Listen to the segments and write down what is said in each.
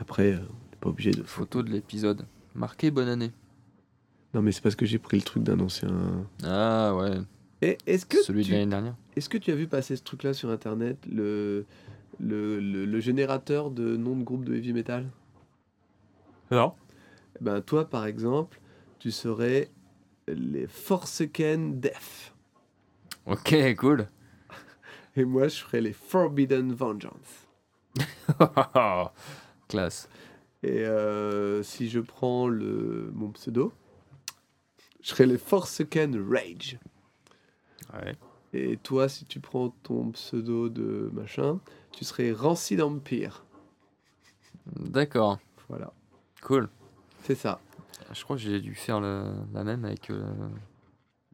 Après, euh, on n'est pas obligé de. Photo de l'épisode. Marqué bonne année. Non, mais c'est parce que j'ai pris le truc d'un ancien. Ah ouais. Et est-ce que Celui de l'année dernière. est-ce que tu as vu passer ce truc-là sur internet, le... Le, le, le générateur de noms de groupe de heavy metal? Non. Eh Ben toi, par exemple, tu serais les Forsaken Death. Ok, cool. Et moi, je serais les Forbidden Vengeance. Classe. Et euh, si je prends le, mon pseudo, je serais les Forsaken Rage. Ouais. Et toi, si tu prends ton pseudo de machin, tu serais Rancid Empire. D'accord. Voilà, Cool. c'est ça. Je crois que j'ai dû faire le- la même avec euh,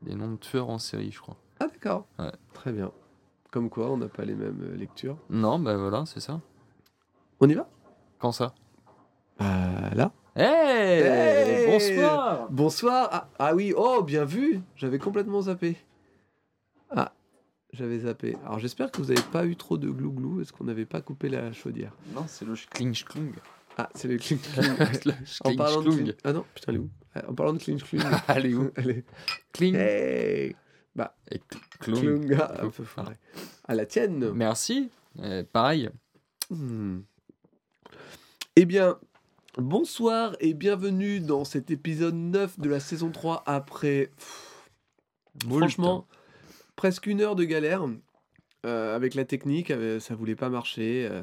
les noms de tueurs en série, je crois. Ah d'accord. Ouais. Très bien. Comme quoi, on n'a pas les mêmes euh, lectures. Non, bah voilà, c'est ça. On y va? Quand ça? Bah là. Hey, Hey Bonsoir Bonsoir. Ah, ah oui, oh, bien vu. J'avais complètement zappé. Ah, j'avais zappé. Alors j'espère que vous n'avez pas eu trop de glou-glou. Est-ce qu'on n'avait pas coupé la chaudière? Non, c'est le clinch klung. Ah, c'est le le En parlant de Ah non, putain, elle est où? Ah, En parlant de clinch cling. Elle est où? Elle est... Kling Hey et klung. Klung, ah, un peu foiré. À la tienne. Merci. Euh, pareil. Hmm. Eh bien, bonsoir et bienvenue dans cet épisode 9 de la saison 3 après, pff, franchement, presque une heure de galère euh, avec la technique, euh, ça voulait pas marcher. euh,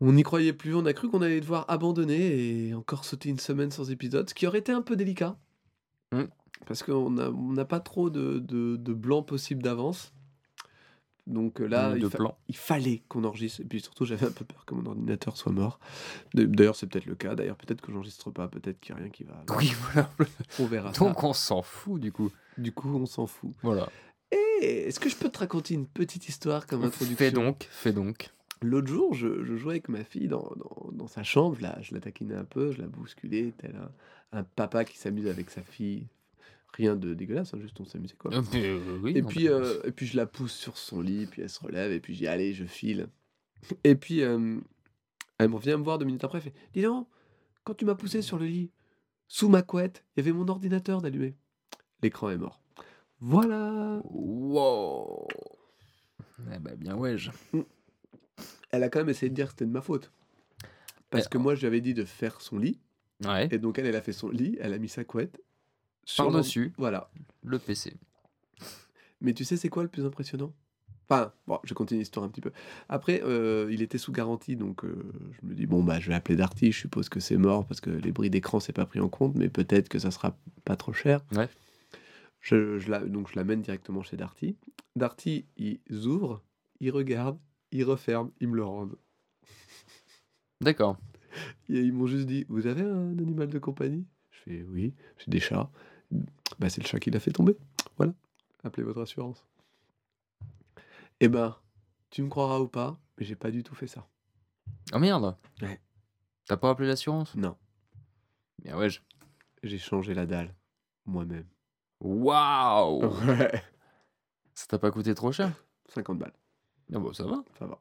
on n'y croyait plus, on a cru qu'on allait devoir abandonner et encore sauter une semaine sans épisode, ce qui aurait été un peu délicat. Hmm. Parce qu'on n'a on n'a pas trop de, de, de blanc possible d'avance. Donc euh, là, de il, fa- plan. il fallait qu'on enregistre. Et puis surtout, j'avais un peu peur que mon ordinateur soit mort. D'ailleurs, c'est peut-être le cas. D'ailleurs, peut-être que j'enregistre pas. Peut-être qu'il n'y a rien qui va. Oui, voilà. On verra ça. Donc on s'en fout du coup. Du coup, on s'en fout. Voilà. Et est-ce que je peux te raconter une petite histoire comme introduction? Fais donc, fais donc. L'autre jour, je, je jouais avec ma fille dans, dans, dans sa chambre. Là, je la taquinais un peu, je la bousculais, tel un, un papa qui s'amuse avec sa fille. Rien de dégueulasse, hein, juste on s'amusait quoi. Euh, oui, Et puis, euh, et puis je la pousse sur son lit, puis elle se relève, et puis dis allez, je file. Et puis euh, elle me revient me voir deux minutes après, elle fait dis donc, quand tu m'as poussé sur le lit, sous ma couette, il y avait mon ordinateur d'allumé. L'écran est mort. Voilà. Wow. Eh ben bien ouais. je- Elle a quand même essayé de dire que c'était de ma faute. Parce Eh, que moi, je lui avais dit de faire son lit, Ouais. et donc elle, elle a fait son lit, elle a mis sa couette sur Par l'ord- dessus Voilà. le PC. Mais tu sais, c'est quoi le plus impressionnant? Enfin, bon, je continue l'histoire un petit peu. Après, euh, il était sous garantie, donc euh, je me dis, bon, bah, je vais appeler Darty, je suppose que c'est mort, parce que les bris d'écran, c'est pas pris en compte, mais peut-être que ça sera pas trop cher. Ouais. Je, je la, donc, je l'amène directement chez Darty. Darty, ils ouvrent, ils regardent, ils referment, ils me le rendent. D'accord. Ils m'ont juste dit, vous avez un animal de compagnie? Je fais, oui, j'ai des chats. Bah, c'est le chat qui l'a fait tomber. Voilà, appelez votre assurance. Eh ben, tu me croiras ou pas, mais j'ai pas du tout fait ça. Oh merde. Ouais. T'as pas appelé l'assurance? Non, Bien ouais. je- j'ai changé la dalle, moi-même. Waouh. Ouais. Ça t'a pas coûté trop cher? 50 balles, Ah bah ça va. ça va.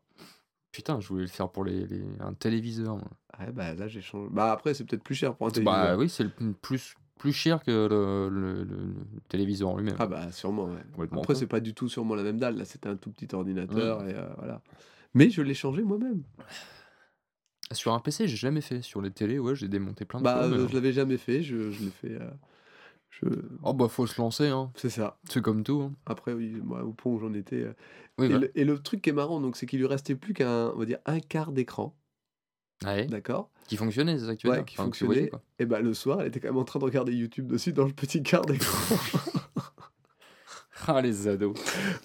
Putain, je voulais le faire pour les, les- un téléviseur. moi. Ouais, bah là, j'ai changé. Bah après, c'est peut-être plus cher pour un Bah téléviseur. oui, c'est le plus plus cher que le, le- le- le téléviseur en lui-même. Ah bah sûrement, ouais. Après, c'est pas du tout sûrement la même dalle. Là, c'était un tout petit ordinateur et euh, voilà. Mais je l'ai changé moi-même. Sur un PC, j'ai jamais fait. Sur les télés, ouais, j'ai démonté plein de Bah, fois. euh, je l'avais jamais fait. Je, je l'ai fait. euh, je... Oh bah faut se lancer, hein. C'est ça. C'est comme tout. hein. Après, oui, moi, au pont où j'en étais. euh, Oui, et, bah. le, et le truc qui est marrant, donc, c'est qu'il lui restait plus qu'un, on va dire, un quart d'écran, Ouais. d'accord Qui fonctionnait, c'est ça que tu veux Ouais, dire qui Enfin, voyais, fonctionnait. Et bah, le soir, elle était quand même en train de regarder YouTube dessus dans le petit quart d'écran. Ah, les ados.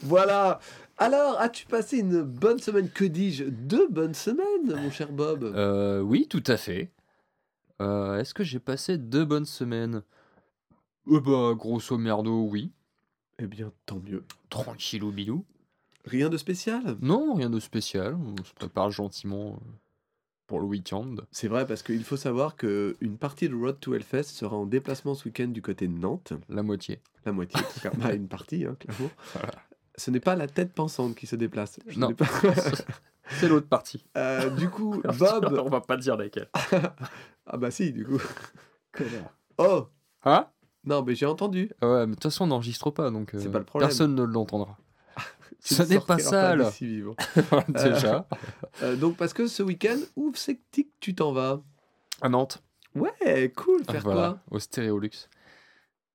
voilà. Alors, as-tu passé une bonne semaine? Que dis-je? Deux bonnes semaines, mon cher Bob. Euh, oui, tout à fait. Euh, Est-ce que j'ai passé deux bonnes semaines? Euh, bah, grosso merdo, oui. Eh bien, tant mieux. Tranquillou bilou. Rien de spécial? Non, rien de spécial. On se prépare gentiment euh, pour le week-end. C'est vrai parce qu'il faut savoir que une partie de Road to Hellfest sera en déplacement ce week-end du côté de Nantes. La moitié. La moitié, même une partie, hein, clairement. Voilà. Ce n'est pas la tête pensante qui se déplace. Je Non. pas- C'est l'autre partie. Euh, du coup, On Bob. va pas dire laquelle. Ah bah si, du coup. Oh Hein? Non, mais j'ai entendu. Ouais, mais de toute façon, on n'enregistre pas, donc euh, pas le problème. personne ne l'entendra. Ce ne n'est pas là. d'ici vivant. Déjà. Euh, donc, parce que ce week-end, où c'est que tu t'en vas À Nantes. Ouais, cool. Faire voilà, au Stéréolux.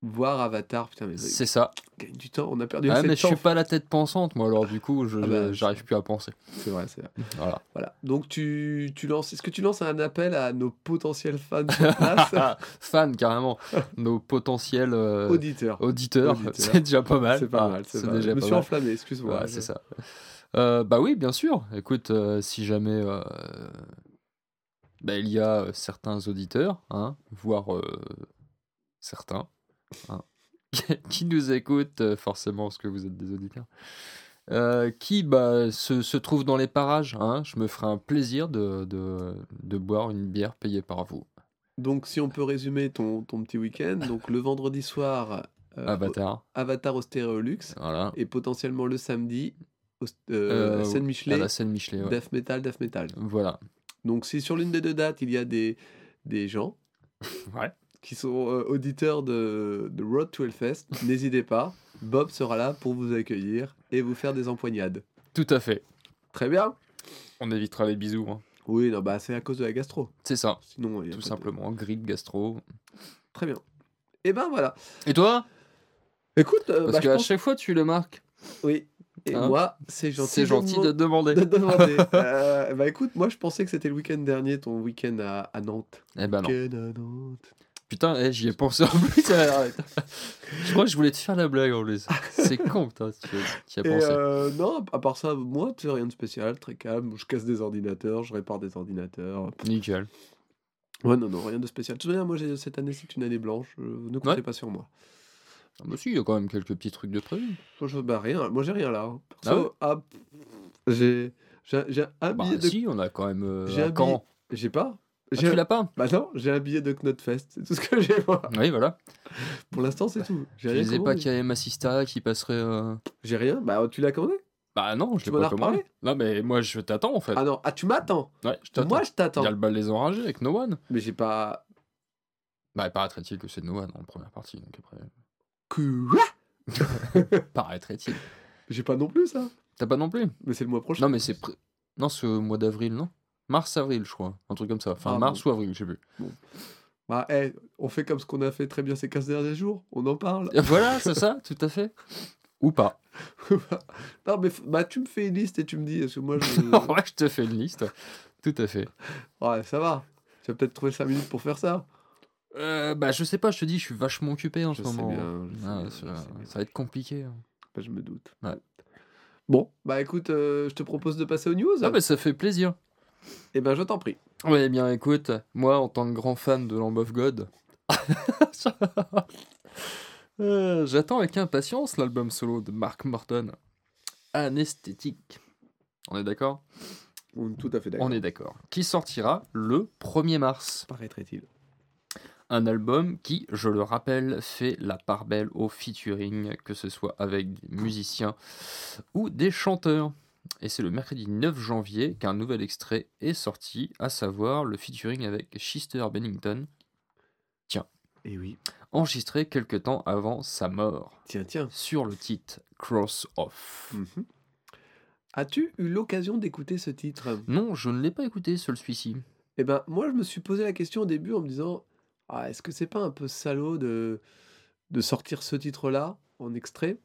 Voir Avatar. Putain, mais C'est ça. gagne du temps. On a perdu Ah, mais je suis pas la tête pensante, moi, alors du coup, je Ah bah, j'arrive plus à penser. C'est vrai, c'est vrai. Voilà. Voilà. Donc, tu, tu lances. Est-ce que tu lances un appel à nos potentiels fans sur place Fan, carrément. Nos potentiels euh, Auditeurs. auditeurs, Auditeurs. c'est déjà pas mal. C'est pas Ah, mal. C'est déjà Je me suis mal. enflammé, excuse-moi. Ouais, c'est ça. Euh, bah oui, bien sûr. Écoute, euh, si jamais bah, il y a certains auditeurs, hein, voire certains, hein, qui nous écoutent, euh, forcément parce que vous êtes des auditeurs, euh, qui bah, se, se trouvent dans les parages, hein, je me ferai un plaisir de, de, de boire une bière payée par vous. Donc, si on peut résumer ton, ton petit week-end, donc le vendredi soir, euh, Avatar, au- Avatar au Stéréolux, voilà. et potentiellement le samedi, au euh, scène À Michelet, la scène Michelet, ouais. Death Metal, Death Metal. Voilà. Donc, si sur l'une des deux dates, il y a des, des gens Ouais. Qui sont euh, auditeurs de, de Road to Hellfest, n'hésitez pas, Bob sera là pour vous accueillir et vous faire des empoignades. Tout à fait. Très bien On évitera les bisous. hein. Oui, non, bah, c'est à cause de la gastro. C'est ça, Sinon, tout de- simplement. Grippe, gastro. Très bien. Et ben voilà. Et toi? Écoute, euh, Parce bah, qu'à pense- chaque fois, tu le marques. Oui. Et Hein? moi, c'est gentil. C'est gentil de de, demander. de demander. Euh, bah écoute, moi je pensais que c'était le week-end dernier, ton week-end à, à Nantes. Eh ben non. Week-end à Nantes. Putain, eh, j'y ai pensé en plus. Je crois que je voulais te faire la blague en plus. C'est con, putain, tu tu y as pensé. euh, non, à part ça, moi, tu sais, rien de spécial, très calme. Je casse des ordinateurs, je répare des ordinateurs. Nickel. Ouais, non, non, rien de spécial. Tu moi, cette année, c'est une année blanche. euh, ne comptez Ouais. pas sur moi. Ah bah si, il y a quand même quelques petits trucs de prévu. Moi, je- bah, rien. Moi, j'ai rien là. hein. Ah Perso, ah, j'ai j'ai j'ai un Bah billet de. si, on a quand même... euh, J'ai un Caen. J'ai pas. Ah, tu l'as pas Bah non, j'ai un billet de Knotfest. C'est tout ce que j'ai, moi. Oui, voilà. Pour l'instant, c'est tout. Je disais pas qu'il y avait Massista qui passerait... euh, J'ai rien. Bah, tu l'as commandé Bah non, je l'ai pas as commandé. Non, mais moi, je t'attends en fait. Ah non, ah, tu m'attends. Ouais, je t'attends. Moi, je Il t'attends. y a le bal des enragés avec No One. Mais j'ai pas. Bah, paraîtrait-il que c'est No One en première partie. Donc après... Quoi Paraîtrait-il. J'ai pas non plus ça. T'as pas non plus Mais c'est le mois prochain. Non, mais c'est... pré- Non, au mois d'avril, non? Mars-avril, je crois. Un truc comme ça. Enfin, Ah, mars ou avril, je sais plus. Bah, eh, on fait comme ce qu'on a fait très bien ces 15 derniers jours. On en parle. Voilà, c'est ça, tout à fait. Ou pas. non, mais bah, tu me fais une liste et tu me dis. Parce que moi, je. ouais, je te fais une liste. Tout à fait. ouais, ça va. Tu vas peut-être trouver 5 minutes pour faire ça. Euh, bah, je sais pas, je te dis, je suis vachement occupé en Je ce sais moment. bien. je sais Ah, bien, ça, bien. va être compliqué. hein. Bah, je me doute. Ouais. Bon, bah écoute, euh, je te propose de passer aux news. Ah, bah, ça fait plaisir. Et ben, je t'en prie. Ouais, bien, écoute, moi, en tant que grand fan de Lamb of God, euh, j'attends avec impatience l'album solo de Mark Morton, Anesthétique. On est d'accord? On est tout à fait d'accord. On est d'accord. Qui sortira le 1er mars. Paraîtrait-il. Un album qui, je le rappelle, fait la part belle au featuring, que ce soit avec des musiciens ou des chanteurs. Et c'est le mercredi 9 janvier qu'un nouvel extrait est sorti, à savoir le featuring avec Chester Bennington, Et oui. enregistré quelque temps avant sa mort, Tiens, tiens. sur le titre Cross Off. Mhm. As-tu eu l'occasion d'écouter ce titre? Non, je ne l'ai pas écouté, celui-ci. Eh ben, moi, je me suis posé la question au début en me disant ah, est-ce que c'est pas un peu salaud de, de sortir ce titre-là en extrait?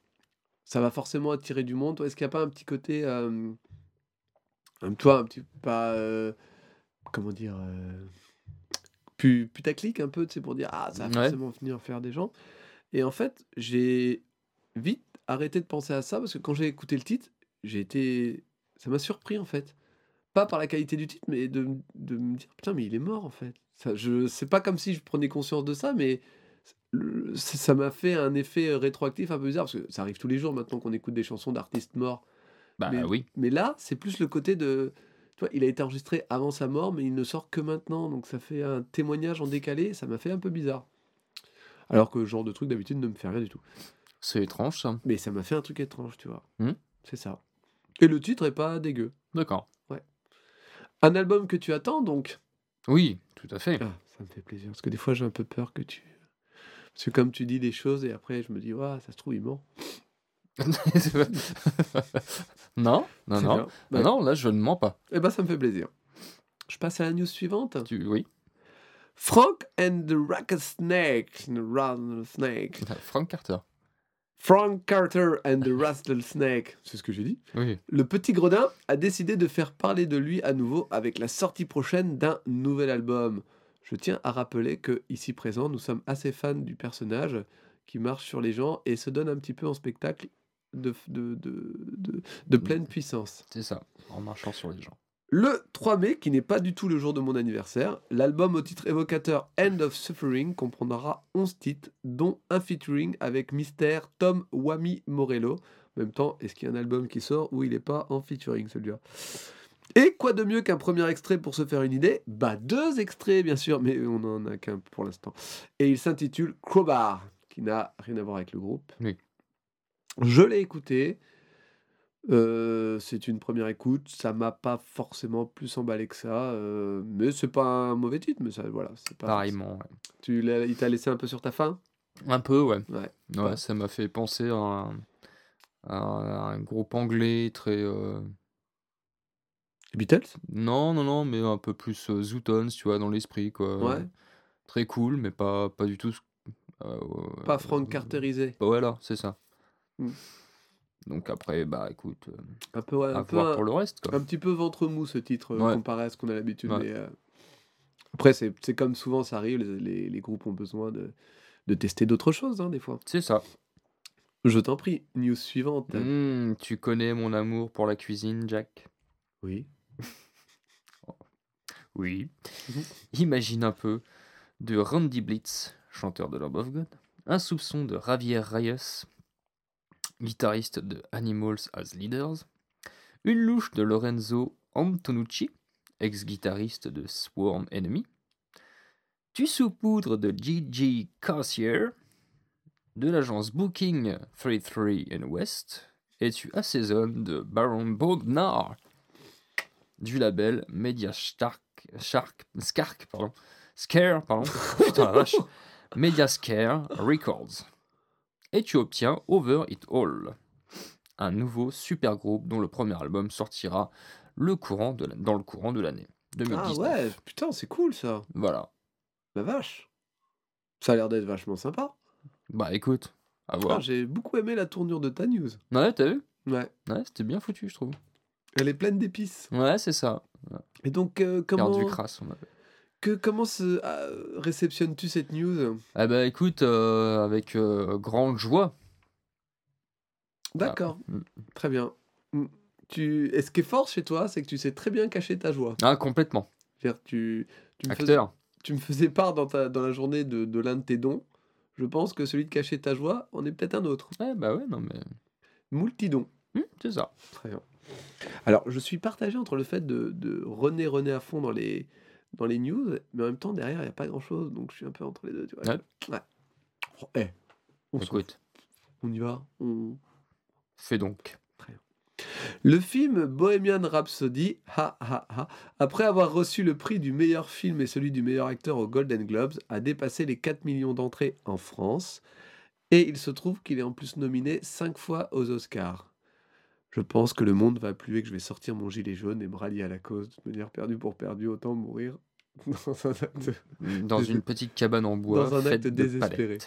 Ça va forcément attirer du monde. Est-ce qu'il n'y a pas un petit côté. euh, toi, un petit. Pas. euh, comment dire euh, pu- Putaclic un peu, tu sais, pour dire ah, ça va Ouais. forcément venir faire des gens. Et en fait, j'ai vite arrêté de penser à ça parce que quand j'ai écouté le titre, j'ai été. Ça m'a surpris en fait pas par la qualité du titre, mais de, de me dire putain, mais il est mort en fait. Ça, je, c'est pas comme si je prenais conscience de ça, mais le- ça m'a fait un effet euh, rétroactif un peu bizarre parce que ça arrive tous les jours maintenant qu'on écoute des chansons d'artistes morts. Bah Mais- oui. Mais là, c'est plus le côté de. Tu vois, il a été enregistré avant sa mort, mais il ne sort que maintenant, donc ça fait un témoignage en décalé, ça m'a fait un peu bizarre. Alors que ce genre de truc d'habitude ne me fait rien du tout. C'est étrange ça. Mais ça m'a fait un truc étrange, tu vois. Hmm. C'est ça. Et le titre est pas dégueu. D'accord. Ouais. Un album que tu attends donc? Oui, tout à fait. Ah, ça me fait plaisir. Parce que des fois, j'ai un peu peur que tu. Parce que comme tu dis des choses et après, je me dis, ouais, ça se trouve, il ment. non, non. Non, Bah, non, là, je ne mens pas. Eh ben, ça me fait plaisir. Je passe à la news suivante. Tu... Oui. Frank and the Rattlesnake. Rattlesnake. Frank Carter. Frank Carter and the Rattlesnake. C'est ce que j'ai dit. Oui. Le petit gredin a décidé de faire parler de lui à nouveau avec la sortie prochaine d'un nouvel album. Je tiens à rappeler que, ici présent, nous sommes assez fans du personnage qui marche sur les gens et se donne un petit peu en spectacle de, de, de, de, de pleine puissance. C'est ça, en marchant sur les gens. Le 3 mai, qui n'est pas du tout le jour de mon anniversaire, l'album au titre évocateur End of Suffering comprendra 11 titres, dont un featuring avec Mystère Tom Wami Morello. En même temps, est-ce qu'il y a un album qui sort où il n'est pas en featuring celui-là? Et quoi de mieux qu'un premier extrait pour se faire une idée? Bah deux extraits bien sûr, mais on n'en a qu'un pour l'instant. Et il s'intitule Crowbar, qui n'a rien à voir avec le groupe. Oui. Je l'ai écouté. Euh, c'est une première écoute, ça m'a pas forcément plus emballé que ça, euh, mais c'est pas un mauvais titre, mais ça, voilà, c'est pas. Pareillement, ouais. Tu l'as- il t'a laissé un peu sur ta faim? Un peu, ouais. Ouais. Ouais, ça m'a fait penser à un, à un groupe anglais très... euh, Les Beatles? Non, non, non, mais un peu plus euh, Zootons, tu vois, dans l'esprit, quoi. Ouais. Très cool, mais pas, pas du tout... ce- euh, euh, Pas Frank Carterisé. Bah voilà, c'est ça. Mm. Donc après, bah écoute, euh, Un peu, ouais, à un, peu voir un, pour le reste, quoi. un petit peu ventre mou ce titre euh, Ouais. comparé à ce qu'on a l'habitude. Ouais. mais, euh, Après, c'est c'est comme souvent ça arrive, les, les- les groupes ont besoin de, de tester d'autres choses, hein, des fois. C'est ça. Je t'en prie, news suivante. Mm, tu connais mon amour pour la cuisine, Jack? Oui. Oui. Mhm. Imagine un peu de Randy Blitz, chanteur de Love of God, un soupçon de Javier Reyes, guitariste de Animals as Leaders, une louche de Lorenzo Antonucci, ex-guitariste de Swarm Enemy, tu saupoudres de Gigi Carcier, de l'agence Booking 33 and West, et tu assaisonnes de Baron Bodnar, du label Media Stark, Shark, Skark, pardon, Scare, pardon, putain la vache, Media Scare Records. Et tu obtiens Over It All, un nouveau super groupe dont le premier album sortira le courant de la- dans le courant de l'année 2019. Ah ouais, putain, c'est cool ça. Voilà. La vache. Ça a l'air d'être vachement sympa. Bah écoute, à Ah, voir. J'ai beaucoup aimé la tournure de ta news. Ouais, t'as vu? Ouais. Ouais, c'était bien foutu, je trouve. Elle est pleine d'épices. Ouais, c'est ça. Et donc, euh, comment, Perdu crasse, on appelle. que, comment se, ah, réceptionnes-tu cette news? Eh bah écoute, euh, avec euh, grande joie. D'accord, Ah, mm. très bien. Mm. Tu... Et ce qui est fort chez toi, c'est que tu sais très bien cacher ta joie. Ah, complètement. C'est-à-dire, tu, tu, me faisais, Acteur. tu me faisais part dans, ta, dans la journée de, de l'un de tes dons. Je pense que celui de cacher ta joie en est peut-être un autre. Ouais, bah ouais, non mais. Multidon. Hmm, c'est ça. Très bien. Alors, je suis partagé entre le fait de, de René René à fond dans les, dans les news, mais en même temps, derrière, il n'y a pas grand-chose, donc je suis un peu entre les deux. Tu vois. Ouais. Ouais. Oh, eh, on, s'en Écoute, fout. on y va. on- fais donc. Le film Bohemian Rhapsody, ha, ha, ha, après avoir reçu le prix du meilleur film et celui du meilleur acteur aux Golden Globes, a dépassé les 4 millions d'entrées en France. Et il se trouve qu'il est en plus nominé 5 fois aux Oscars. Je pense que le monde va plus que je vais sortir mon gilet jaune et me rallier à la cause. De manière perdue pour perdue, autant mourir dans un acte, Dans Des- une petite cabane en bois. dans un acte désespéré.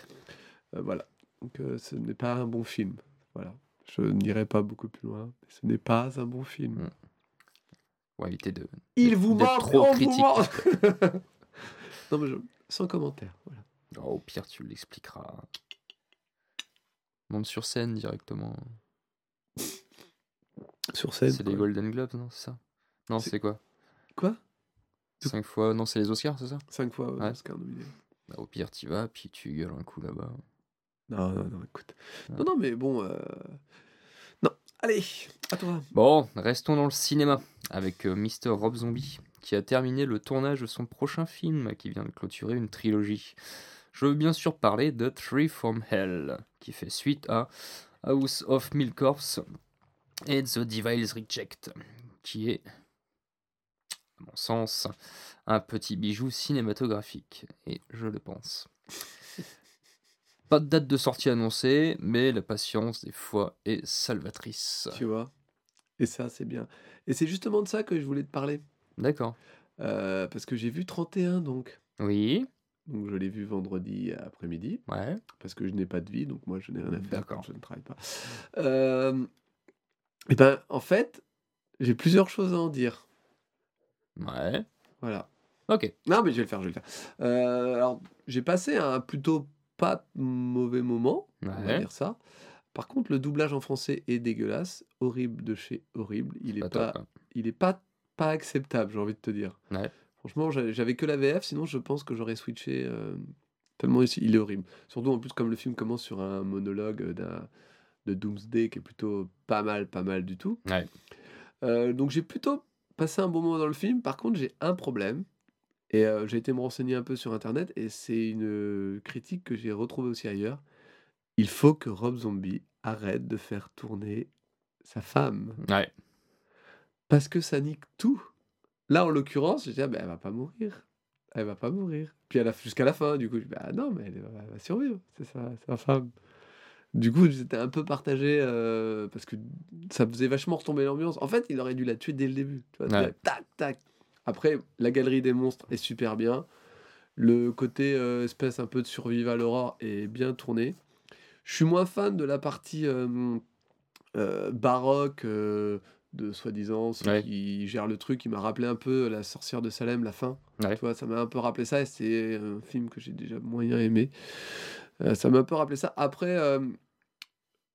Euh, voilà. Donc euh, ce n'est pas un bon film. Voilà. Je n'irai pas beaucoup plus loin. mais Ce n'est pas un bon film. Mm. Pour éviter de. Il vous manque trop critique. non mais je... sans commentaire. Voilà. Oh, au pire, tu l'expliqueras. Monte sur scène directement. Sur scène. C'est les. Golden Globes, non C'est ça? Non, C'est- quoi? Quoi? Cinq fois. Non, c'est les Oscars, c'est ça? Cinq fois aux Ouais. Oscars nominés. Bah, Au pire, t'y vas, puis tu gueules un coup là-bas. Non, non, non, écoute. Ouais. Non, non, mais bon. euh, Non, allez, à toi. Bon, restons dans le cinéma avec euh, Mr. Rob Zombie, qui a terminé le tournage de son prochain film, qui vient de clôturer une trilogie. Je veux bien sûr parler de Three from Hell, qui fait suite à House of Milk Corpse et The Devil's Reject, qui est à mon sens, un petit bijou cinématographique. Et je le pense. Pas de date de sortie annoncée, mais la patience, des fois, est salvatrice. Tu vois? Et ça, c'est bien. Et c'est justement de ça que je voulais te parler. D'accord. Euh, parce que j'ai vu 31, donc. Oui, Donc je l'ai vu vendredi après-midi. ouais, Parce que je n'ai pas de vie, donc moi je n'ai rien à faire quand D'accord. je ne travaille pas. Euh, et ben, en fait, j'ai plusieurs choses à en dire. ouais. Voilà. Ok. Non, mais je vais le faire, je vais le faire. Euh, alors, j'ai passé un plutôt pas mauvais moment, on va Ouais. dire ça. Par contre, le doublage en français est dégueulasse, horrible de chez horrible. Il est Pas hein. il est pas, pas acceptable, j'ai envie de te dire. Ouais. Franchement, j'a- j'avais que la VF, sinon je pense que j'aurais switché euh, tellement ici. Il est horrible. Surtout en plus, comme le film commence sur un monologue d'un de Doomsday qui est plutôt pas mal, pas mal du tout. Ouais. Euh, donc j'ai plutôt passé un bon moment dans le film. Par contre, j'ai un problème. Et euh, j'ai été me renseigner un peu sur internet et c'est une euh, critique que j'ai retrouvée aussi ailleurs. Il faut que Rob Zombie arrête de faire tourner sa femme Ouais. parce que ça nique tout. Là, en l'occurrence, je dis, ah, ben, elle va pas mourir. Elle va pas mourir. Puis jusqu'à la fin, du coup, je dis, bah non, mais elle, va elle va survivre. C'est sa, sa femme. Du coup, j'étais un peu partagé euh, parce que ça faisait vachement retomber l'ambiance. En fait, il aurait dû la tuer dès le début. Tu vois, Ouais. tac, tac. Après, la galerie des monstres est super bien. Le côté euh, espèce un peu de survival horror est bien tourné. Je suis moins fan de la partie euh, baroque de soi-disant Ouais. qui gère le truc. Il m'a rappelé un peu la sorcière de Salem, la fin. Ouais. Tu vois, ça m'a un peu rappelé ça et c'est un film que j'ai déjà moyen aimé. Euh, ça m'a un peu rappelé ça. Après, euh,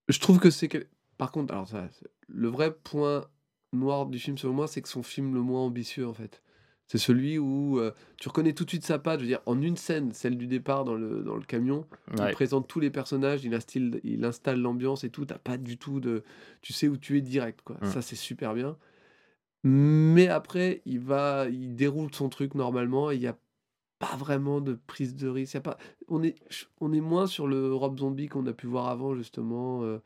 je trouve que c'est. quel- Par contre, alors ça, le vrai point noir du film, selon moi, c'est que son film le moins ambitieux, en fait. C'est celui où euh, tu reconnais tout de suite sa patte. Je veux dire, en une scène, celle du départ dans le, dans le camion, il présente tous les personnages, il installe, il installe l'ambiance et tout. T'as pas du tout de. Tu sais où tu es direct, quoi. Mm. Ça, c'est super bien. Mais après, il va, il déroule son truc normalement. Il n'y a pas vraiment de prise de risque. Y a pas, on est, on est moins sur le Rob Zombie qu'on a pu voir avant justement. euh,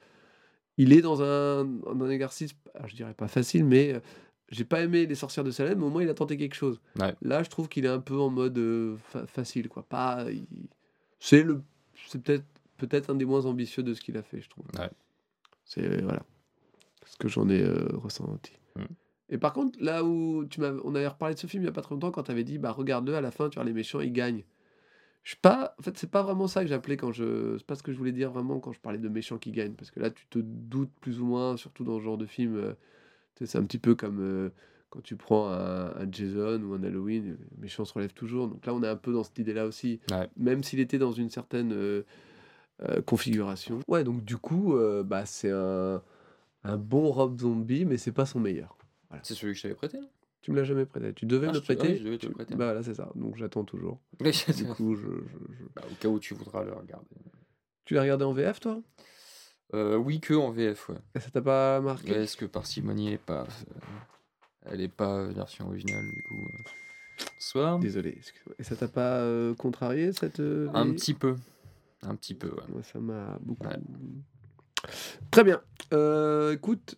il est dans un, un exercice, je dirais pas facile, mais euh, j'ai pas aimé les sorcières de Salem, mais au moins il a tenté quelque chose. Ouais. Là, je trouve qu'il est un peu en mode euh, fa- facile, quoi. Pas, il- c'est le, c'est peut-être peut-être un des moins ambitieux de ce qu'il a fait, je trouve. Ouais. C'est voilà, ce que j'en ai ressenti. Mm. Et par contre, là où tu on avait reparlé de ce film il y a pas très longtemps, quand tu avais dit, bah regarde-le, à la fin, tu vois, les méchants, ils gagnent. Je pas, en fait, c'est pas vraiment ça que j'appelais quand je, c'est pas ce que je voulais dire vraiment quand je parlais de méchants qui gagnent, parce que là, tu te doutes plus ou moins, surtout dans ce genre de film. euh, c'est un petit peu comme euh, quand tu prends un, un Jason ou un Halloween, les méchants se relèvent toujours. Donc là, on est un peu dans cette idée-là aussi, Ouais. même s'il était dans une certaine euh, configuration. Ouais, donc du coup, bah, c'est un, un bon Rob Zombie, mais c'est pas son meilleur. C'est celui que je t'avais prêté, non? Tu me l'as jamais prêté. Tu devais Ah, me le ah prêter. je devais te le prêter. Bah voilà, c'est ça. Donc j'attends toujours. Du coup, je, je- je- Bah, au cas où tu voudras le regarder. Tu l'as regardé en VF, toi? Euh, oui, que en VF, ouais. Et ça t'a pas marqué? Est-ce que parcimonie elle est pas. euh, elle est pas euh, version originale, du coup. Soit. Désolé. Et ça t'a pas euh, contrarié cette. euh, Un petit peu. Un petit peu, ouais. Moi, ça m'a beaucoup. Ouais. Très bien. Écoute.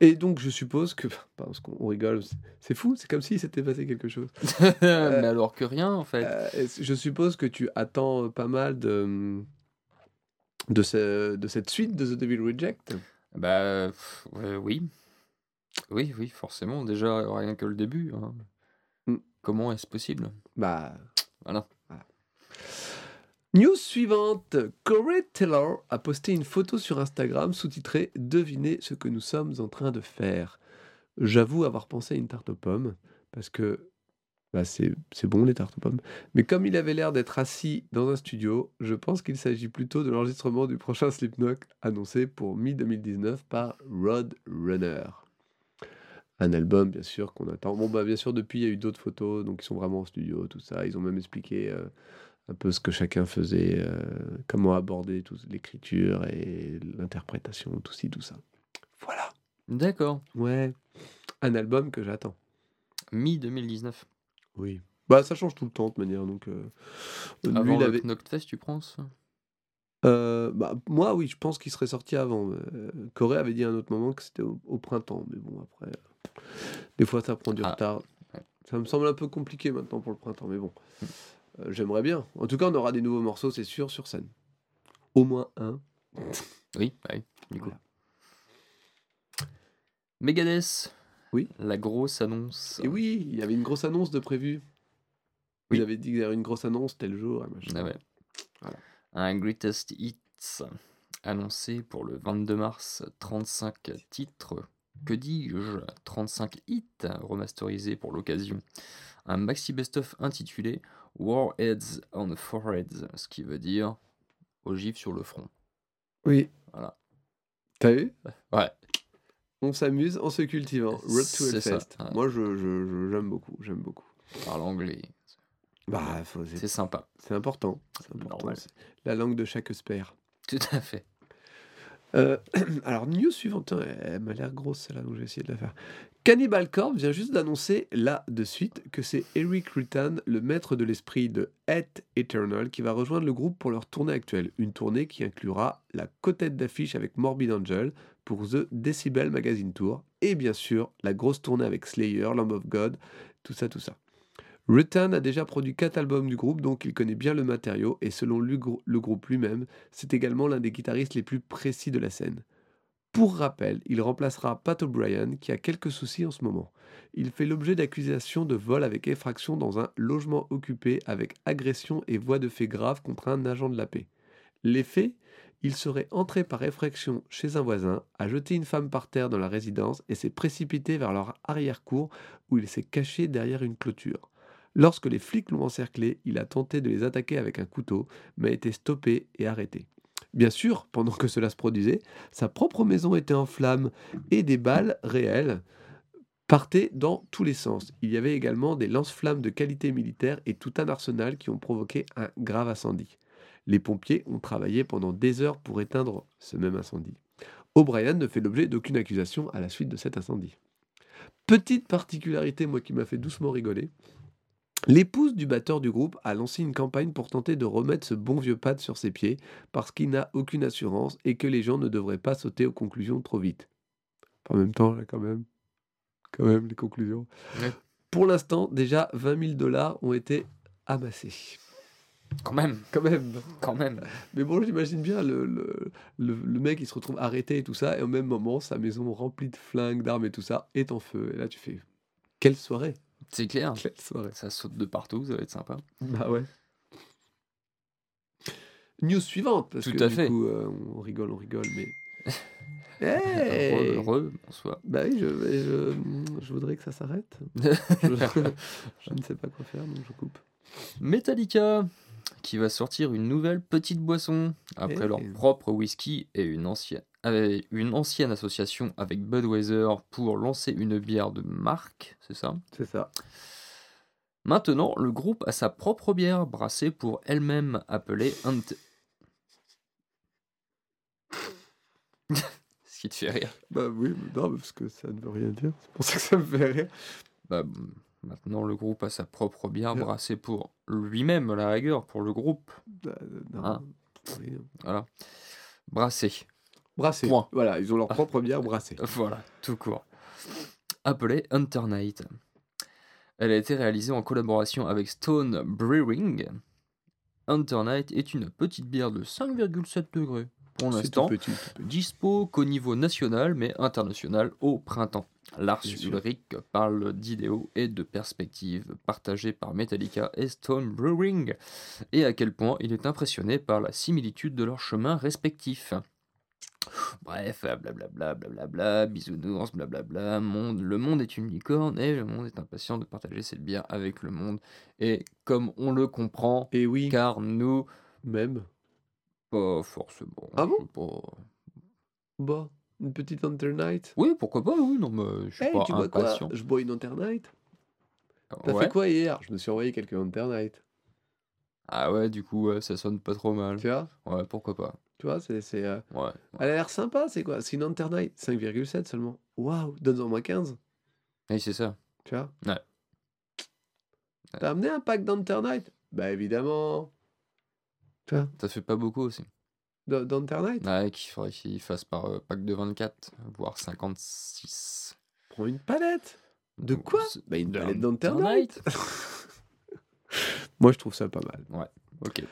Et donc, je suppose que. Parce qu'on on rigole, c'est- fou, c'est comme s'il s'était passé quelque chose. Mais alors que rien, en fait. Euh, je suppose que tu attends pas mal de. De, ce- de cette suite de The Devil Reject. Bah, ouais, oui. Oui, oui, forcément. Déjà, rien que le début. hein. Mm. Comment est-ce possible? Bah. Voilà. News suivante. Corey Taylor a posté une photo sur Instagram sous-titrée Devinez ce que nous sommes en train de faire. J'avoue avoir pensé à une tarte aux pommes parce que bah, c'est bon les tartes aux pommes. Mais comme il avait l'air d'être assis dans un studio, je pense qu'il s'agit plutôt de l'enregistrement du prochain Slipknot annoncé pour mi-2019 par Rod Runner. Un album, bien sûr, qu'on attend. Bon, bah, bien sûr, depuis, il y a eu d'autres photos, donc ils sont vraiment en studio, tout ça. Ils ont même expliqué euh, un peu ce que chacun faisait, euh, comment aborder l'écriture et l'interprétation, tout ci, tout ça. Voilà. D'accord. Ouais. Un album que j'attends. Mi-2019. Oui. Bah, ça change tout le temps, de manière. Donc, euh, lui, Avant il le avait- Knockfest, tu penses? Euh, bah, moi, oui, je pense qu'il serait sorti avant. Euh, Corée avait dit à un autre moment que c'était au, au printemps. Mais bon, après, euh, des fois, ça prend du Ah. retard. Ça me semble un peu compliqué maintenant pour le printemps, mais bon. Euh, J'aimerais bien. En tout cas, on aura des nouveaux morceaux, c'est sûr, sur scène. Au moins un. Oui, bah oui, du coup. Voilà. Megadeth. Oui. La grosse annonce. Et oui, il y avait une grosse annonce de prévu. Vous Oui. avez dit qu'il y avait une grosse annonce tel jour. Ah ouais. Voilà. Un Greatest Hits annoncé pour le 22 mars. 35 titres. Que dis-je? 35 hits remasterisés pour l'occasion. Un maxi best-of intitulé Warheads on the Foreheads, ce qui veut dire ogive sur le front. Oui. Voilà. T'as vu? Ouais. On s'amuse en se cultivant. Road to Hellfest. ouais. Moi, je, je- je- j'aime beaucoup. J'aime beaucoup. Parle anglais. Bah, faut- c'est sympa. c'est important. C'est important. C'est la langue de chaque spère. Tout à fait. Euh, alors, news suivante, elle m'a l'air grosse celle-là, donc j'ai essayé de la faire. Cannibal Corpse vient juste d'annoncer là de suite que c'est Eric Rutan, le maître de l'esprit de Hate Eternal, qui va rejoindre le groupe pour leur tournée actuelle. Une tournée qui inclura la cotette d'affiche avec Morbid Angel pour The Decibel Magazine Tour et bien sûr la grosse tournée avec Slayer, Lamb of God, tout ça, tout ça. Rutan a déjà produit 4 albums du groupe, donc il connaît bien le matériau, et selon le, grou- le groupe lui-même, c'est également l'un des guitaristes les plus précis de la scène. Pour rappel, il remplacera Pat O'Brien, qui a quelques soucis en ce moment. Il fait l'objet d'accusations de vol avec effraction dans un logement occupé avec agression et voix de fait grave contre un agent de la paix. Les faits Il serait entré par effraction chez un voisin, a jeté une femme par terre dans la résidence et s'est précipité vers leur arrière-cour où il s'est caché derrière une clôture. Lorsque les flics l'ont encerclé, il a tenté de les attaquer avec un couteau, mais a été stoppé et arrêté. Bien sûr, pendant que cela se produisait, sa propre maison était en flammes et des balles réelles partaient dans tous les sens. Il y avait également des lance-flammes de qualité militaire et tout un arsenal qui ont provoqué un grave incendie. Les pompiers ont travaillé pendant des heures pour éteindre ce même incendie. O'Brien ne fait l'objet d'aucune accusation à la suite de cet incendie. Petite particularité, moi qui m'a fait doucement rigoler, L'épouse du batteur du groupe a lancé une campagne pour tenter de remettre ce bon vieux pad sur ses pieds parce qu'il n'a aucune assurance et que les gens ne devraient pas sauter aux conclusions trop vite. En même temps, là, quand même, quand même, les conclusions. Ouais. Pour l'instant, déjà 20 000 dollars ont été amassés. Quand même, Quand même. quand même. Mais bon, j'imagine bien le, le, le, le mec, il se retrouve arrêté et tout ça, et au même moment, sa maison remplie de flingues, d'armes et tout ça est en feu. Et là, tu fais, quelle soirée C'est clair. Quelle soirée Ça saute de partout, ça va être sympa. Bah ouais. News suivante, parce Tout que à du fait. coup, euh, on rigole, on rigole, mais... Re, Hey re, bonsoir. Bah oui, je, je, je voudrais que ça s'arrête. Je, je ne sais pas quoi faire, donc je coupe. Metallica, qui va sortir une nouvelle petite boisson après Eh. leur propre whisky et une ancienne, avec une ancienne association avec Budweiser pour lancer une bière de marque, c'est ça? C'est ça. Maintenant, le groupe a sa propre bière brassée pour elle-même appelée Ant... Ce qui te fait rire. Bah oui, mais non, parce que ça ne veut rien dire. C'est pour ça que ça me fait rire. Bah, maintenant, le groupe a sa propre bière brassée pour lui-même, à la rigueur, pour le groupe. Bah, euh, non. Ah. Voilà. Brassée. Brassé. Point. Voilà, ils ont leur propre bière brassée. Voilà, tout court. Appelée Hunter Night. Elle a été réalisée en collaboration avec Stone Brewing. Hunter Night est une petite bière de 5,7 degrés pour l'instant, dispo qu'au niveau national mais international au printemps. Lars. Ulrich parle d'idéaux et de perspectives partagées par Metallica et Stone Brewing et à quel point il est impressionné par la similitude de leurs chemins respectifs. Bref, blablabla, blablabla, bisounours, blablabla, monde, le monde est une licorne et le monde est impatient de partager cette bière avec le monde. Et comme on le comprend, Et oui, car nous, même. Pas forcément. Ah bon? pas. Bah, une petite Night. Oui, pourquoi pas, oui, non, mais je suis Hey, pas tu bois quoi? impatient. Je bois une Night. T'as Ouais. fait quoi hier? Je me suis envoyé quelques Night. Ah ouais, du coup, ouais, ça sonne pas trop mal. Tu vois? Ouais, pourquoi pas. Tu vois, c'est... c'est, euh, Ouais. Elle a l'air sympa, c'est quoi? C'est une Night. 5,7 seulement. Waouh, donne-en moins 15. Oui, c'est ça. Tu vois? Ouais. T'as amené un pack Night Bah évidemment. Tu vois Ça fait pas beaucoup aussi. d- D'Hunter Night Ouais, qu'il faudrait qu'il fasse par euh, pack de 24, voire 56. Prends une palette. De quoi? Bah, une dans Down Night. Moi, je trouve ça pas mal. Ok.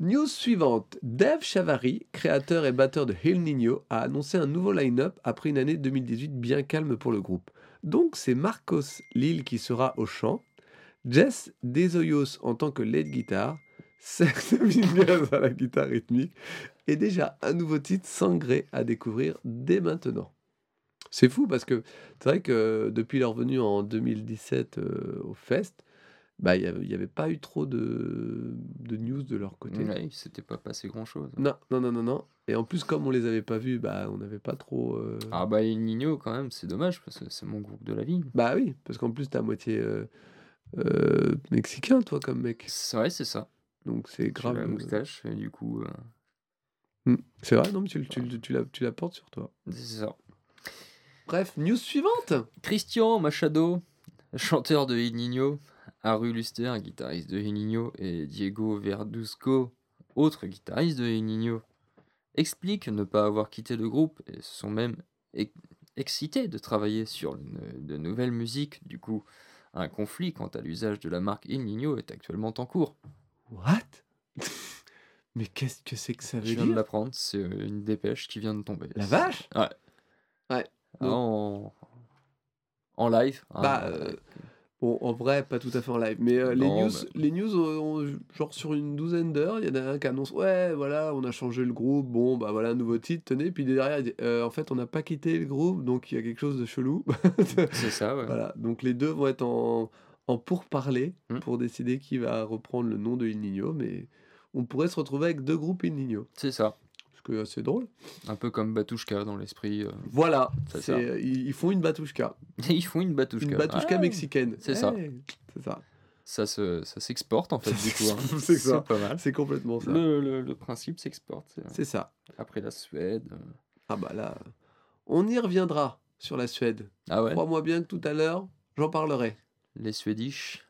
News suivante. Dave Chavari, créateur et batteur de Hill Nino, a annoncé un nouveau line-up après une année 2018 bien calme pour le groupe. Donc c'est Marcos Lille qui sera au chant, Jess Desoyos en tant que lead guitar, Seth Dominguez à la guitare rythmique, et déjà un nouveau titre sangré à découvrir dès maintenant. C'est fou parce que c'est vrai que depuis leur venue en 2017 euh, au Fest, bah, il n'y avait, pas eu trop de, de news de leur côté. Ouais, il s'était pas passé grand chose. Non, non, non, non, non. Et en plus, comme on les avait pas vus, bah, on n'avait pas trop. euh, Ah bah El Nino quand même, c'est dommage parce que c'est mon groupe de la vie. Bah oui, parce qu'en plus, t'es à moitié euh, euh, mexicain, toi, comme mec. C'est vrai, c'est ça. Donc c'est grave. la euh, moustache et du coup, euh, hmm. C'est vrai, non, mais tu, la, tu la portes sur toi. c'est ça. Bref, news suivante. Christian Machado, chanteur de El Nino, Haru Luster, guitariste de El Nino, et Diego Verduzco, autre guitariste de El Nino, expliquent ne pas avoir quitté le groupe et se sont même ex- excités de travailler sur de nouvelles musiques. Du coup, un conflit quant à l'usage de la marque El Nino est actuellement en cours. What? Mais qu'est-ce que c'est que ça Je veut viens de dire? l'apprendre, c'est euh, une dépêche qui vient de tomber. La vache? Ouais. Ouais. Ah, en... en live. hein, Bah, euh, Bon, en vrai, pas tout à fait en live, mais euh, les, Non, news, mais- les news, ont- genre sur une douzaine d'heures, il y en a un qui annonce Ouais, voilà, on a changé le groupe, bon, bah voilà un nouveau titre, tenez. Puis derrière, il dit Euh, En fait, on n'a pas quitté le groupe, donc il y a quelque chose de chelou. c'est ça, ouais. Voilà, donc les deux vont être en, en pourparlers Hmm. pour décider qui va reprendre le nom de Il Nino, mais on pourrait se retrouver avec deux groupes Il Nino, C'est ça. ce qui est assez drôle. Un peu comme Batushka dans l'esprit. euh. Voilà, C'est c'est- ça. ils, font une batouchka, Ils font une Batushka. une batouchka Ah, mexicaine. c'est ça. Ouais, C'est ça, Ça se- ça s'exporte en fait, du coup. hein. C'est ça. pas mal. c'est complètement ça. Le, le- le principe s'exporte. c'est- C'est ça. Après la Suède. euh. Ah bah là, on y reviendra sur la Suède. Ah ouais Crois-moi bien que tout à l'heure, j'en parlerai. Les Suédish.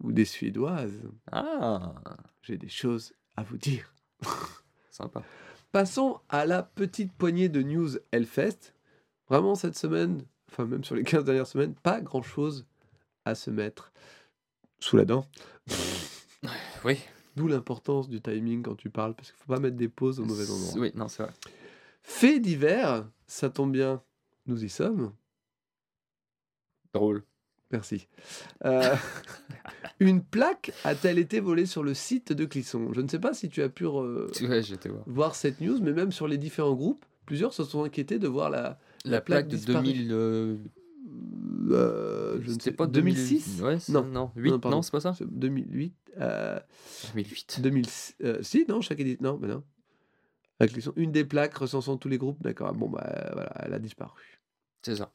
Ou des Suédoises. Ah J'ai des choses à vous dire. Sympa. Passons à la petite poignée de news Hellfest. Vraiment, cette semaine, enfin même sur les 15 dernières semaines, pas grand-chose à se mettre sous la dent. Oui. D'où l'importance du timing quand tu parles, parce qu'il faut pas mettre des pauses au mauvais endroit. Oui, non, c'est vrai. Fait divers, ça tombe bien, nous y sommes. Drôle. Merci. Euh, une plaque a-t-elle été volée sur le site de Clisson? Je ne sais pas si tu as pu euh, Ouais, voir. voir cette news, mais même sur les différents groupes, plusieurs se sont inquiétés de voir la. La, plaque plaque, de disparue. 2000. euh, euh, je ne sais pas 2006 Ouais, Non. non. 8, non, c'est pas ça? C'est 2008 euh, 2008. 2000, euh, si, non, chaque édition. Non, mais non. La Clisson, une des plaques recensant tous les groupes, d'accord. Bon, bah voilà, elle a disparu. C'est ça.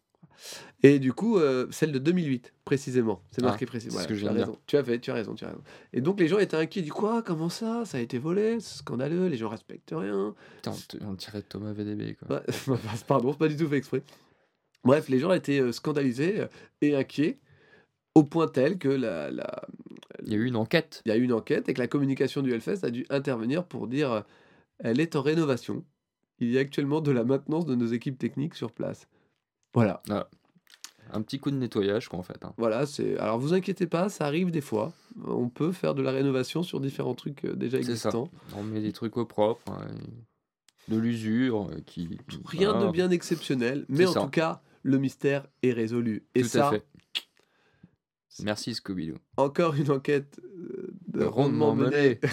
Et du coup, euh, celle de 2008, précisément. C'est Ah, marqué précisément. ce que tu, as raison. tu as fait, tu as raison, tu as raison. Et donc les gens étaient inquiets du quoi Comment ça? Ça a été volé C'est scandaleux, les gens respectent rien. Putain, on, dirait Thomas VDB, quoi. Ouais, Pardon, c'est pas du tout fait exprès. Bref, les gens étaient euh, scandalisés euh, et inquiets au point tel que la, la- Il y a eu une enquête. il y a eu une enquête et que la communication du Hellfest a dû intervenir pour dire elle est en rénovation. Il y a actuellement de la maintenance de nos équipes techniques sur place. Voilà. Un petit coup de nettoyage, quoi, en fait. hein. Voilà, c'est. Alors vous inquiétez pas, ça arrive des fois. On peut faire de la rénovation sur différents trucs euh, déjà ça. existants. On met des trucs au propre. hein, de l'usure euh, qui. Rien de bien exceptionnel, mais en ça. tout cas, le mystère est résolu. Et Tout ça, à fait. Merci Scooby-Doo. encore une enquête euh, de rondement menée.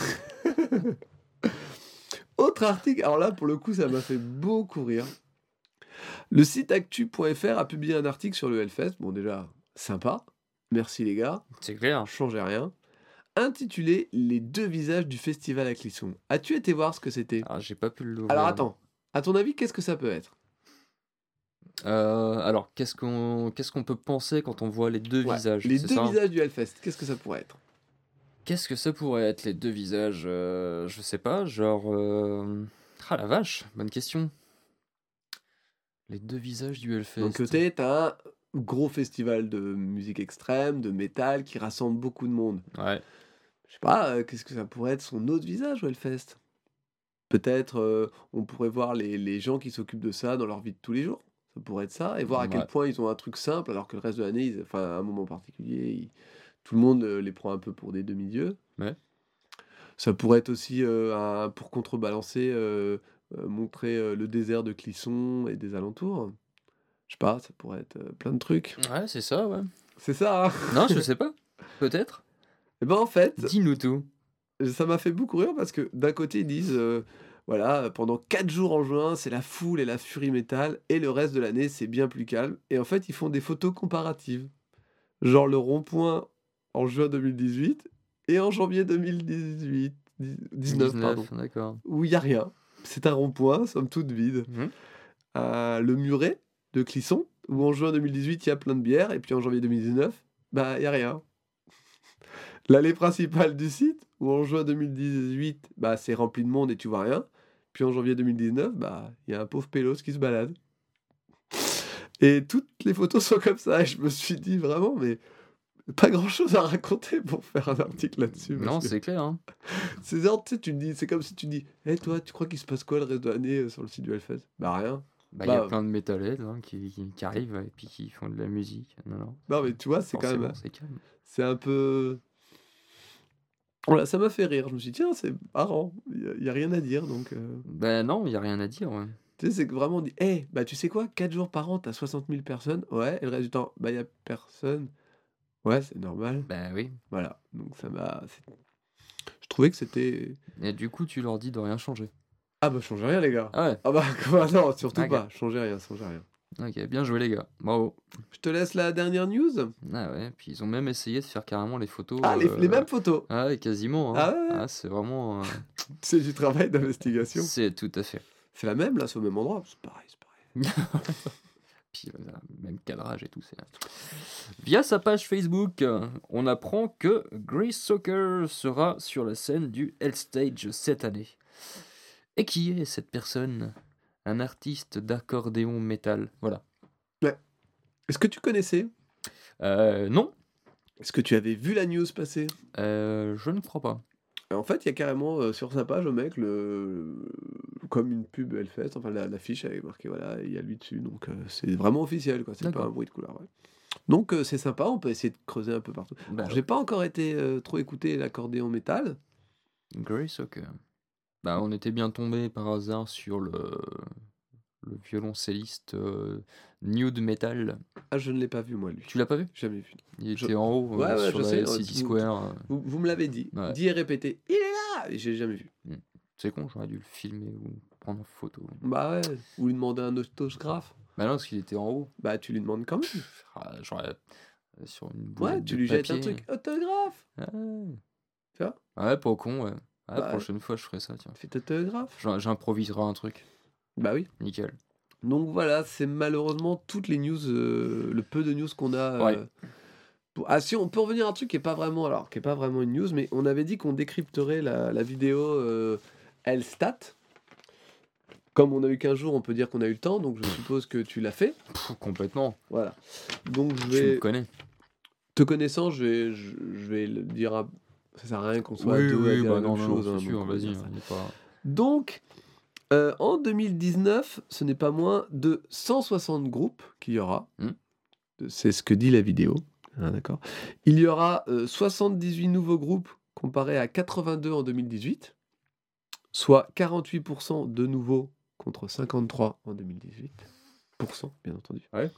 Autre article, alors là pour le coup ça m'a fait beaucoup rire. Le site actu.fr a publié un article sur le Hellfest, bon déjà sympa, merci les gars, C'est clair. changez rien, intitulé Les deux visages du festival à Clisson. As-tu été voir ce que c'était? Ah, j'ai pas pu le. Alors attends, à ton avis qu'est-ce que ça peut être? Euh, alors, qu'est-ce qu'on qu'est-ce qu'on peut penser quand on voit les deux Ouais, visages? Les deux ça visages du Hellfest, qu'est-ce que ça pourrait être? Qu'est-ce que ça pourrait être les deux visages? Euh, Je sais pas, genre. euh, Ah la vache, bonne question. Les deux visages du Hellfest. D'un côté, t'as un gros festival de musique extrême, de métal qui rassemble beaucoup de monde. Ouais. Je sais pas, euh, qu'est-ce que ça pourrait être son autre visage au Hellfest? Peut-être euh, on pourrait voir les, les gens qui s'occupent de ça dans leur vie de tous les jours. Ça pourrait être ça. Et voir à quel point ils ont un truc simple, alors que le reste de l'année, ils- enfin, à un moment particulier, ils- tout le monde euh, les prend un peu pour des demi-dieux. Ouais. Ça pourrait être aussi euh, un- pour contrebalancer, euh, euh, montrer euh, le désert de Clisson et des alentours. Je sais pas, ça pourrait être euh, plein de trucs. Ouais, c'est ça, ouais. C'est ça, hein Non, je sais pas. Peut-être. Et ben en fait, Dis-nous tout. ça m'a fait beaucoup rire parce que d'un côté ils disent euh, voilà pendant 4 jours en juin c'est la foule et la furie métal et le reste de l'année c'est bien plus calme et en fait ils font des photos comparatives genre le rond-point en juin 2018 et en janvier 2018 dix- 19, pardon d'accord. où il y a rien c'est un rond-point somme toute vide Mhm. Euh, le muret de Clisson où en juin 2018 il y a plein de bières et puis en janvier 2019 bah il y a rien L'allée principale du site, où en juin 2018, bah, c'est rempli de monde et tu vois rien. Puis en janvier 2019, bah, il y a un pauvre pélos qui se balade. Et toutes les photos sont comme ça. Et je me suis dit vraiment, mais pas grand chose à raconter pour faire un article là-dessus. Non, c'est clair. Hein. c'est tu dis, c'est comme si tu dis, hé toi, tu crois qu'il se passe quoi le reste de l'année euh, sur le site du Hellfest? Bah rien. Bah, il y a Bah, plein de métalheads hein, qui, qui, qui arrivent et puis qui font de la musique. Non, non. Non mais tu vois, c'est quand même, c'est calme. c'est un peu. Voilà, ça m'a fait rire. Je me suis dit, tiens, c'est marrant. Il n'y a, rien à dire. Donc, euh, Ben non, il y a rien à dire. Ouais. tu sais, c'est que vraiment, on dit, hé, bah tu sais quoi, 4 jours par an, t'as 60 000 personnes. Ouais, et le reste du temps, bah il n'y a personne. Ouais, c'est normal. Ben oui. Voilà. Donc, ça m'a. Je trouvais que c'était. Et du coup, tu leur dis de rien changer. Ah bah, changez rien, les gars. Ah ouais. Ah bah, non, surtout pas. Changez rien, changez rien. Ok, bien joué les gars. Bravo. Je te laisse la dernière news. Ah ouais. Puis ils ont même essayé de faire carrément les photos. Ah, les, euh, les mêmes photos. Ah ouais, quasiment. hein. Ah ouais, ouais. c'est vraiment. euh, C'est du travail d'investigation. C'est tout à fait. C'est la même, là, c'est au même endroit. C'est pareil, c'est pareil. Puis euh, même cadrage et tout. c'est- Via sa page Facebook, euh, on apprend que Grace Soccer sera sur la scène du Hell Stage cette année. Et qui est cette personne? Un artiste d'accordéon métal. Voilà. Est-ce que tu connaissais? Euh, non, Est-ce que tu avais vu la news passer? Euh, je ne crois pas. En fait, il y a carrément euh, sur sa page, au mec, le... comme une pub Hellfest, enfin la- l'affiche avec marqué, voilà, il y a lui dessus, donc euh, c'est vraiment officiel, quoi, c'est pas un bruit de couleur. ouais. Donc euh, c'est sympa, on peut essayer de creuser un peu partout. Bah, Alors, J'ai pas encore été euh, trop écouté l'accordéon métal. Grace Soccer. Bah, on était bien tombé par hasard sur le, le violoncelliste Nude Metal. Ah, je ne l'ai pas vu, moi, lui. Tu l'as pas vu? Jamais vu. Il Je- était en haut Ouais, ouais, sur je la sais, City Square. Vous, vous me l'avez dit, dit et répété, il est là Et j'ai jamais vu. C'est con, j'aurais dû le filmer ou prendre en photo. Bah ouais, ou lui demander un autographe. Bah non, parce qu'il était en haut. Bah tu lui demandes quand même. Ah, J'aurais euh, sur une Ouais, boulette tu lui jettes un truc, autographe Ouais. Tu vois Ouais, pas con, ouais. Ouais, Bah, prochaine fois, je ferai ça, tiens. Fais autographe. J'im- J'improviserai un truc. Bah oui. Nickel. Donc voilà, c'est malheureusement toutes les news, euh, le peu de news qu'on a. euh, Ouais. pour- Ah si, on peut revenir à un truc qui est pas vraiment, alors qui est pas vraiment une news, mais on avait dit qu'on décrypterait la, la vidéo euh, Elstat. Comme on a eu qu'un jour, on peut dire qu'on a eu le temps, donc je suppose que tu l'as fait. Pff, complètement. Voilà. Donc je Tu me vais, connais. te connaissant, je vais, je, je vais le dire. À... Ça sert à rien qu'on soit Oui, deux à oui, dire bah la non, même non, chose. hein, sûr, donc vas-y. est pas... Donc, euh, en 2019, ce n'est pas moins de 160 groupes qu'il y aura. Hmm. C'est ce que dit la vidéo. Ah, D'accord. Il y aura euh, 78 nouveaux groupes comparé à 82 en 2018, soit 48% de nouveaux contre 53 en 2018. Pourcent, bien entendu. Ouais.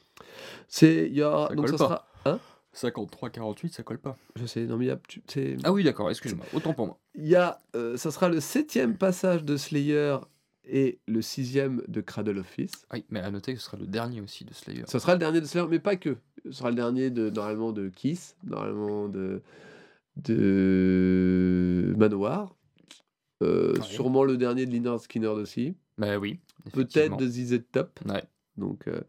C'est, il y aura, Ça donc colle ça pas. sera, hein? 53-48, ça colle pas. Je sais, non mais il y a, tu- Ah oui, d'accord, excuse-moi. Autant pour moi. il y a, euh, ça sera le septième passage de Slayer et le sixième de Cradle of Filth. Oui, mais à noter que ce sera le dernier aussi de Slayer. Ça sera le dernier de Slayer, mais pas que. Ce sera le dernier de normalement de Kiss, normalement de de Manowar, euh, Ouais. sûrement le dernier de Lynyrd Skinner aussi, Bah oui. peut-être de ZZ Top. Ouais. Donc, euh,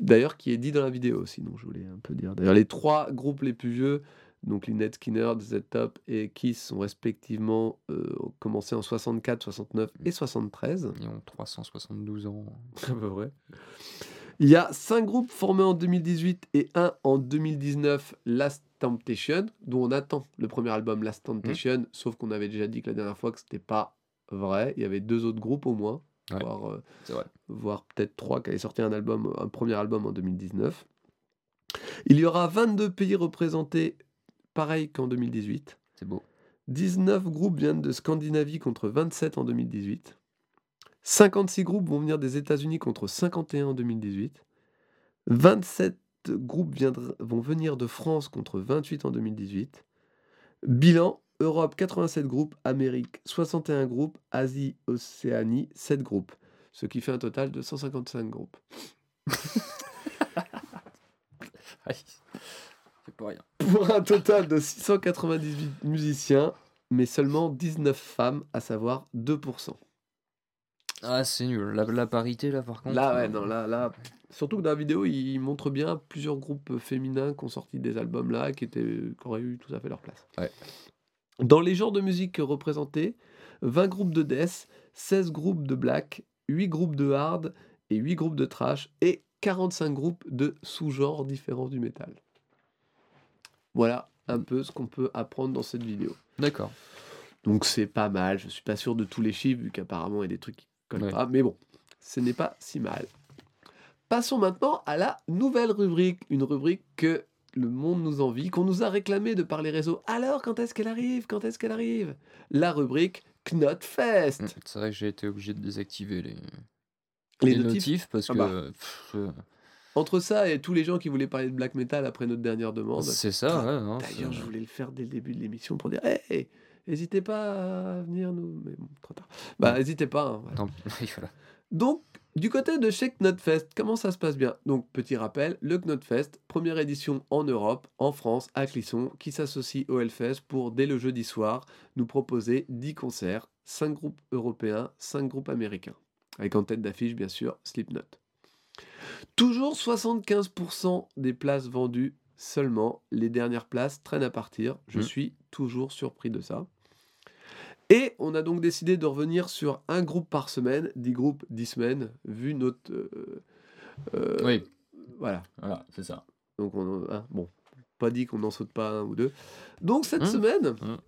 d'ailleurs, qui est dit dans la vidéo aussi, donc je voulais un peu dire. D'ailleurs, les trois groupes les plus vieux, donc Lynyrd Skinner, ZZ Top et Kiss, sont respectivement euh, ont commencé en 64, 69 et 73. Ils ont 372 ans. À peu près. Il y a cinq groupes formés en 2018 et un en 2019, Last Temptation, dont on attend le premier album Last Temptation, sauf qu'on avait déjà dit que la dernière fois que c'était pas vrai. Il y avait deux autres groupes au moins. Ouais. voire, euh, voire peut-être 3 qui avaient sorti un, album, un premier album en 2019. Il y aura 22 pays représentés, pareil qu'en 2018. C'est beau. 19 groupes viennent de Scandinavie contre 27 en 2018. 56 groupes vont venir des États-Unis contre 51 en 2018. 27 groupes vont venir de France contre 28 en 2018. Bilan Europe 87 groupes, Amérique 61 groupes, Asie, Océanie 7 groupes. Ce qui fait un total de 155 groupes. Rien. Pour un total de 698 musiciens, mais seulement 19 femmes, à savoir 2%. Ah, c'est nul. La, la parité, là, par contre. Là, euh, ouais, non, là, là. Surtout que dans la vidéo, il montre bien plusieurs groupes féminins qui ont sorti des albums là, qui, étaient, qui auraient eu tout à fait leur place. Ouais. Dans les genres de musique représentés, 20 groupes de death, 16 groupes de black, 8 groupes de hard et 8 groupes de trash et 45 groupes de sous-genres différents du métal. Voilà un peu ce qu'on peut apprendre dans cette vidéo. D'accord. Donc c'est pas mal, je suis pas sûr de tous les chiffres vu qu'apparemment il y a des trucs qui collent Ouais. pas, mais bon, ce n'est pas si mal. Passons maintenant à la nouvelle rubrique, une rubrique que le monde nous envie, qu'on nous a réclamé de par les réseaux. Alors quand est-ce qu'elle arrive? Quand est-ce qu'elle arrive? La rubrique Knotfest. Mm, C'est vrai que j'ai été obligé de désactiver les, Les les notifs? notifs parce Ah que. bah. pff, euh, Entre ça et tous les gens qui voulaient parler de black metal après notre dernière demande. c'est ça, ouais. D'ailleurs, je voulais le faire dès le début de l'émission pour dire, hey, n'hésitez pas à venir nous. Mais bon, trop tard. Bah, n'hésitez pas. hein, voilà. Non, oui, voilà. Donc, du côté de chez Knotfest, comment ça se passe bien? Donc, petit rappel, le Knotfest, première édition en Europe, en France, à Clisson, qui s'associe au Hellfest pour, dès le jeudi soir, nous proposer 10 concerts, 5 groupes européens, 5 groupes américains. Avec en tête d'affiche, bien sûr, Slipknot. Toujours 75% des places vendues seulement. Les dernières places traînent à partir. Je Mhm. suis toujours surpris de ça. Et on a donc décidé de revenir sur un groupe par semaine, 10 groupes, 10 semaines, vu notre... euh, euh, Oui, Voilà. voilà, c'est ça. Donc, on, hein, bon, pas dit qu'on n'en saute pas un ou deux. Donc, cette Hum, semaine... hum.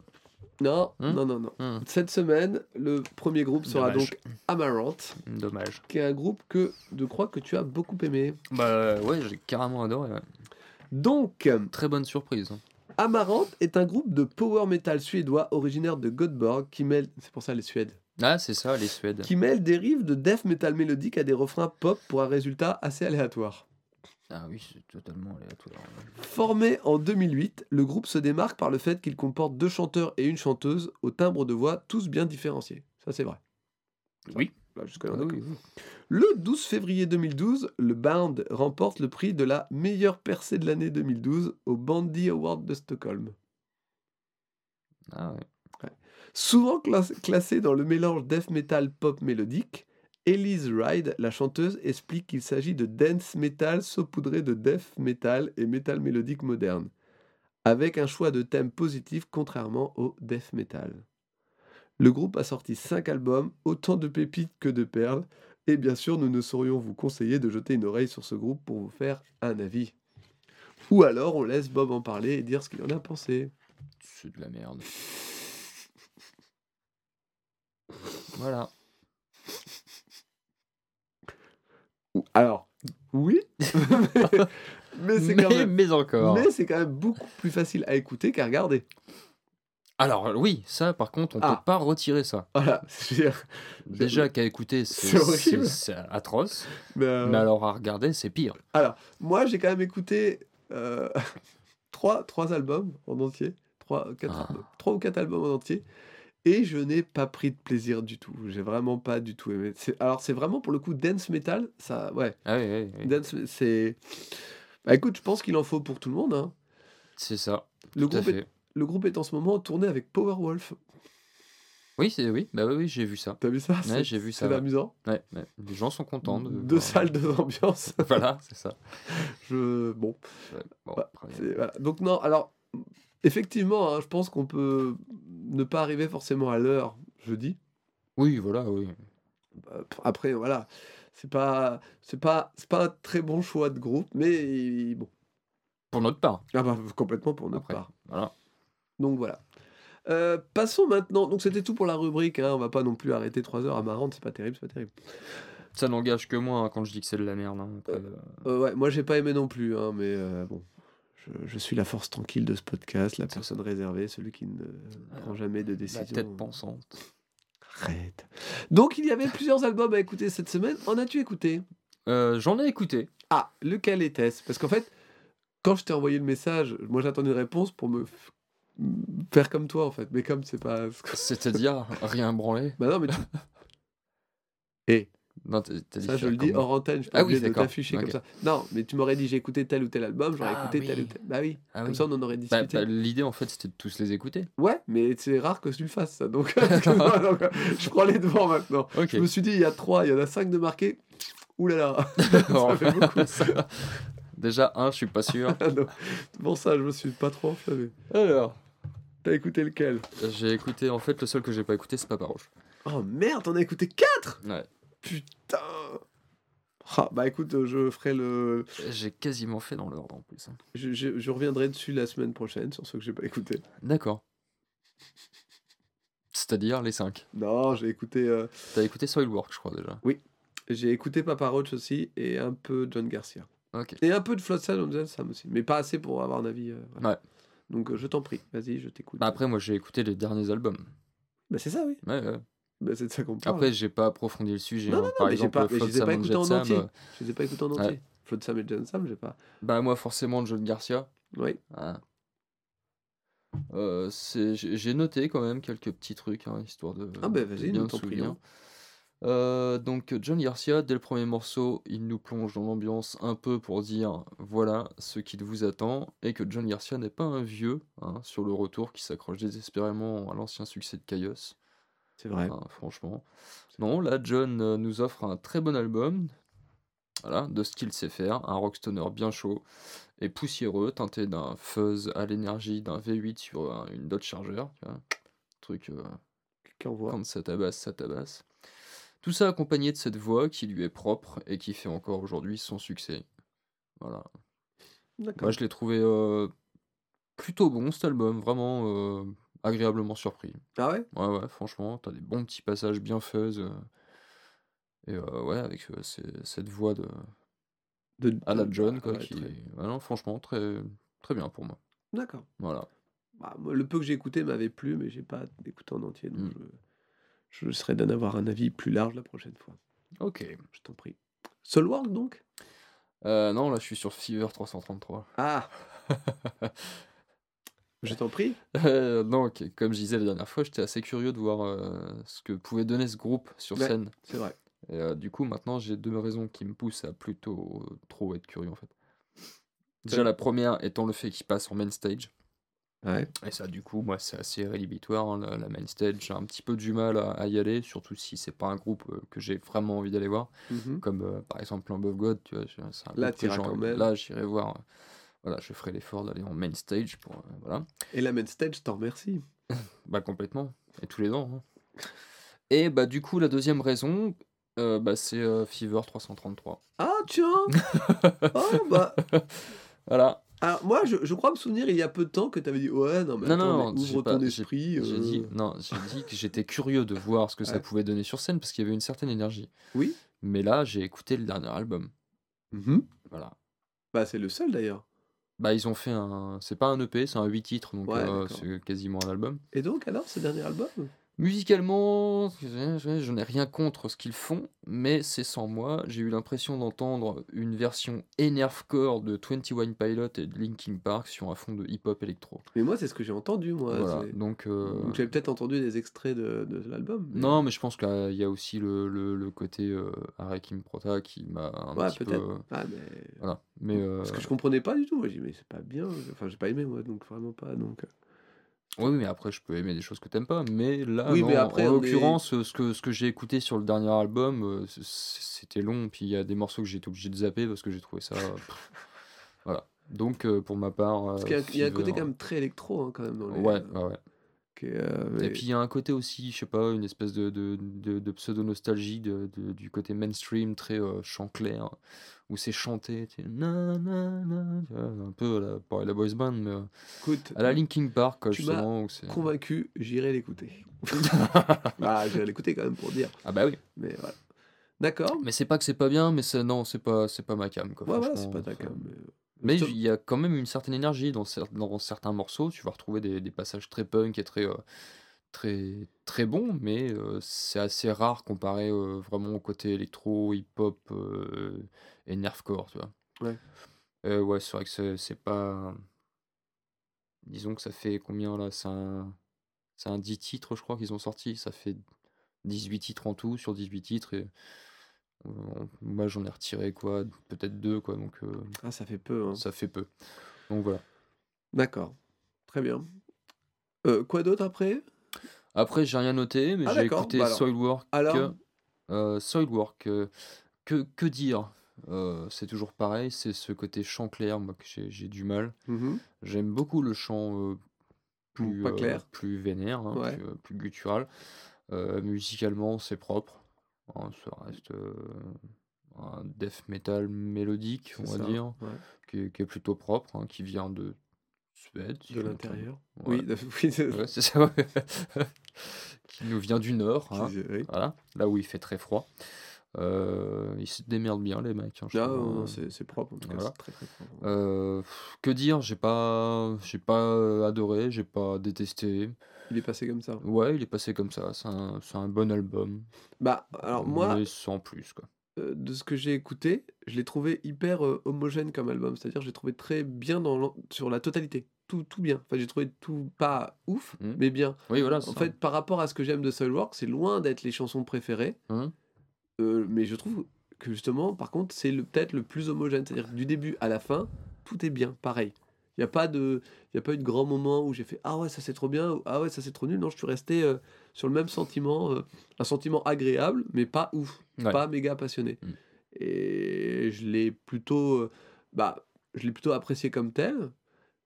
Non, Hum. non, non, non. Hmm, Cette semaine, le premier groupe sera Dommage. donc Amaranth, Dommage. qui est un groupe que je crois que tu as beaucoup aimé. Bah ouais, j'ai carrément adoré. ouais. Donc, Très bonne surprise. hein. Amaranth est un groupe de power metal suédois originaire de Göteborg qui mêle, c'est pour ça les Suèdes, Ah, c'est ça, les Suèdes. qui mêle des riffs de death metal mélodique à des refrains pop pour un résultat assez aléatoire. Ah oui, c'est totalement aléatoire. Formé en 2008, le groupe se démarque par le fait qu'il comporte deux chanteurs et une chanteuse au timbre de voix tous bien différenciés. Ça c'est vrai. Oui. Ah oui, oui. Le 12 février 2012, le band remporte le prix de la meilleure percée de l'année 2012 au Bandy Award de Stockholm. Ah ouais. Souvent classée dans le mélange death metal pop mélodique, Elise Ride, la chanteuse, explique qu'il s'agit de dance metal saupoudré de death metal et metal mélodique moderne, avec un choix de thème positif contrairement au death metal. Le groupe a sorti 5 albums, autant de pépites que de perles, et bien sûr nous ne saurions vous conseiller de jeter une oreille sur ce groupe pour vous faire un avis. Ou alors on laisse Bob en parler et dire ce qu'il en a pensé. C'est de la merde. Voilà. Alors, oui, mais c'est quand, même- mais encore. mais c'est quand même beaucoup plus facile à écouter qu'à regarder. Alors oui, ça par contre, on Ah. peut pas retirer ça. Voilà, Déjà qu'à écouter, c'est atroce. mais, euh, Mais alors à regarder, c'est pire. alors, moi j'ai quand même écouté euh, trois, trois albums en entier, trois, quatre, Ah. trois ou quatre albums en entier, et je n'ai pas pris de plaisir du tout. J'ai vraiment pas du tout aimé. Alors c'est vraiment pour le coup dance metal, ça, ouais, Ah oui, oui, oui. dance, c'est. Bah écoute, je pense qu'il en faut pour tout le monde. Hein. c'est ça. Le groupe, est. le groupe est en ce moment tourné avec Powerwolf. Oui, c'est oui, bah oui, j'ai vu ça. T'as vu ça? J'ai vu ça, C'est ouais. amusant. Ouais. Les gens sont contents de. Deux salles, deux ambiances. Voilà, c'est ça. Je... Bon, voilà. Donc non, alors, effectivement, hein, je pense qu'on peut ne pas arriver forcément à l'heure jeudi. Oui, voilà, oui. Euh, Après, voilà, c'est pas, c'est pas, c'est pas un très bon choix de groupe, mais bon, Pour notre part. ah bah, complètement pour notre Après, part. voilà. Donc voilà. Euh, passons maintenant. Donc c'était tout pour la rubrique. Hein. On va pas non plus arrêter 3 heures à marrante. C'est pas terrible, c'est pas terrible. Ça n'engage que moi hein, quand je dis que c'est de la merde. hein. Après, Euh, euh, Euh, ouais, moi j'ai pas aimé non plus, hein, mais bon. Je, je suis la force tranquille de ce podcast, la personne réservée, celui qui ne prend jamais de la décision. tête pensante. Arrête. Donc il y avait plusieurs albums à écouter cette semaine. En as-tu écouté? Euh, J'en ai écouté. Ah, lequel était-ce? Parce qu'en fait, quand je t'ai envoyé le message, moi j'attendais une réponse pour me faire comme toi en fait. Mais comme c'est pas. C'est-à-dire rien branlé. Bah non, mais tu. Et Non, t'as dit ça, je le dis hors antenne, je peux Ah oui, de t'afficher comme ça. Non, mais tu m'aurais dit j'ai écouté tel ou tel album, j'aurais Ah écouté tel ou tel. Bah oui, Ah comme oui. ça on en aurait Bah, discuté. bah, L'idée en fait c'était de tous les écouter. Ouais, mais c'est rare que tu le fasses ça. Donc, je prends les devants maintenant. Ok. Je me suis dit, il y a trois, il y en a cinq de marqués. Ouh là là. ça fait beaucoup. Ça- Déjà, un, je suis pas sûr. Pour ça, je me suis pas trop enflammé. Alors, T'as écouté lequel? J'ai écouté, en fait, le seul que j'ai pas écouté, c'est Papa Roche. Oh merde, t'en as écouté quatre? Ouais. Putain Ah, Bah écoute, je ferai le. J'ai quasiment fait dans l'ordre en plus. hein. Je, je- je reviendrai dessus la semaine prochaine sur ceux que j'ai pas écouté. D'accord. C'est-à-dire les 5. Non, j'ai écouté. euh, T'as écouté Soilwork, je crois déjà. J'ai écouté Papa Roach aussi et un peu John Garcia. Ok. Et un peu de Flotsam and Sam aussi, mais pas assez pour avoir un avis. euh. Ouais. Donc euh, je t'en prie, vas-y, je t'écoute. Bah après, moi, j'ai écouté les derniers albums. Bah, c'est ça, oui. Ouais, ouais. Bah, c'est de ça qu'on parle. Après, j'ai pas approfondi le sujet. Non, hein. non, non, Par mais exemple, pas- mais je les ai pas écoutés en entier. euh, Je les ai pas écoutés en Ouais. entier. Flotsam et John Sam, j'ai pas. Bah moi, forcément, John Garcia. Oui. Ah. Euh, j'ai noté quand même quelques petits trucs, hein, histoire de, Ah bah, vas-y, nous t'en prions. Euh, donc John Garcia, dès le premier morceau, il nous plonge dans l'ambiance un peu pour dire voilà ce qu'il vous attend et que John Garcia n'est pas un vieux hein, sur le retour qui s'accroche désespérément à l'ancien succès de Caius. C'est vrai. Hein, franchement. Non, là, John euh, nous offre un très bon album, voilà, de ce qu'il sait faire, un rockstoner bien chaud et poussiéreux, teinté d'un fuzz à l'énergie d'un V8 sur un- une Dodge Charger, tu vois. truc, euh, quand ça tabasse, ça tabasse. Tout ça accompagné de cette voix qui lui est propre et qui fait encore aujourd'hui son succès. Voilà. D'accord. Moi, je l'ai trouvé euh, plutôt bon cet album, vraiment euh, agréablement surpris. Ah ouais? Ouais, ouais, franchement, t'as des bons petits passages bien fuzz. euh, et ouais, avec cette voix de John, ah quoi, ouais, qui très- non, franchement, très, très bien pour moi. D'accord. Voilà. Bah, le peu que j'ai écouté m'avait plu, mais j'ai pas écouté en entier, donc Mm. je, je serais d'en avoir un avis plus large la prochaine fois. Ok. Je t'en prie. Soulwork donc? Euh, non, là, je suis sur Fever 333. Ah Je t'en prie. Euh, donc, comme je disais la dernière fois, j'étais assez curieux de voir euh, ce que pouvait donner ce groupe sur Ouais. scène. C'est vrai. Et euh, du coup, maintenant, j'ai deux raisons qui me poussent à plutôt trop être curieux, en fait. Déjà, la première étant le fait qu'il passe en main stage. Ouais. Et ça, du coup, moi, c'est assez rédhibitoire. hein, la, la main stage, j'ai un petit peu du mal à, à y aller, surtout si c'est pas un groupe euh, que j'ai vraiment envie d'aller voir. Mhm. Comme euh, par exemple Lamb of God, tu vois, c'est un Là, groupe que t'iras j'ai quand envie- même. Là, j'irai voir. euh, voilà, je ferai l'effort d'aller en main stage pour. euh, voilà. Et la main stage, t'en remercie. Bah, complètement. Et tous les ans. hein. Et bah, du coup, la deuxième raison, euh, bah, c'est euh, Fever 333. Ah tiens Oh bah Voilà. Alors moi, je, je crois me souvenir il y a peu de temps que tu avais dit ouais non mais Non, attends, non, mais ouvre pas- ton esprit. J'ai euh. dit, non, j'ai dit que j'étais curieux de voir ce que ça pouvait donner sur scène parce qu'il y avait une certaine énergie. Oui. Mais là, j'ai écouté le dernier album. Mhm. Voilà. Bah c'est le seul d'ailleurs. Bah, ils ont fait un. C'est pas un EP, c'est un 8 titres, donc Ouais, euh, c'est quasiment un album. Et donc alors ce dernier album? Musicalement, je n'ai rien contre ce qu'ils font, mais c'est sans moi. J'ai eu l'impression d'entendre une version Enervecore de 21 Pilot et de Linkin Park sur un fond de hip-hop électro. Mais moi c'est ce que j'ai entendu moi. voilà, donc. euh, Donc j'avais peut-être entendu des extraits de, de l'album. mais- Non, mais je pense qu'il y a aussi le, le, le côté euh, Arekim Prota qui m'a un Ouais, petit peu. peut-être. Ah mais Voilà. Mais. euh, parce que je comprenais pas du tout. J'ai dit mais c'est pas bien. Enfin j'ai pas aimé moi donc vraiment pas donc. Euh. Oui, mais après, je peux aimer des choses que t'aimes pas. Mais là, Oui, non, mais après, en est- l'occurrence, euh, ce que, ce que j'ai écouté sur le dernier album, euh, c'était long. Puis il y a des morceaux que j'ai été obligé de zapper parce que j'ai trouvé ça. pff, voilà. Donc, euh, pour ma part. Parce euh, qu'il y a, il y a un côté quand même très électro hein, quand même dans les. Ouais, euh, ouais, ouais. Euh, Et puis il y a un côté aussi, je sais pas, une espèce de, de, de, de pseudo-nostalgie du côté mainstream, très euh, chant clair, où c'est chanté, na, na, na, un peu à la, pas à la boys band, mais euh, écoute, à la Linkin Park, quoi, Tu justement. Convaincu, j'irai l'écouter. bah, j'irai l'écouter quand même pour dire. Ah bah oui. Mais voilà. D'accord. Mais c'est pas que c'est pas bien, mais non, c'est pas, c'est pas ma cam, quoi. Ouais, voilà, c'est pas ta cam. Mais, Mais il y a quand même une certaine énergie dans, cer- dans certains morceaux. Tu vas retrouver des, des passages très punk et très, euh, très, très bons, mais euh, c'est assez rare comparé euh, vraiment au côté électro, hip-hop et nerfcore, tu vois. Ouais. Ouais, c'est vrai que c'est pas. Disons que ça fait combien là? C'est un... un 10 titres, je crois, qu'ils ont sorti. Ça fait 18 titres en tout sur 18 titres. Et moi, j'en ai retiré quoi Peut-être deux, quoi. Donc. euh, Ah, ça fait peu. hein. ça fait peu. Donc voilà. D'accord. Très bien. Euh, quoi d'autre après? Après, j'ai rien noté, mais Ah, j'ai écouté Bah alors- Soilwork. Alors? euh, Soilwork, que, que dire? Euh, C'est toujours pareil, c'est ce côté chant clair, moi, que j'ai j'ai du mal. Mhm. J'aime beaucoup le chant euh, plus, Pas euh, clair. plus vénère, hein, Ouais. plus, plus guttural. Musicalement, c'est propre. Hein, ça reste euh, un death metal mélodique, on va ça, dire, ouais. qui, est- qui est plutôt propre, hein, qui vient de Suède. si De l'intérieur. Ouais. Oui, c'est- Ouais, ça, qui nous vient du nord, hein, oui. voilà, là où il fait très froid. Euh, ils se démerdent bien, les mecs. hein, Ah, c'est propre en tout cas. Voilà. C'est très très propre. Euh, pff, que dire, j'ai pas, j'ai pas adoré, j'ai pas détesté. Il est passé comme ça. Ouais, il est passé comme ça. C'est un, un bon album, Bah, alors moi, mais sans plus quoi. euh, de ce que j'ai écouté, je l'ai trouvé hyper euh, homogène comme album. C'est-à-dire, j'ai trouvé très bien dans sur la totalité. Tout, tout bien. Enfin, j'ai trouvé tout pas ouf, Mhm. mais bien. Oui, voilà. En ça. fait, par rapport à ce que j'aime de Soilwork, c'est loin d'être les chansons préférées. Mhm. Euh, mais je trouve que justement, par contre, c'est peut-être le plus homogène. C'est-à-dire que du début à la fin, tout est bien, pareil. Il n'y a, pas de- y a pas eu de grand moment où j'ai fait Ah ouais, ça c'est trop bien, ou Ah ouais, ça c'est trop nul. Non, je suis resté euh, sur le même sentiment, euh, un sentiment agréable, mais pas ouf, Ouais. pas méga passionné. Mm. Et je l'ai plutôt, euh, bah, je l'ai plutôt apprécié comme tel.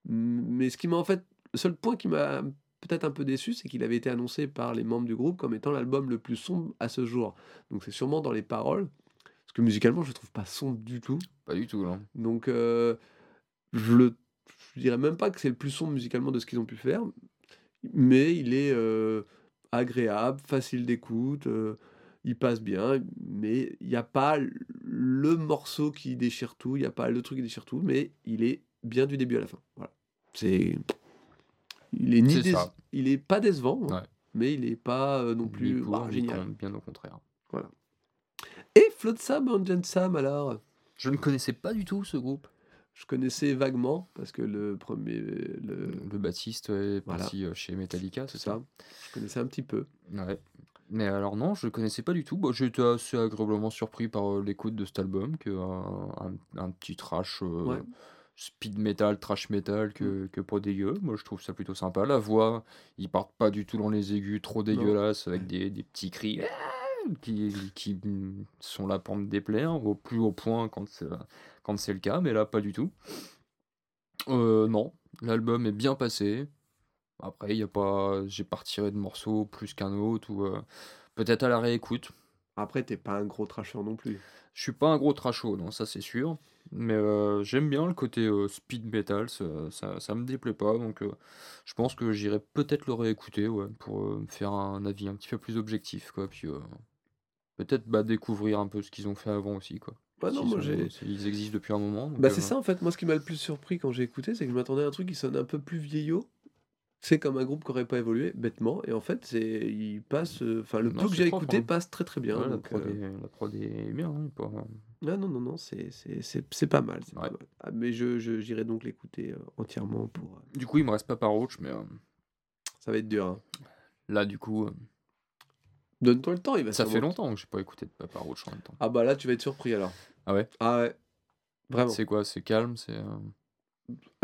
Mais ce qui m'a en fait, le seul point qui m'a peut-être un peu déçu, c'est qu'il avait été annoncé par les membres du groupe comme étant l'album le plus sombre à ce jour. Donc c'est sûrement dans les paroles, parce que musicalement je le trouve pas sombre du tout. Pas du tout. Là. Donc je le, je dirais même pas que c'est le plus sombre musicalement de ce qu'ils ont pu faire, mais il est euh, agréable, facile d'écoute. euh, il passe bien, mais il n'y a pas le morceau qui déchire tout, il n'y a pas le truc qui déchire tout, mais il est bien du début à la fin. Voilà. C'est. Il est, ni il est pas décevant, hein, Ouais. mais il est pas euh, non plus pour, génial. bien au contraire. Et Flotsam and Sam alors? Je ne connaissais pas du tout ce groupe. Je connaissais vaguement, parce que le premier. Le, Le Baptiste est parti euh, chez Metallica, c'est ça. Je connaissais un petit peu. Ouais. Mais alors non, je connaissais pas du tout. Bon, j'ai été assez agréablement surpris par euh, l'écoute de cet album, que un, un- un petit trash euh, Ouais. speed metal, trash metal que, que pas dégueu. Moi, je trouve ça plutôt sympa. La voix, ils partent pas du tout dans les aigus trop dégueulasses avec des, des petits cris qui, qui sont là pour me déplaire au plus haut point quand c'est quand c'est le cas, mais là pas du tout. Euh, non, l'album est bien passé. Après, il y a pas, j'ai pas retiré de morceaux plus qu'un autre ou euh, peut-être à la réécoute. Après, t'es pas un gros trasheur non plus. Je suis pas un gros trasho, non, ça c'est sûr. Mais euh, j'aime bien le côté speed metal, ça, ça, ça me déplaît pas. Donc je pense que j'irai peut-être le réécouter ouais, pour me faire un avis un petit peu plus objectif. Quoi. Puis peut-être bah, découvrir un peu ce qu'ils ont fait avant aussi. Quoi. Non, moi sont-. Ils existent depuis un moment. Bah, euh, c'est ça en fait, moi ce qui m'a le plus surpris quand j'ai écouté, c'est que je m'attendais à un truc qui sonne un peu plus vieillot. C'est comme un groupe qui aurait pas évolué, bêtement, et en fait, c'est il passe. euh, Enfin, le Non, peu que j'ai écouté hein. passe très très bien. ouais, la, prod euh, est, la prod est bien. hein, pas- Ah non, non, non, c'est- c'est c'est- c'est pas mal. pas mal. Ah, mais je j'irai donc l'écouter euh, entièrement pour. euh, Du coup, il me reste pas par Roach, mais euh, Ça va être dur. hein. là, du coup, euh, Donne-toi le temps, il va ça fait longtemps que j'ai pas écouté de Papa Roach en même temps. Ah bah là, tu vas être surpris alors. Ah ouais? Ah ouais. Vraiment. C'est quoi? C'est calme? C'est. euh,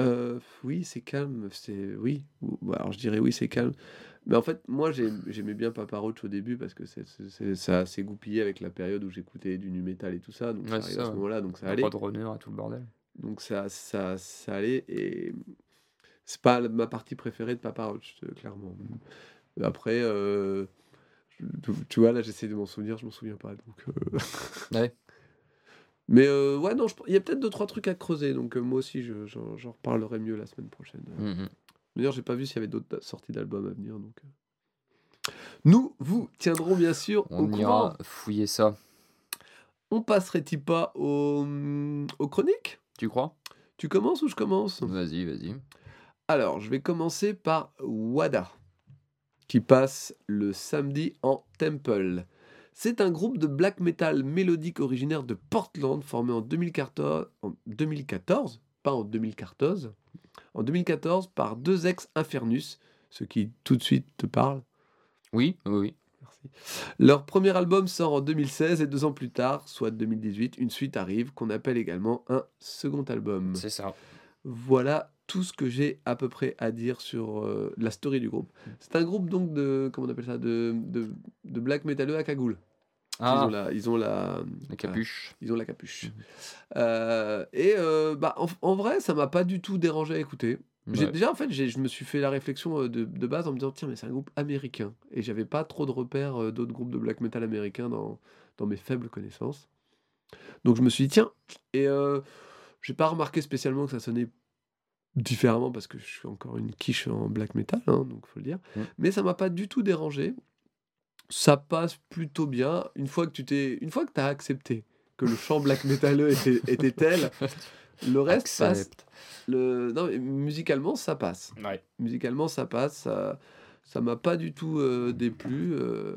Euh, oui, c'est calme. C'est oui. Ou- bah, alors je dirais oui, c'est calme. Mais en fait, moi, j'ai- j'aimais bien Papa Roach au début parce que c'est, ça s'est goupillé avec la période où j'écoutais du nu metal et tout ça. Donc Ouais, ça arrive à ça, ce moment-là, donc ça la allait. Roadrunner et tout le bordel. Donc ça, ça, ça allait. Et c'est pas ma partie préférée de Papa Roach, euh, clairement. Après, euh, tu vois, là, j'essaie de m'en souvenir, je m'en souviens pas. Donc, euh, Ouais. Mais euh, ouais, non, je- il y a peut-être deux, trois trucs à creuser. Donc, euh, moi aussi, je- j'en j'en reparlerai mieux la semaine prochaine. Mhm. D'ailleurs, j'ai pas vu s'il y avait d'autres sorties d'albums à venir. Donc, euh. Nous vous tiendrons bien sûr au On courant. ira fouiller ça. On passerait-il pas au, aux chroniques? Tu crois? Tu commences ou je commence? Vas-y, vas-y. Alors, je vais commencer par Wada, qui passe le samedi en Temple. C'est un groupe de black metal mélodique originaire de Portland, formé en 2014, en 2014 pas en 2014, en 2014 par deux ex-Infernus, ce qui tout de suite te parle. Oui, oui, oui. Merci. Leur premier album sort en 2016 et deux ans plus tard, soit 2018, une suite arrive qu'on appelle également un second album. C'est ça. Voilà tout ce que j'ai à peu près à dire sur euh, la story du groupe. C'est un groupe donc de comment on appelle ça de, de, de black metaleux à cagoule. Ils Ah, ont la ils ont la, la capuche. ils ont la capuche. Euh, et euh, bah en, en vrai ça m'a pas du tout dérangé à écouter. J'ai- Ouais. Déjà en fait je me suis fait la réflexion de, de base en me disant tiens mais c'est un groupe américain et j'avais pas trop de repères d'autres groupes de black metal américains dans, dans mes faibles connaissances. Donc je me suis dit tiens et j'ai pas remarqué spécialement que ça sonnait différemment parce que je suis encore une quiche en black metal hein, donc faut le dire. Mais ça m'a pas du tout dérangé. Ça passe plutôt bien une fois que tu t'es une fois que tu as accepté que le chant black metaleux était, était tel, le reste passe. Accepte. Le... Non, mais musicalement, ça passe. Ouais. Musicalement, ça passe. Ça ça m'a pas du tout euh, déplu. euh,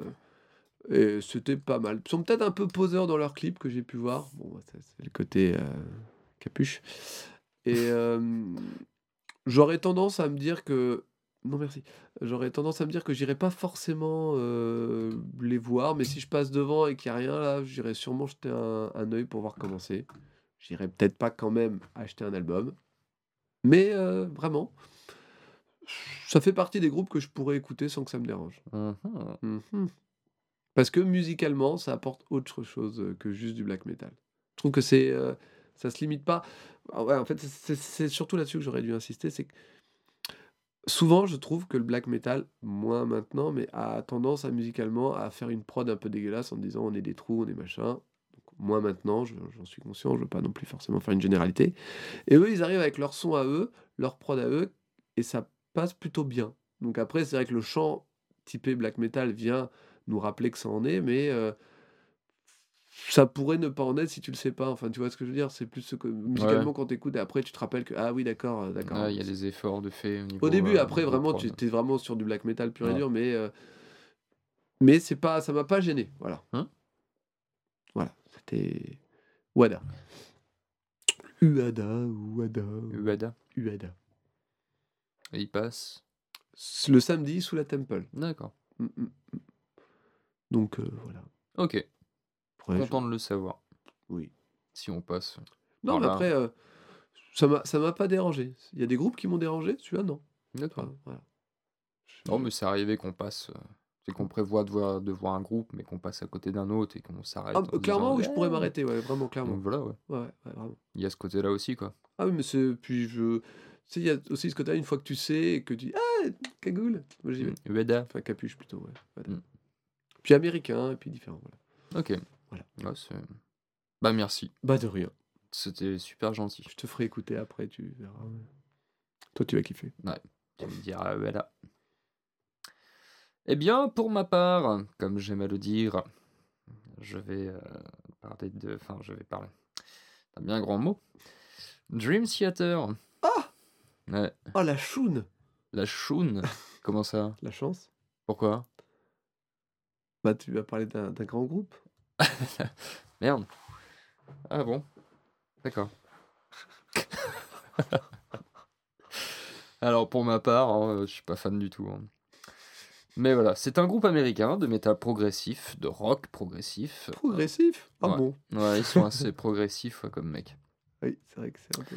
et c'était pas mal. Ils sont peut-être un peu poseurs dans leurs clips que j'ai pu voir. Bon, c'est le côté euh, capuche. Et euh, j'aurais tendance à me dire que. Non, merci. J'aurais tendance à me dire que j'irai pas forcément euh, les voir, mais si je passe devant et qu'il n'y a rien là, j'irai sûrement jeter un, un œil pour voir comment c'est. J'irai peut-être pas quand même acheter un album. Mais euh, vraiment, ça fait partie des groupes que je pourrais écouter sans que ça me dérange. Mhm. Mhm. Parce que musicalement, ça apporte autre chose que juste du black metal. Je trouve que c'est, euh, ça se limite pas. Ah ouais, en fait, c'est- surtout là-dessus que j'aurais dû insister, c'est que souvent, je trouve que le black metal, moins maintenant, mais a tendance à musicalement à faire une prod un peu dégueulasse en disant on est des trous, on est machin. Donc, moi maintenant, je- j'en suis conscient, je veux pas non plus forcément faire une généralité. Et eux, ils arrivent avec leur son à eux, leur prod à eux, et ça passe plutôt bien. Donc après, c'est vrai que le chant typé black metal vient nous rappeler que ça en est, mais euh, ça pourrait ne pas en être si tu le sais pas. Enfin, tu vois ce que je veux dire C'est plus ce que musicalement quand tu écoutes et après tu te rappelles que ah oui, d'accord, euh, d'accord. Il y a des efforts de fait au niveau. Au début, euh, après, vraiment, tu es vraiment sur du black metal pur et dur, mais euh, mais c'est pas, ça m'a pas gêné. Voilà. Hein? Voilà, c'était Wada. Uada, Uada, Ueda. Uada. Et il passe. Le samedi sous la Temple. D'accord. Mm, mm, mm. Donc euh, voilà. Ok. Après, je- Content de le savoir. Oui. Si on passe. Non, mais après, euh, ça m'a ça m'a pas dérangé. Il y a des groupes qui m'ont dérangé, celui-là, non. D'accord. Enfin, voilà. Je- Non, mais c'est arrivé qu'on passe. euh, C'est qu'on prévoit de voir, de voir un groupe, mais qu'on passe à côté d'un autre et qu'on s'arrête. Ah, clairement, disant, oui, je pourrais m'arrêter, ouais, vraiment, clairement. Donc voilà, ouais. Ouais, ouais, vraiment. Il y a ce côté-là aussi, quoi. Ah oui, mais c'est. Puis je. Tu sais, il y a aussi ce côté-là, une fois que tu sais et que tu dis Ah, cagoule Moi j'y vais. Mm. Enfin, capuche plutôt, ouais. Mm. Puis américain, et puis différent, voilà. Ok. Voilà. Ouais, c'est- bah merci. Bah de rien. C'était super gentil. Je te ferai écouter après, tu verras. Toi, tu vas kiffer. Tu me diras voilà. Eh bien, pour ma part, comme j'aime à le dire, je vais euh, parler de. Enfin, je vais parler d'un bien grand mot. Dream Theater. Ah Ouais. Oh, la choune La choune. Comment ça? La chance Pourquoi? Bah, tu vas parler d'un d'un grand groupe. Merde. Ah bon? D'accord. Alors pour ma part, hein, je suis pas fan du tout. hein. Mais voilà, c'est un groupe américain de métal progressif, de rock progressif. Progressif? Ah Ouais. bon? Ouais, ils sont assez progressifs ouais, comme mec. Oui, c'est vrai que c'est un peu.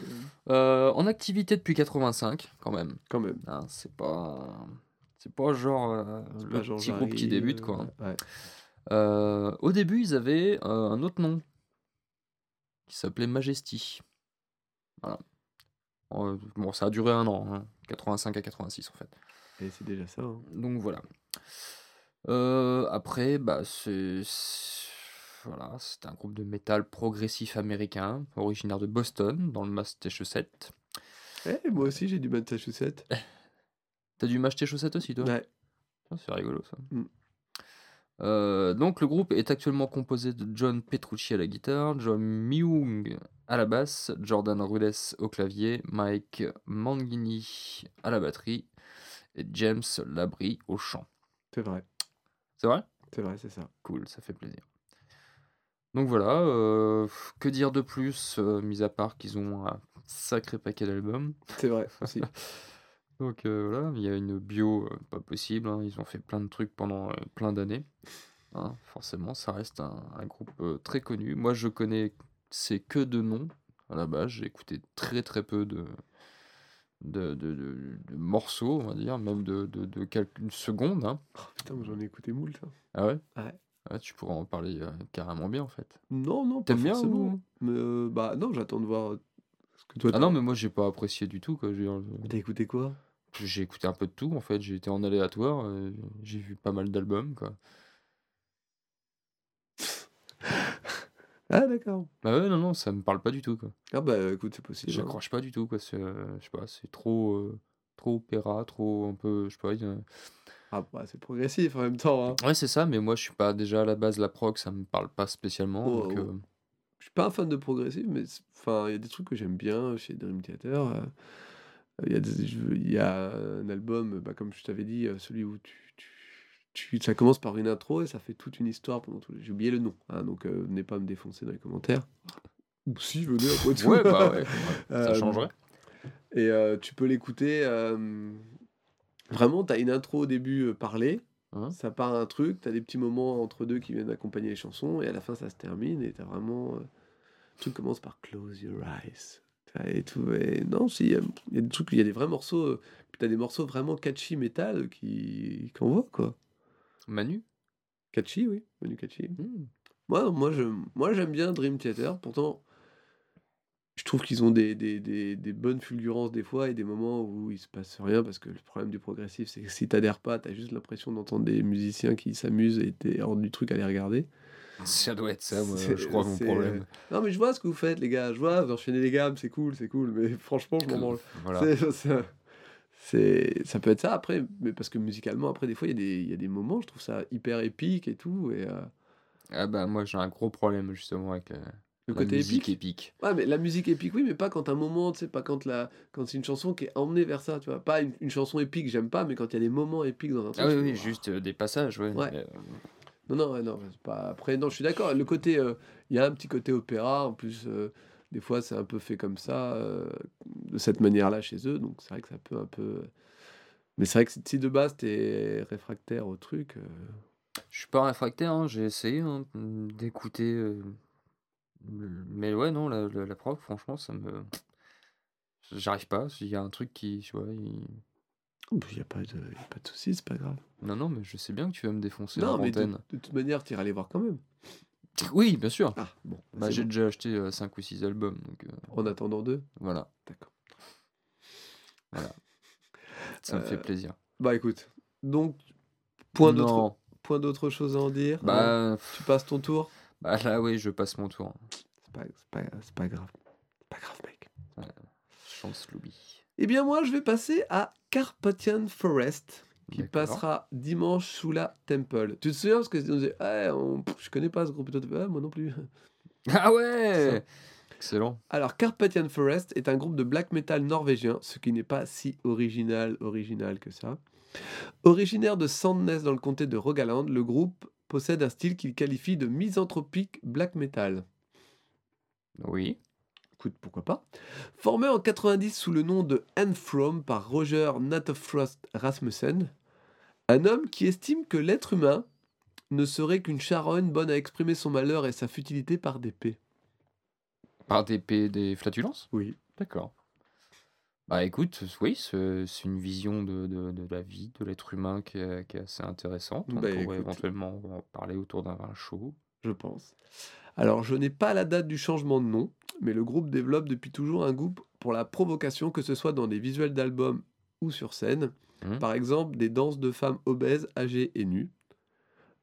Euh, en activité depuis 85 quand même. Quand même. hein, c'est pas, c'est pas genre euh, le Pas genre petit groupe qui débute euh, quoi. hein. Ouais. Euh, au début, ils avaient euh, un autre nom qui s'appelait Majesty. Voilà. Euh, bon, ça a duré un an. hein. 85 à 86 en fait. Et c'est déjà ça. hein. Donc voilà. Euh, après, bah, c'est. Voilà, c'est un groupe de métal progressif américain, originaire de Boston, dans le Massachusetts. Eh, moi aussi, j'ai du Massachusetts. T'as dû m'acheter chaussettes aussi, toi? Ouais. C'est rigolo ça. Mm. Euh, donc le groupe est actuellement composé de John Petrucci à la guitare, John Myung à la basse, Jordan Rudess au clavier, Mike Mangini à la batterie et James Labrie au chant. C'est vrai. C'est vrai? C'est vrai, c'est ça. Cool, ça fait plaisir. Donc voilà, euh, que dire de plus, euh, mis à part qu'ils ont un sacré paquet d'albums? C'est vrai aussi. Donc euh, voilà, il y a une bio euh, pas possible, hein, ils ont fait plein de trucs pendant euh, plein d'années. Hein, forcément, ça reste un, un groupe très connu. Moi, je connais c'est que de noms à la base. J'ai écouté très très peu de, de, de- de- de morceaux, on va dire, même de, de, quelques secondes. hein. Oh, putain, moi, j'en ai écouté moult. ça. Ah ouais? Ouais. Ah, Tu pourrais en parler carrément bien en fait. Non, non, pas T'aimes bien ou- Mais bah non, j'attends de voir ce que toi Ah non, mais moi j'ai pas apprécié du tout. quoi. J'ai T'as écouté quoi? J'ai écouté un peu de tout en fait. J'ai été en aléatoire. euh, J'ai vu pas mal d'albums quoi. Ah d'accord. Bah ouais, non, non, ça me parle pas du tout quoi. Ah bah écoute, c'est possible. hein. J'accroche pas du tout quoi. C'est, euh, je sais pas, c'est trop, euh, trop opéra, trop un peu, je sais pas. il y a- Ah bah c'est progressif en même temps. Hein. Ouais, c'est ça, mais moi je suis pas déjà à la base la prog, ça me parle pas spécialement. Oh, donc, oh. euh, Je suis pas un fan de progressif, mais c'est- enfin il y a des trucs que j'aime bien chez Dream Theater. euh, Il y, a des- je veux- il y a un album, bah, comme je t'avais dit, euh, celui où tu, tu, tu- ça commence par une intro et ça fait toute une histoire pendant tout. J'ai oublié le nom, hein, donc euh, venez pas me défoncer dans les commentaires. Ou si, venez après tout. Ouais, bah ouais, ça Euh, changerait. Et euh, tu peux l'écouter. Vraiment, tu as une intro au début parlée, Hein ça part un truc, tu as des petits moments entre deux qui viennent accompagner les chansons, et à la fin ça se termine, et tu as vraiment. le truc commence par Close Your Eyes. Et tout. Et non, il y, a- des trucs, il y a des vrais morceaux, euh, puis tu as des morceaux vraiment catchy métal qui qu'on voit quoi. Manu? Catchy, oui, Manu Catchy. Hmm. Moi, moi, je, moi j'aime bien Dream Theater, pourtant je trouve qu'ils ont des, des, des, des bonnes fulgurances des fois et des moments où il se passe rien parce que le problème du progressif c'est que si t'adhères pas, t'as juste l'impression d'entendre des musiciens qui s'amusent et t'es hors du truc à les regarder. Ça doit être ça, moi, je crois, mon problème. Non mais je vois ce que vous faites les gars, je vois, vous enchaînez les gammes, c'est cool, c'est cool, mais franchement je m'en branle. Voilà. C'est- ça peut être ça après, mais parce que musicalement après des fois il y, a des- il y a des moments, je trouve ça hyper épique et tout et euh, Ah bah moi j'ai un gros problème justement avec la, le la côté musique épique? épique. Ouais, mais la musique épique, oui, mais pas quand un moment, tu sais, pas quand, la... quand c'est une chanson qui est emmenée vers ça, tu vois. Pas une, une chanson épique, j'aime pas, mais quand il y a des moments épiques dans un truc. Ah oui, oui, juste euh, des passages, ouais. Ouais. euh, Non, non, non, pas... Après, non, je suis d'accord. Le côté, euh, il y a un petit côté opéra, en plus, euh, des fois, c'est un peu fait comme ça, euh, de cette manière-là chez eux, donc c'est vrai que ça peut un peu. Mais c'est vrai que si de base, t'es réfractaire au truc. Je suis pas réfractaire, hein, j'ai essayé hein, d'écouter. Mais ouais, non, la, la, franchement, ça me. J'arrive pas, il y a un truc qui. Il n'y a pas de, y a pas de souci, c'est pas grave. Non, non, mais je sais bien que tu vas me défoncer Non, en mais de, antenne. de toute manière, tu iras les voir quand même. Oui, bien sûr. Ah, bon. Bah, j'ai bon. déjà acheté 5 ou 6 albums, donc euh, En attendant deux. voilà, D'accord. ça me fait Euh, plaisir. Bah écoute, donc, point d'autre Non, point d'autre chose à en dire bah, hein pff, Tu passes ton tour bah là, oui, je passe mon tour. C'est pas, pas, pas grave. C'est pas grave, mec. Chance Louis. Eh bien, moi, je vais passer à Carpathian Forest, qui passera dimanche sous la Temple. Tu te souviens Parce que on disait, Ah, on- pff, je connais pas ce groupe. Ah, moi non plus. Ah ouais Excellent. Alors, Carpathian Forest est un groupe de black metal norvégien, ce qui n'est pas si original, original que ça. Originaire de Sandnes dans le comté de Rogaland, le groupe possède un style qu'il qualifie de misanthropique black metal. Oui. Écoute, pourquoi pas. Formé en 90 sous le nom de Enfrom par Roger Natofrost Rasmussen, un homme qui estime que l'être humain ne serait qu'une charogne bonne à exprimer son malheur et sa futilité par des paix. Par des, P- des flatulences? Oui. D'accord. Bah écoute, oui, c'est c'est une vision de, de, de la vie, de l'être humain qui est, qui est assez intéressante. On Bah, pourrait écoute. éventuellement en parler autour d'un vin chaud. Je pense. Alors, je n'ai pas la date du changement de nom, mais le groupe développe depuis toujours un goût pour la provocation, que ce soit dans des visuels d'albums ou sur scène. Mhm. Par exemple, des danses de femmes obèses, âgées et nues.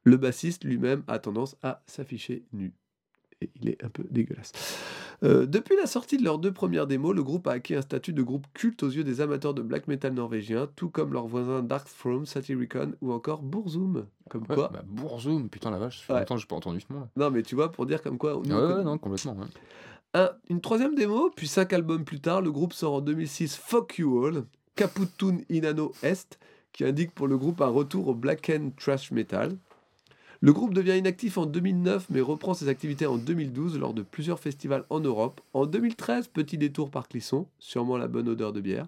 Le bassiste lui-même a tendance à s'afficher nu. Et il est un peu dégueulasse. Euh, depuis la sortie de leurs deux premières démos, le groupe a acquis un statut de groupe culte aux yeux des amateurs de black metal norvégiens, tout comme leurs voisins Darkthrone, Satyricon ou encore Burzum. Comme Ouais, quoi. bah, Bourzoum, putain la vache, ça fait Ouais. longtemps que j'ai pas entendu ce nom là. Non, mais tu vois, pour dire comme quoi. nous, Ouais, non, complètement. Un- une troisième démo, puis cinq albums plus tard, le groupe sort en 2006 Fuck You All, Caputun Inano Est, qui indique pour le groupe un retour au black and trash metal. Le groupe devient inactif en 2009, mais reprend ses activités en 2012 lors de plusieurs festivals en Europe. En 2013, petit détour par Clisson, sûrement la bonne odeur de bière.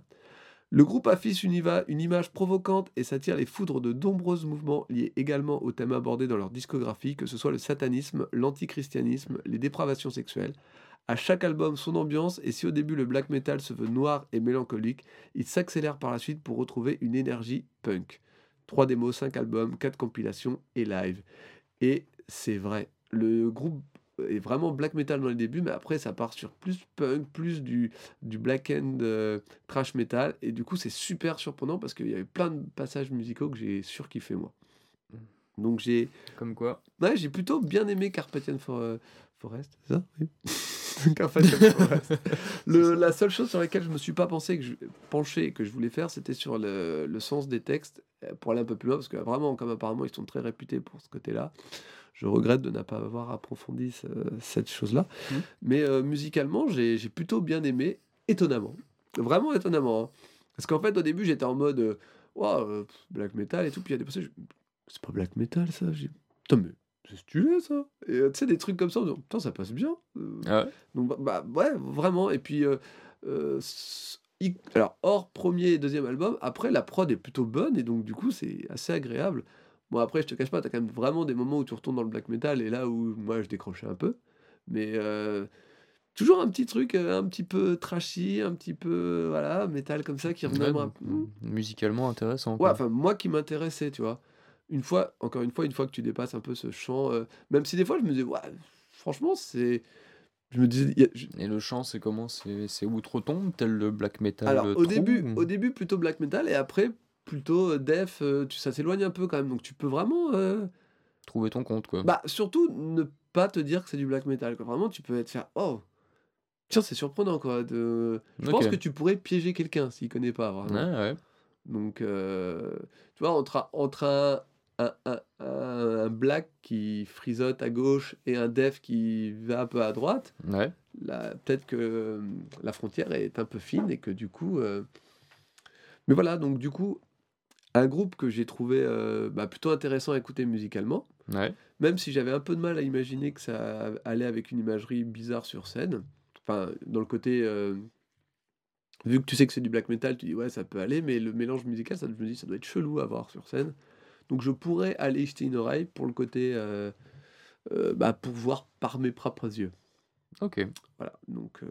Le groupe affiche une, une image provocante et s'attire les foudres de nombreux mouvements liés également aux thèmes abordés dans leur discographie, que ce soit le satanisme, l'antichristianisme, les dépravations sexuelles. À chaque album, son ambiance, et si au début le black metal se veut noir et mélancolique, il s'accélère par la suite pour retrouver une énergie punk. 3 démos, 5 albums, 4 compilations et live. Et c'est vrai, le groupe est vraiment black metal dans les débuts, mais après ça part sur plus punk, plus du, du black end euh, trash metal, et du coup c'est super surprenant parce qu'il y avait plein de passages musicaux que j'ai surkiffé moi. Donc j'ai Comme quoi? Ouais, j'ai plutôt bien aimé Carpathian For- euh, Forest, c'est ça? Oui. Le- la seule chose sur laquelle je me suis pas pensé, que je, penché et que je voulais faire, c'était sur le, le sens des textes, euh, pour aller un peu plus loin, parce que vraiment, comme apparemment ils sont très réputés pour ce côté-là, je regrette de ne pas avoir approfondi ce- cette chose-là. Mhm. Mais euh, musicalement, j'ai plutôt bien aimé, étonnamment. Vraiment étonnamment. hein. Parce qu'en fait, au début, j'étais en mode, euh, pff, black metal et tout, puis il y a des passages, c'est pas black metal ça. J'ai- Putain, mais c'est stylé ça. Et euh, tu sais, des trucs comme ça, on dit, putain, ça passe bien. Euh, Ah ouais donc, bah, bah, ouais, vraiment. Et puis, euh, alors, hors premier et deuxième album, après, la prod est plutôt bonne et donc, du coup, c'est assez agréable. Bon, après, je te cache pas, t'as quand même vraiment des moments où tu retournes dans le black metal et là où moi, je décrochais un peu. Mais toujours un petit truc un petit peu trashy, un petit peu, voilà, métal comme ça qui revenait Ouais, musicalement intéressant. Ouais, enfin, moi qui m'intéressait, tu vois. Une fois, encore une fois, une fois que tu dépasses un peu ce champ, euh, même si des fois je me disais, ouais, franchement, c'est. Je me disais. a- je- Et le chant, c'est comment? C'est c'est outre-tombe, tel le black metal Alors, au début, ou- au début, plutôt black metal, et après, plutôt euh, def, euh, tu, ça s'éloigne un peu quand même. Donc, tu peux vraiment. euh, Trouver ton compte, quoi. Bah, surtout, ne pas te dire que c'est du black metal. Quoi. Vraiment, tu peux être faire, oh, tiens, c'est surprenant, quoi. De... Je pense que tu pourrais piéger quelqu'un s'il connaît pas, vraiment. Ouais, ouais. Donc, euh, tu vois, entre, entre un, un, un, un- black qui frisote à gauche et un def qui va un peu à droite, Ouais. peut-être que euh, la frontière est un peu fine et que du coup. euh, Mais voilà, donc du coup, un groupe que j'ai trouvé euh, bah, plutôt intéressant à écouter musicalement, Ouais. même si j'avais un peu de mal à imaginer que ça allait avec une imagerie bizarre sur scène. Enfin, dans le côté. euh, Vu que tu sais que c'est du black metal, tu dis ouais, ça peut aller, mais le mélange musical, ça, je me dis, ça doit être chelou à voir sur scène. Donc je pourrais aller jeter une oreille pour le côté. euh, euh, bah, pour voir par mes propres yeux. Ok. Voilà, donc euh,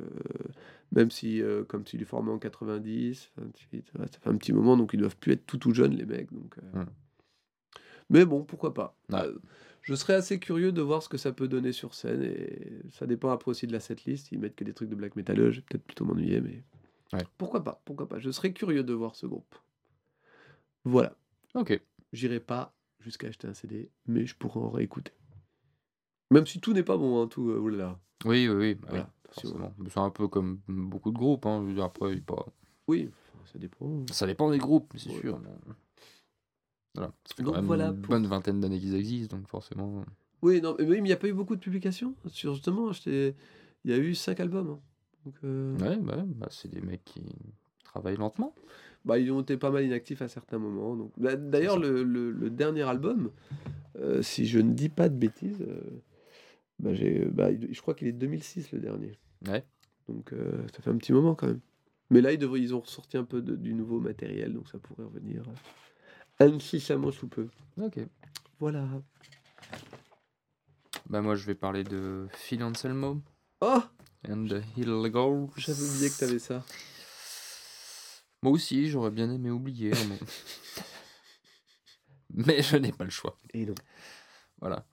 même si, comme tu es formé en 90, 28, ouais, ça fait un petit moment, donc ils doivent plus être tout tout jeunes, les mecs. Donc, Hmm. Mais bon, pourquoi pas. Ouais. Je serais assez curieux de voir ce que ça peut donner sur scène, et ça dépend après aussi de la setlist. Ils mettent que des trucs de black metal, je vais peut-être plutôt m'ennuyer, mais Ouais. pourquoi pas, pourquoi pas. Je serais curieux de voir ce groupe. Voilà, Ok. J'irai pas jusqu'à acheter un CD, mais je pourrais en réécouter. Même si tout n'est pas bon, hein, tout, euh, oulala. Oui, oui, oui. bah oui, Voilà. C'est un peu comme beaucoup de groupes. Hein. je veux dire, Après, pas... Oui, ça dépend. Ça dépend des groupes, c'est Ouais. sûr. mais- Voilà. Ça fait Donc quand même voilà une pour- bonne vingtaine d'années qu'ils existent, donc forcément. Oui, non, mais il n'y a pas eu beaucoup de publications. Sur, justement, j'étais- il y a eu cinq albums. hein. Donc, euh, Ouais, bah, bah, c'est des mecs qui travaillent lentement. Bah, ils ont été pas mal inactifs à certains moments. Donc, D'ailleurs, le, le- le dernier album, euh, si je ne dis pas de bêtises, euh, bah, j'ai- bah, je crois qu'il est de 2006 le dernier. Ouais. Donc euh, ça fait un petit moment quand même. Mais là, ils, devraient, ils ont ressorti un peu de- du nouveau matériel, donc ça pourrait revenir incessamment sous peu. Ok. Voilà. Bah, moi, je vais parler de Phil Anselmo Oh and the Illegals. J'avais oublié que t'avais ça. Moi aussi, j'aurais bien aimé oublier. hein, bon. Mais je n'ai pas le choix. Et non. Voilà.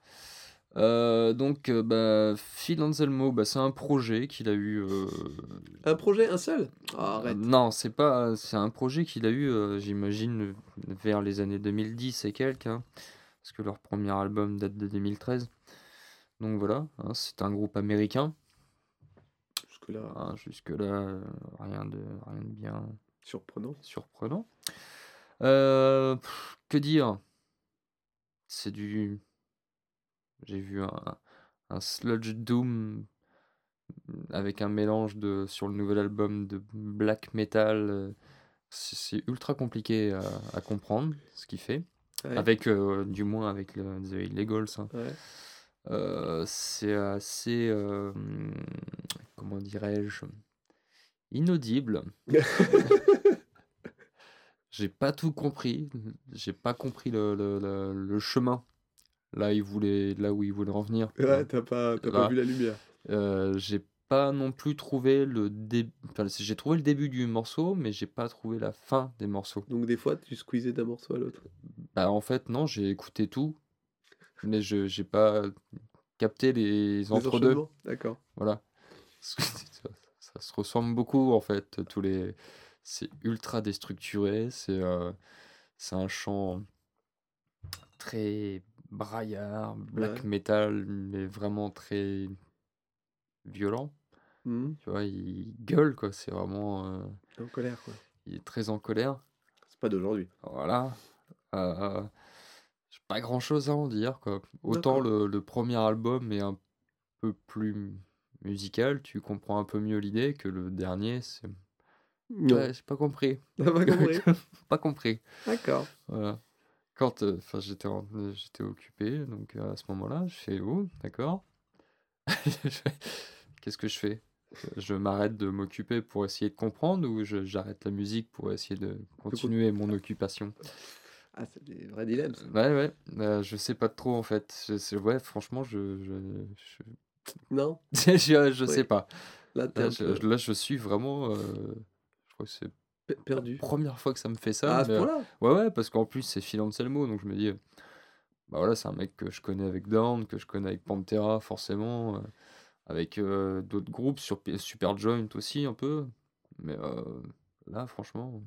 Euh, donc, euh, bah, Phil Anselmo, bah, c'est un projet qu'il a eu. euh, Un projet, un seul? Arrête. Non, c'est pas. C'est un projet qu'il a eu, euh, j'imagine, vers les années 2010 et quelques. hein, parce que leur premier album date de 2013. Donc voilà, hein, c'est un groupe américain. Jusque-là, hein, Jusque-là, euh, rien de, rien de bien surprenant. surprenant. Euh, pff, que dire? C'est du. J'ai vu un, un sludge doom avec un mélange de sur le nouvel album de black metal. C'est ultra compliqué à, à comprendre ce qu'il fait. Ouais. Avec, euh, du moins avec le, The Illegals. hein. Ouais. Euh, c'est assez, comment dirais-je, inaudible. J'ai pas tout compris. J'ai pas compris le, le, le, le chemin. Là, il voulait, là où il voulait en venir. Ouais, t'as pas, t'as pas vu la lumière. Euh, j'ai pas non plus trouvé le début. Enfin, j'ai trouvé le début du morceau, mais j'ai pas trouvé la fin des morceaux. Donc des fois, tu squeezais d'un morceau à l'autre. Bah, en fait, non, j'ai écouté tout, mais je j'ai pas capté les Les entre-deux. enchaînements D'accord. Voilà. Ça, se ressemble beaucoup en fait. Tous les, c'est ultra déstructuré. C'est euh, c'est un chant très braillard, black Ouais. metal, mais vraiment très violent. Mhm. Tu vois, il gueule quoi. C'est vraiment, euh, En colère, quoi. il est très en colère. C'est pas d'aujourd'hui. Voilà. Euh, j'ai pas grand chose à en dire, quoi. Autant le premier album est un peu plus musical, tu comprends un peu mieux l'idée que le dernier, c'est. Non. Ouais, j'ai pas compris. T'as pas compris Pas compris. D'accord. Voilà. Quand euh, j'étais en- j'étais occupé, donc euh, à ce moment-là, je fais oh, d'accord. Qu'est-ce que je fais? Je m'arrête de m'occuper pour essayer de comprendre ou je- j'arrête la musique pour essayer de continuer mon occupation? Ah, c'est des vrais dilemmes, ça. Ouais, ouais, euh, je sais pas trop en fait. Je sais- ouais, franchement, je, je, Non? Je, sais pas. Là, je, peu là, je suis vraiment. euh, je crois que c'est pe- la perdu. première fois que ça me fait Ah, ça. ce mais, euh, ouais, ouais, parce qu'en plus, c'est Phil Anselmo, donc je me dis, euh, bah voilà, c'est un mec que je connais avec Down, que je connais avec Pantera, forcément, euh, avec euh, d'autres groupes, sur Super Joint aussi, un peu. Mais là, franchement.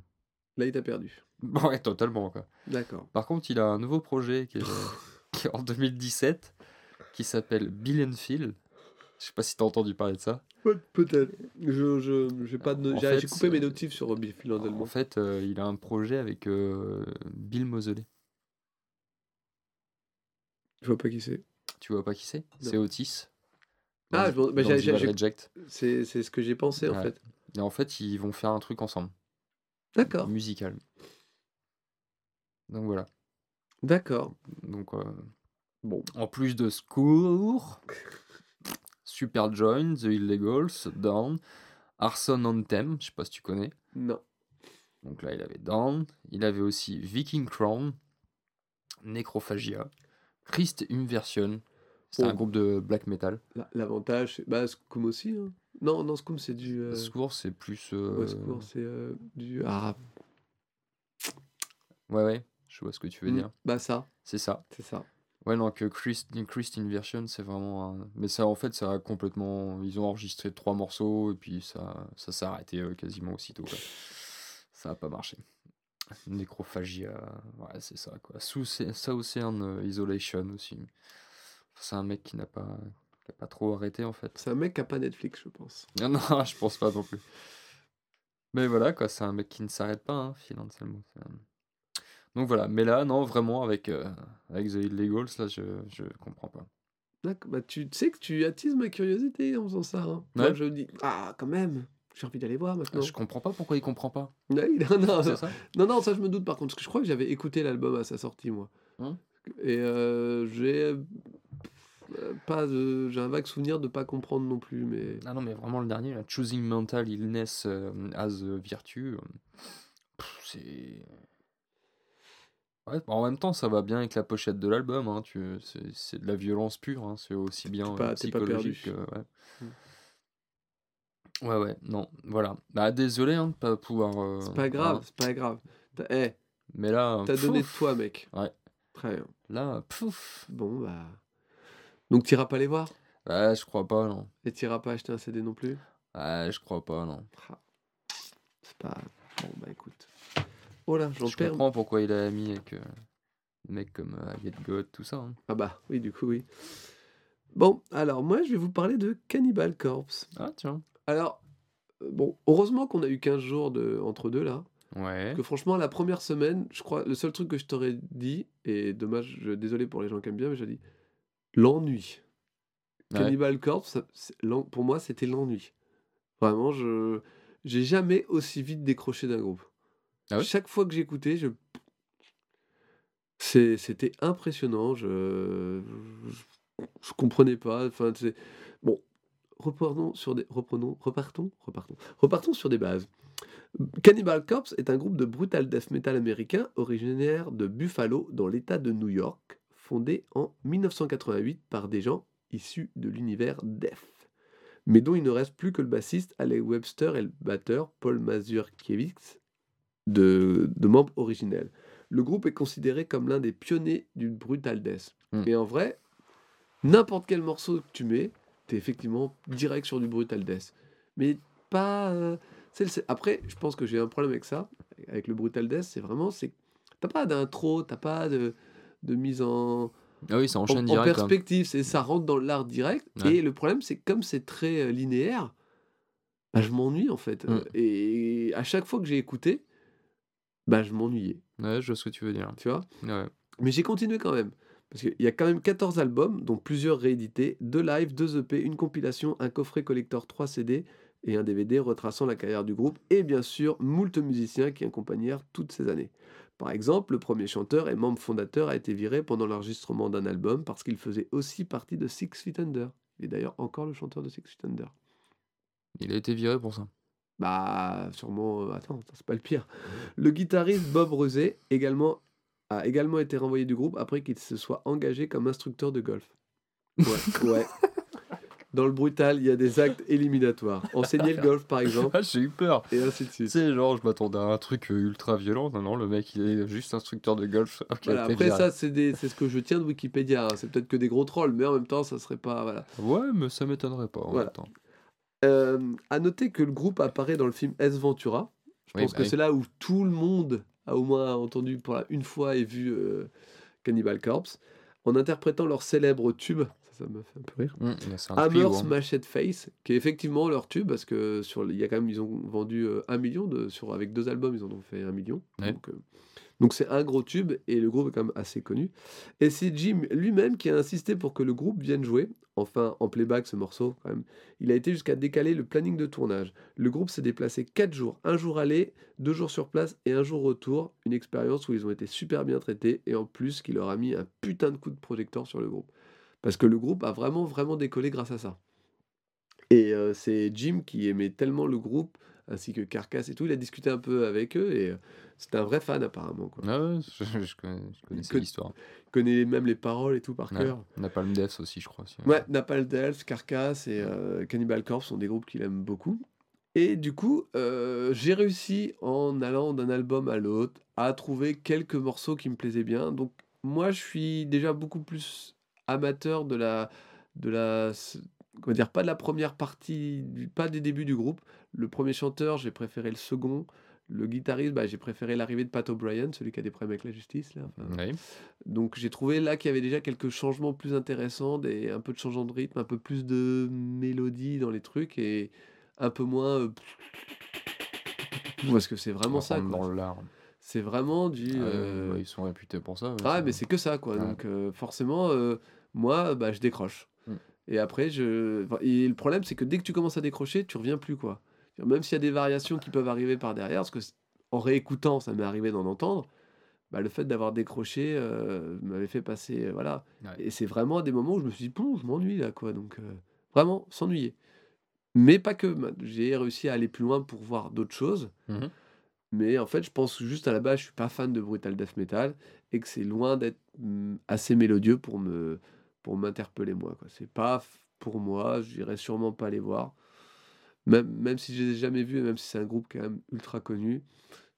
Là, il t'a perdu. Ouais, totalement, quoi. D'accord. Par contre, il a un nouveau projet qui est, qui est en 2017 qui s'appelle Bill and Phil. Je sais pas si t'as entendu parler de ça. Pe- Peut-être. Je, je, j'ai pas de no- En j'ai, fait, j'ai coupé mes c'est- notifs sur Phil Anselmo. En fait, euh, il a un projet avec euh, Bill Moseley. Je vois pas qui c'est. Tu vois pas qui c'est? C'est Otis. Ah, Dans- je bah, j'ai- j'ai- Reject. C'est, c'est ce que j'ai pensé, en fait. Et en fait, ils vont faire un truc ensemble, D'accord. musical. Donc voilà. D'accord. Donc, euh, Bon. en plus de Score, Super Join, The Illegals, Down, Arson Anthem, je sais pas si tu connais. Non. Donc là, il avait Down. Il avait aussi Viking Crown, Necrophagia, Christ Inversion. C'est Oh. un groupe de black metal. La- L'avantage, c'est. Bah, Scum aussi. Hein. Non, non, Scum, c'est du. euh, Score, c'est plus. euh, Ouais, c'est euh, du. Ah, Ouais, ouais, je vois ce que tu veux hmm, dire. Bah, ça. C'est ça. C'est ça. Ouais, non, que Christ, Christ Inversion, c'est vraiment un... Mais ça, en fait, ça a complètement... Ils ont enregistré trois morceaux, et puis ça, ça s'est arrêté euh, quasiment aussitôt, quoi. Ça a pas marché. Nécrophagia, ouais, c'est ça, quoi. Sous Southern euh, Isolation aussi. C'est un mec qui n'a pas... qui a pas trop arrêté, en fait. C'est un mec qui a pas Netflix, je pense. Non, non, je pense pas non plus. Mais voilà, quoi, c'est un mec qui ne s'arrête pas, hein, Phil Anselmo. Donc voilà, mais là, non, vraiment, avec, euh, avec The Illegals, là, je, je comprends pas. Bah, tu sais que tu attises ma curiosité en faisant ça. Hein. Moi, je me dis, ah, quand même, j'ai envie d'aller voir maintenant. Je comprends pas pourquoi il comprend pas. Non, non, ça non, non, ça, je me doute par contre, parce que je crois que j'avais écouté l'album à sa sortie, moi. Hein? Et euh, j'ai. euh, pas de- j'ai un vague souvenir de pas comprendre non plus, mais. Ah non, mais vraiment, le dernier, là, Choosing Mental Illness as a Virtue, c'est... Ouais, bah, en même temps, ça va bien avec la pochette de l'album, hein, tu... c'est de la violence pure, hein, c'est aussi bien pas- euh, t'es pas psychologique perdu. que- ouais. Mm. Ouais, ouais, non, voilà. Bah, désolé hein, de pas pouvoir... euh, C'est pas grave, c'est pas grave. T'as eh, mais là, t'as donné de toi, mec. Ouais. Très bien. là, pouf, Bon, bah. Donc t'iras pas les voir? Ouais, je crois pas, non. Et t'iras pas acheter un CD non plus? Ouais, je crois pas, non. Ah. C'est pas... Bon bah écoute. Oh là, j'en Je perds. comprends pourquoi il a mis avec euh, des mecs comme euh, Get God, tout ça. hein. Ah bah oui, du coup oui. Bon, alors moi je vais vous parler de Cannibal Corpse. Ah, tiens. Alors, euh, bon, heureusement qu'on a eu 15 jours de... entre deux là. Ouais. Que franchement, la première semaine, je crois, le seul truc que je t'aurais dit, et dommage, je, désolé pour les gens qui aiment bien, mais j'ai dit l'ennui. Ouais. Cannibal Corpse, ça- c'est- l'en- pour moi, c'était l'ennui. Vraiment, je j'ai jamais aussi vite décroché d'un groupe. Ah Chaque fois que j'écoutais, c'était impressionnant. Je... je comprenais pas. Bon. Reprenons sur des reprenons repartons repartons repartons sur des bases. Cannibal Corpse est un groupe de brutal death metal américain originaire de Buffalo dans l'État de New York, fondé en 1988 par des gens issus de l'univers death, mais dont il ne reste plus que le bassiste Alec Webster et le batteur Paul Mazurkiewicz, de, de membres originels. Le groupe est considéré comme l'un des pionniers du brutal death. Mm. Et en vrai, n'importe quel morceau que tu mets, t'es effectivement direct sur du brutal death. Mais pas. euh, le- Après, je pense que j'ai un problème avec ça, avec le brutal death, c'est vraiment. c'est T'as pas d'intro, t'as pas de, de mise en, Ah oui, ça en, enchaîne en direct. hein. perspective. C'est ça rentre dans l'art direct. Ouais. Et le problème, c'est que comme c'est très euh, linéaire, bah, je m'ennuie en fait. Mm. Euh, Et à chaque fois que j'ai écouté, bah, je m'ennuyais, Ouais, je vois ce que tu veux dire. tu vois? Ouais. Mais j'ai continué quand même. Parce qu'il y a quand même 14 albums, dont plusieurs réédités, deux lives, deux EP, une compilation, un coffret collector 3 CD et un DVD retraçant la carrière du groupe, et bien sûr, moult musiciens qui accompagnèrent toutes ces années. Par exemple, le premier chanteur et membre fondateur a été viré pendant l'enregistrement d'un album parce qu'il faisait aussi partie de Six Feet Under. Il est d'ailleurs encore le chanteur de Six Feet Under. Il a été viré pour ça. Bah, sûrement. euh, attends, c'est pas le pire. Le guitariste Bob Rosé également, a également été renvoyé du groupe après qu'il se soit engagé comme instructeur de golf. Ouais, ouais. Dans le brutal, il y a des actes éliminatoires. Enseigner le golf, par exemple, Ah, j'ai eu peur. et ainsi de Tu suite. sais, genre, je m'attendais à un truc euh, ultra violent. Non, non, le mec, il est juste instructeur de golf. Voilà, après, viré. ça, c'est des- c'est ce que je tiens de Wikipédia. hein. C'est peut-être que des gros trolls, mais en même temps, ça serait pas. Voilà. Ouais, mais ça m'étonnerait pas en Voilà. même temps. Euh, à noter que le groupe apparaît dans le film S Ventura. Je Oui, pense bah que oui. c'est là où tout le monde a au moins entendu pour la une fois et vu euh, Cannibal Corpse en interprétant leur célèbre tube. Ça, ça me fait un peu rire. Hammer trio, hein. Smashed Face, qui est effectivement leur tube parce que sur il y a quand même ils ont vendu euh, un million de sur avec deux albums ils en ont fait un million. Ouais. Donc euh, donc c'est un gros tube et le groupe est quand même assez connu. Et c'est Jim lui-même qui a insisté pour que le groupe vienne jouer, enfin en playback ce morceau. Il a été jusqu'à décaler le planning de tournage. Le groupe s'est déplacé 4 jours, un jour aller, deux jours sur place et un jour retour. Une expérience où ils ont été super bien traités et en plus qui leur a mis un putain de coup de projecteur sur le groupe. Parce que le groupe a vraiment vraiment décollé grâce à ça. Et euh, c'est Jim qui aimait tellement le groupe ainsi que Carcass et tout. Il a discuté un peu avec eux et euh, c'était un vrai fan apparemment. Quoi. Ah ouais, je, je connais- je connaissais Que- l'histoire. Il connaît même les paroles et tout par Ouais. cœur. Napalm Death aussi, je crois. Ouais, Napalm Death, Carcass et euh, Cannibal Corpse sont des groupes qu'il aime beaucoup. Et du coup, euh, j'ai réussi en allant d'un album à l'autre à trouver quelques morceaux qui me plaisaient bien. Donc moi, je suis déjà beaucoup plus amateur de la, de la, comment dire, pas de la première partie, pas des débuts du groupe. Le premier chanteur, j'ai préféré le second. Le guitariste, bah, j'ai préféré l'arrivée de Pat O'Brien, celui qui a des problèmes avec la justice. Là. Enfin, donc j'ai trouvé là qu'il y avait déjà quelques changements plus intéressants, des, un peu de changement de rythme, un peu plus de mélodie dans les trucs et un peu moins... euh, Parce que c'est vraiment ça. dans l'art. C'est vraiment du... Ah euh, bah, ils sont réputés pour ça. ouais, Ah mais c'est que ça quoi. Ouais. Donc euh, forcément, moi, bah, je décroche. Et après, je... enfin, Et le problème, c'est que dès que tu commences à décrocher, tu reviens plus quoi. Même s'il y a des variations qui peuvent arriver par derrière, parce que en réécoutant, ça m'est arrivé d'en entendre, bah, le fait d'avoir décroché euh, m'avait fait passer... euh, voilà. Ouais. Et c'est vraiment à des moments où je me suis dit, bon, je m'ennuie là, quoi. Donc, euh, vraiment, s'ennuyer. Mais pas que. J'ai réussi à aller plus loin pour voir d'autres choses. Mhm. Mais en fait, je pense juste à la base, je suis pas fan de brutal death metal et que c'est loin d'être mm, assez mélodieux pour me pour m'interpeller moi. quoi. C'est pas pour moi. J'irai sûrement pas les voir. Même, même si je les ai jamais vus et même si c'est un groupe quand même ultra connu,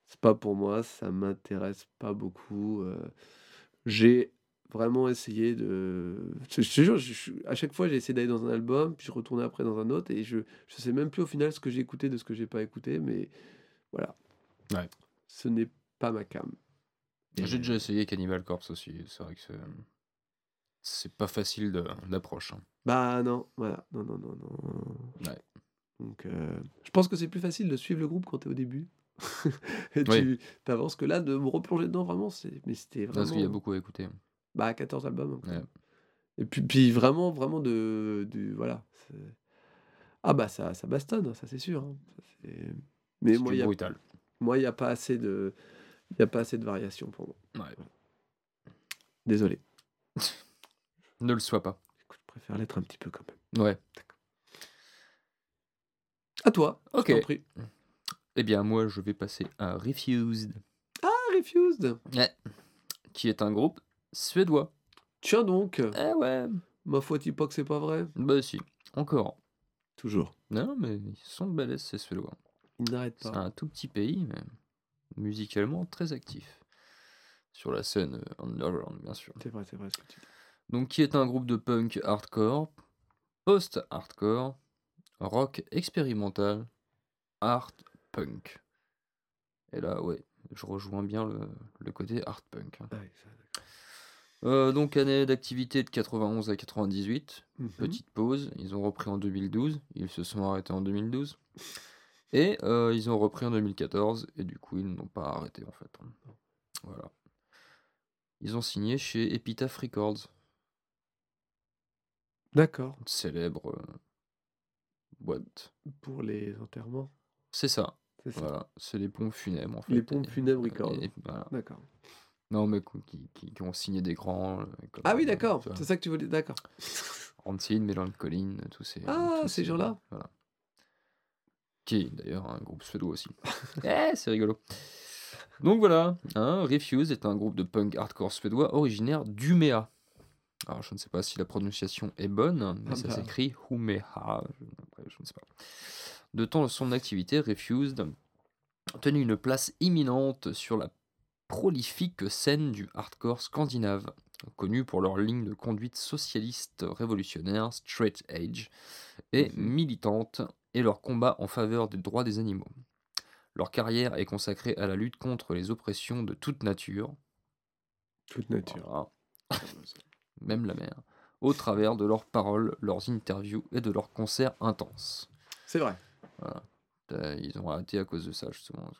c'est pas pour moi. Ça m'intéresse pas beaucoup. euh. J'ai vraiment essayer de. Je, te jure, je- je- à chaque fois, j'ai essayé d'aller dans un album, puis je retournais après dans un autre, et je je sais même plus au final ce que j'ai écouté de ce que j'ai pas écouté, mais voilà. Ouais. Ce n'est pas ma cam. J'ai déjà essayé Cannibal Corpse aussi. C'est vrai que c'est. C'est pas facile d'approche. hein. Bah non, voilà. Non, non, non, non. Ouais. Donc, euh, je pense que c'est plus facile de suivre le groupe quand t'es au début. et tu avances que là, de me replonger dedans, vraiment, c'est. Mais c'était vraiment. Parce qu'il y a beaucoup à écouter. Bah, 14 albums. Ouais. Et puis, puis vraiment, vraiment de. de voilà. Ah bah, ça, ça bastonne, ça c'est sûr. hein. Ça, Mais moi, il y a, n'y a pas assez de. Il n'y a pas assez de variation pour moi. Ouais. Désolé. Ne le sois pas. Écoute, je préfère l'être un petit peu quand même. Ouais. À toi. je Ok. prie. Eh bien, moi, je vais passer à Refused. Ah, Refused. Ouais. Qui est un groupe suédois. Tiens donc. Eh ouais. Ma foi, dis pas que c'est pas vrai. Bah si. Encore. Toujours. Non, mais ils sont balèzes, ces Suédois. Il n'arrête C'est pas. un tout petit pays, mais musicalement très actif. Sur la scène underground, bien sûr. C'est vrai, c'est vrai ce que tu dis. Donc, qui est un groupe de punk hardcore, post-hardcore, rock expérimental, art punk. Et là, ouais, je rejoins bien le, le côté art punk. hein. Ah oui, ça, d'accord. Euh, donc, année d'activité de 91 à 98. Mhm. Petite pause, ils ont repris en 2012, ils se sont arrêtés en 2012. Et euh, ils ont repris en 2014, et du coup, ils n'ont pas arrêté en fait. hein. Voilà. Ils ont signé chez Epitaph Records, D'accord. une célèbre euh, boîte. Pour les enterrements. C'est ça, C'est ça. voilà. C'est les pompes funèbres en fait. Les pompes funèbres Records. et- voilà. D'accord. Non, mais qui, qui- ont signé des grands. euh, comme, Ah oui, euh, d'accord. tu vois, C'est ça que tu voulais. D'accord. Rancid, Mélan Collin, tous ces. Ah, tous ces gens-là. Voilà. Qui est d'ailleurs un groupe suédois aussi. eh, c'est rigolo. Donc voilà, hein, Refuse est un groupe de punk hardcore suédois originaire d'Umeå. Alors je ne sais pas si la prononciation est bonne, mais Ah ça bah. s'écrit Humeha, je, ne sais pas. De temps de son activité, Refused tenu une place imminente sur la prolifique scène du hardcore scandinave, connue pour leur ligne de conduite socialiste révolutionnaire, straight edge, et Mhm. militante, et leur combat en faveur des droits des animaux. Leur carrière est consacrée à la lutte contre les oppressions de toute nature, Toute nature. voilà, même la mer, au travers de leurs paroles, leurs interviews et de leurs concerts intenses. C'est vrai. Ils ont arrêté à cause de ça, justement.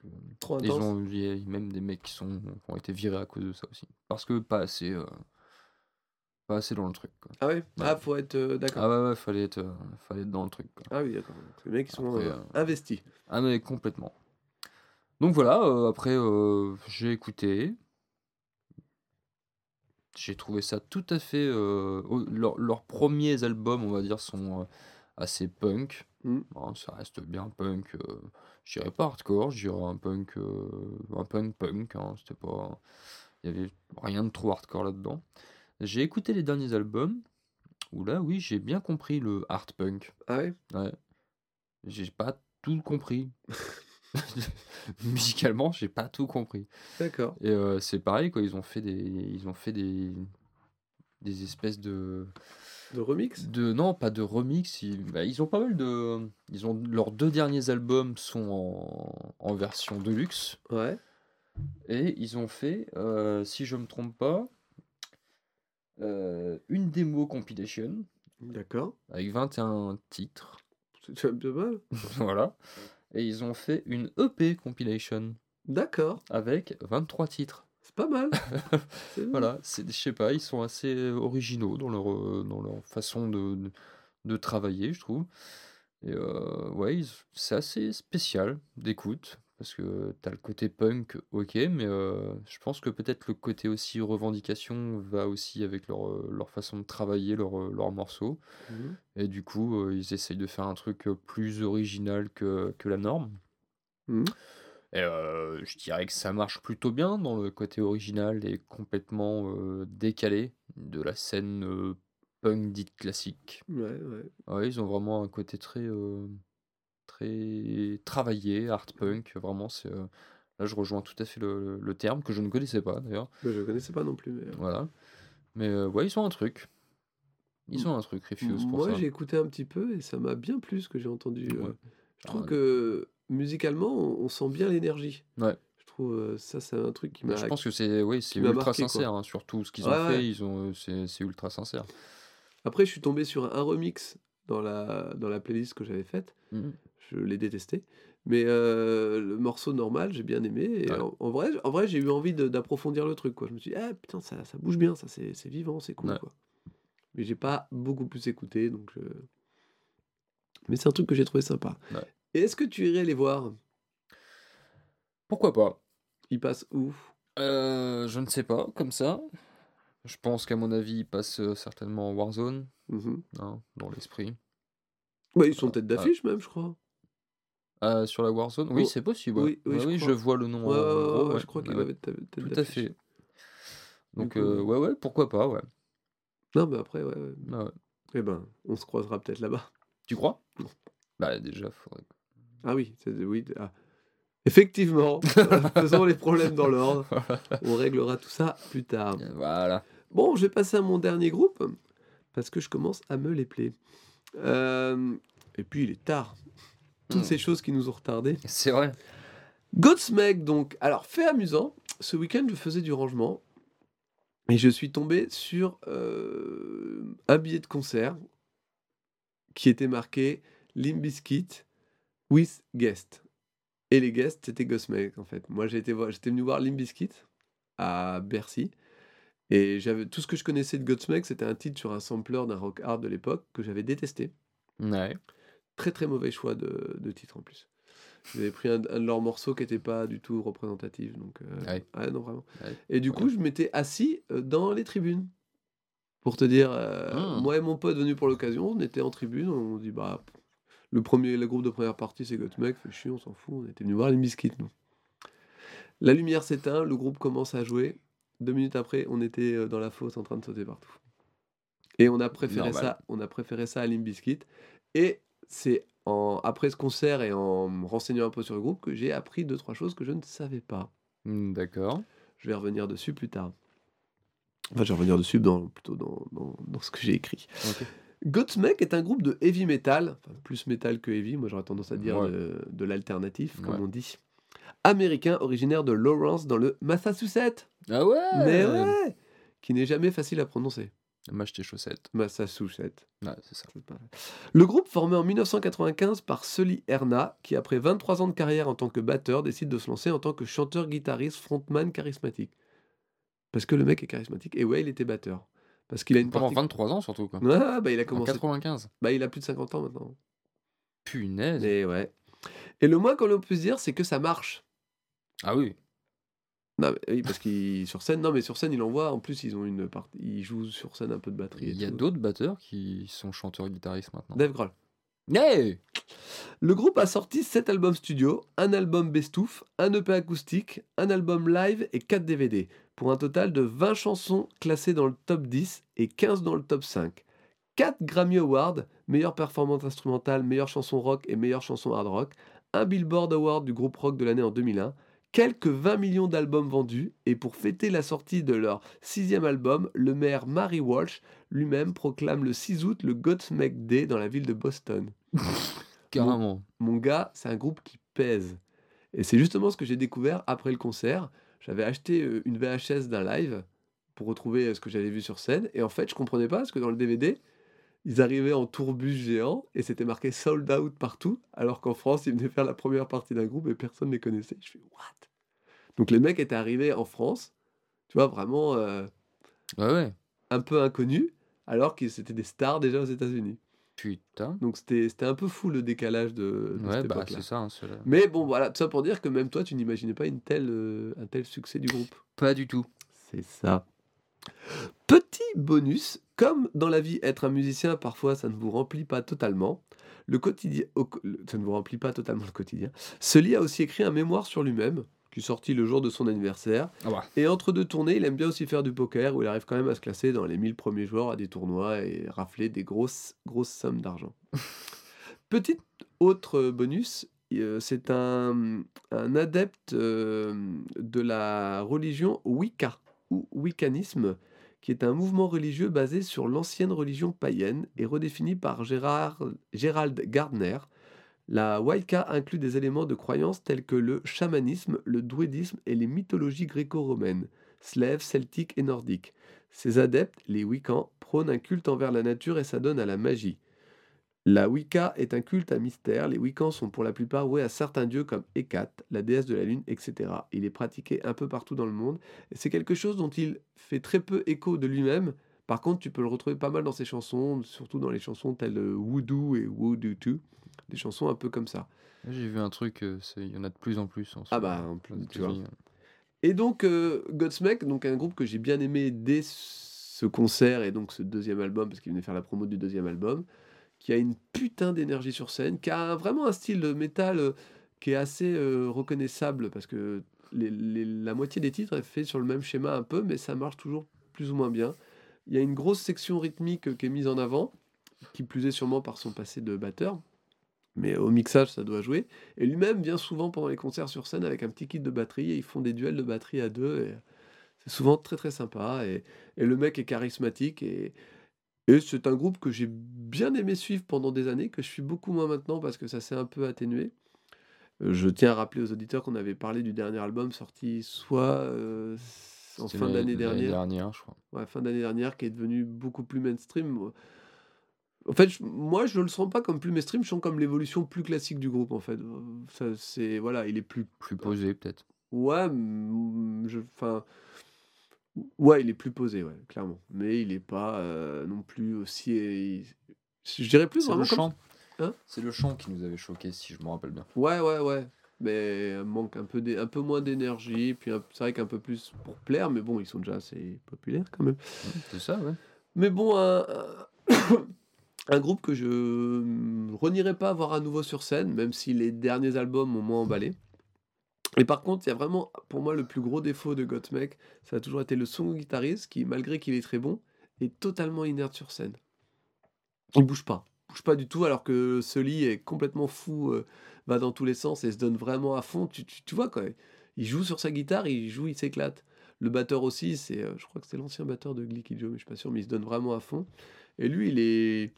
Trop Ils ont il y a même des mecs qui, sont, qui ont été virés à cause de ça aussi. Parce que pas assez, euh, pas assez dans le truc. Quoi. Ah oui Ah, faut être. euh, d'accord. Ah ouais, ouais, fallait être, euh, fallait être dans le truc. quoi. Ah oui, d'accord. Les mecs, ils sont Après, investis. Ah mais complètement. Donc voilà, après j'ai écouté. J'ai trouvé ça tout à fait... euh, leur- leurs premiers albums, on va dire, sont euh, assez punk. Mm. Bon, ça reste bien punk. euh, je dirais pas hardcore, je dirais un punk... euh, un punk punk. hein, C'était pas... Il y avait rien de trop hardcore là-dedans. J'ai écouté les derniers albums, où là, oui, j'ai bien compris le art punk. Ah oui Ouais. J'ai pas tout compris. Musicalement, j'ai pas tout compris. D'accord. Et euh, c'est pareil, quoi. Ils ont fait des, ils ont fait des, des espèces de, De remix? de, non, pas de remix. Ils, bah, ils ont pas mal de, ils ont leurs deux derniers albums sont en, en version deluxe Ouais. et ils ont fait, euh, si je me trompe pas, euh, une démo compilation D'accord. avec 21 titres. C'est pas mal. voilà. Et ils ont fait une EP compilation D'accord. avec 23 titres. C'est pas mal. C'est. Voilà, c'est, je sais pas, ils sont assez originaux dans leur, euh, dans leur façon de, de, de travailler, je trouve. Et euh, ouais, ils- c'est assez spécial d'écoute, parce que t'as le côté punk, ok, mais euh, je pense que peut-être le côté aussi revendication va aussi avec leur, euh, leur façon de travailler leurs euh, leurs morceaux. Mhm. Et du coup, euh, ils essayent de faire un truc euh, plus original que, que la norme. Mhm. Et euh, je dirais que ça marche plutôt bien dans le côté original et complètement euh, décalé de la scène euh, punk dite classique. Ouais, ouais. Ouais, ils ont vraiment un côté très, euh, très travaillé, art punk. Vraiment, c'est euh, là je rejoins tout à fait le, le terme que je ne connaissais pas d'ailleurs. Mais je connaissais pas non plus. Mais... Voilà. Mais euh, ouais, ils ont un truc. Ils ont un truc, Refuse, pour Moi, j'ai écouté un petit peu et ça m'a bien plu ce que j'ai entendu. euh. Ouais. Je trouve Ah, que musicalement, on, on sent bien l'énergie. Ouais. Je trouve ça, c'est un truc qui Mais m'a. je pense que c'est oui, c'est ultra marqué, sincère, hein, surtout ce qu'ils Ouais, ont fait, ils ont, c'est ultra sincère. Après, je suis tombé sur un remix dans la, dans la playlist que j'avais faite. Mhm. Je l'ai détesté. Mais euh, le morceau normal, j'ai bien aimé. Et Ouais. en, en vrai, en vrai j'ai eu envie d'approfondir le truc. Quoi. Je me suis dit, ah putain, ça, ça bouge bien, ça c'est vivant, c'est cool. Ouais. Quoi. Mais j'ai pas beaucoup plus écouté. Donc je... Mais c'est un truc que j'ai trouvé sympa. Ouais. Et est-ce que tu irais les voir? Pourquoi pas Ils passent où? Euh, Je ne sais pas, comme ça. Je pense qu'à mon avis, ils passent euh, certainement en Warzone, Hein, dans l'esprit. Bah, Ils sont Ah, tête ah. d'affiche même, je crois. Ah, sur la Warzone Oui, Oh, c'est possible. oui, oui, Ouais, je oui, crois. je vois le nom Ouais, ouais, je crois qu'il Ouais, avait tête tête Tout à d'affiche. fait. Donc, coup, euh, ouais, ouais, pourquoi pas, ouais. Non, mais après, ouais. ouais. Ah. Eh ben, on se croisera peut-être là-bas. Tu crois? Bah, déjà, faudrait. Ah oui, oui. ah. Effectivement, faisons les problèmes dans l'ordre. On réglera tout ça plus tard. Voilà. Bon, je vais passer à mon dernier groupe parce que je commence à me les plaire. Euh, et puis il est tard. Toutes Hmm. ces choses qui nous ont retardés. C'est vrai. Godsmack, donc. Alors, fait amusant, ce week-end, je faisais du rangement et je suis tombé sur euh, un billet de concert qui était marqué Limp Bizkit with guest. Et les guests, c'était Godsmack, en fait. Moi, j'étais venu voir Limp Bizkit à Bercy. Et j'avais tout ce que je connaissais de Godsmack, c'était un titre sur un sampler d'un rock hard de l'époque que j'avais détesté. Ouais. Très très mauvais choix de, de titre en plus. J'avais pris un, un de leurs morceaux qui n'était pas du tout représentatif. Donc, euh, Ouais. ah non, vraiment. Ouais. Et du coup, je m'étais assis euh, dans les tribunes. Pour te dire, euh, Hmm. moi et mon pote venu pour l'occasion, on était en tribune, on dit bah le premier, le groupe de première partie c'est Godsmack, fait chier, on s'en fout, on était venu voir les biscuits nous. La lumière s'éteint, le groupe commence à jouer. Deux minutes après, on était euh, dans la fosse en train de sauter partout. Et on a préféré Normal. ça, on a préféré ça à Limp Bizkit. Et c'est en après ce concert et en me renseignant un peu sur le groupe que j'ai appris deux trois choses que je ne savais pas. Hmm, D'accord. Je vais revenir dessus plus tard. Enfin, je vais revenir dessus dans, plutôt dans, dans, dans ce que j'ai écrit. Ok. Godsmack est un groupe de heavy metal, enfin, plus metal que heavy, moi j'aurais tendance à dire Ouais. de, de l'alternatif, comme Ouais. on dit. Américain, originaire de Lawrence dans le Massachusetts. Ah ouais Mais ouais Qui n'est jamais facile à prononcer. Mâche tes chaussettes. Massachusetts. Ouais, c'est ça. Le groupe formé en 1995 par Sully Erna, qui après 23 ans de carrière en tant que batteur, décide de se lancer en tant que chanteur-guitariste frontman charismatique. Parce que le mec est charismatique. Et ouais, il était batteur. Parce qu'il a une Pendant partie... 23 ans surtout, quoi. Ah, bah il a En commencé... 95. Bah il a plus de 50 ans maintenant. Punaise. Et ouais. Et le moins qu'on ait pu se dire, c'est que ça marche. Ah oui. Non, mais, oui, parce qu'il sur scène, non mais sur scène, il envoie. En plus, ils ont une partie, ils jouent sur scène un peu de batterie. et Il y a d'autres batteurs qui sont chanteurs-guitaristes maintenant. Dave Grohl. Hey Le groupe a sorti 7 albums studio, un album best-of, un EP acoustique, un album live et 4 DVD, pour un total de 20 chansons classées dans le top 10 et 15 dans le top 5. 4 Grammy Awards, meilleure performance instrumentale, meilleure chanson rock et meilleure chanson hard rock, un Billboard Award du groupe rock de l'année en 2001, quelques 20 millions d'albums vendus, et pour fêter la sortie de leur sixième album, le maire Mary Walsh lui-même proclame le 6 août le Godsmack Day dans la ville de Boston Carrément. mon gars, c'est un groupe qui pèse. Et c'est justement ce que j'ai découvert après le concert. J'avais acheté euh, une VHS d'un live pour retrouver euh, ce que j'avais vu sur scène. Et en fait, je comprenais pas parce que dans le DVD, ils arrivaient en tourbus géant et c'était marqué sold out partout. Alors qu'en France, ils venaient faire la première partie d'un groupe et personne ne les connaissait. Je fais what? Donc les mecs étaient arrivés en France, tu vois, vraiment euh, Ouais, ouais. un peu inconnus, alors qu'ils c'était des stars déjà aux États-Unis. Putain. Donc c'était un peu fou le décalage de, de Ouais, cette bah c'est ça. hein, Mais bon, voilà, tout ça pour dire que même toi, tu n'imaginais pas une telle, euh, un tel succès du groupe. Pas du tout. C'est ça. Petit bonus, comme dans la vie, être un musicien, parfois, ça ne vous remplit pas totalement. Le quotidien, ça ne vous remplit pas totalement le quotidien. Sully a aussi écrit un mémoire sur lui-même, qui est sorti le jour de son anniversaire. Ah bah. Et entre deux tournées, il aime bien aussi faire du poker, où il arrive quand même à se classer dans les 1000 premiers joueurs à des tournois et rafler des grosses, grosses sommes d'argent. Petit autre bonus, euh, c'est un, un adepte euh, de la religion Wicca, ou wiccanisme, qui est un mouvement religieux basé sur l'ancienne religion païenne et redéfini par Gérard, Gérald Gardner. La Wicca inclut des éléments de croyance tels que le chamanisme, le druidisme et les mythologies gréco-romaines, slaves, celtiques et nordiques. Ses adeptes, les Wiccans, prônent un culte envers la nature et s'adonnent à la magie. La Wicca est un culte à mystère. Les Wiccans sont pour la plupart voués à certains dieux comme Hécate, la déesse de la lune, etc. Il est pratiqué un peu partout dans le monde. C'est quelque chose dont il fait très peu écho de lui-même. Par contre, tu peux le retrouver pas mal dans ses chansons, surtout dans les chansons telles euh, Voodoo et Voodoo 2. Des chansons un peu comme ça. J'ai vu un truc, euh, il y en a de plus en plus. En ce Ah bah, en plus, tu vois. Et donc, euh, Godsmack, donc un groupe que j'ai bien aimé dès ce concert et donc ce deuxième album, parce qu'il venait faire la promo du deuxième album, qui a une putain d'énergie sur scène, qui a vraiment un style de métal euh, qui est assez euh, reconnaissable, parce que la moitié des titres est fait sur le même schéma un peu, mais ça marche toujours plus ou moins bien. Il y a une grosse section rythmique euh, qui est mise en avant, qui plus est sûrement par son passé de batteur. Mais au mixage, ça doit jouer. Et lui-même vient souvent pendant les concerts sur scène avec un petit kit de batterie et ils font des duels de batterie à deux. Et c'est souvent très très sympa. Et, et le mec est charismatique. Et, et c'est un groupe que j'ai bien aimé suivre pendant des années, que je suis beaucoup moins maintenant parce que ça s'est un peu atténué. Euh, Je tiens à rappeler aux auditeurs qu'on avait parlé du dernier album sorti soit euh, en fin d'année dernière, dernière, je crois. ouais, fin d'année dernière, qui est devenu beaucoup plus mainstream. En fait, je- moi, je le sens pas comme plus mainstream, je sens comme l'évolution plus classique du groupe, en fait. Ça, c'est voilà, il est plus, Plus posé, peut-être. ouais, je, enfin, ouais, il est plus posé, ouais, clairement. Mais il est pas euh, non plus aussi, je dirais plus C'est le comme, chant. Hein? C'est le chant qui nous avait choqué, si je me rappelle bien. ouais, ouais, ouais. Mais euh, manque un peu, d'é- un peu moins d'énergie, puis un- c'est vrai qu'un peu plus pour plaire, mais bon, ils sont déjà assez populaires quand même. C'est ça, ouais. Mais bon, un, un- un groupe que je ne renierai pas voir à nouveau sur scène, même si les derniers albums m'ont moins emballé. Et par contre, il y a vraiment, pour moi, le plus gros défaut de Gottmik, ça a toujours été le son guitariste qui, malgré qu'il est très bon, est totalement inerte sur scène. Il bouge pas. Il bouge pas du tout, alors que Sully est complètement fou, euh, va dans tous les sens et se donne vraiment à fond. Tu, tu, tu vois, quoi. Il joue sur sa guitare, il joue, il s'éclate. Le batteur aussi, c'est, euh, je crois que c'est l'ancien batteur de Glicky Joe, mais je suis pas sûr, mais il se donne vraiment à fond. Et lui, il est,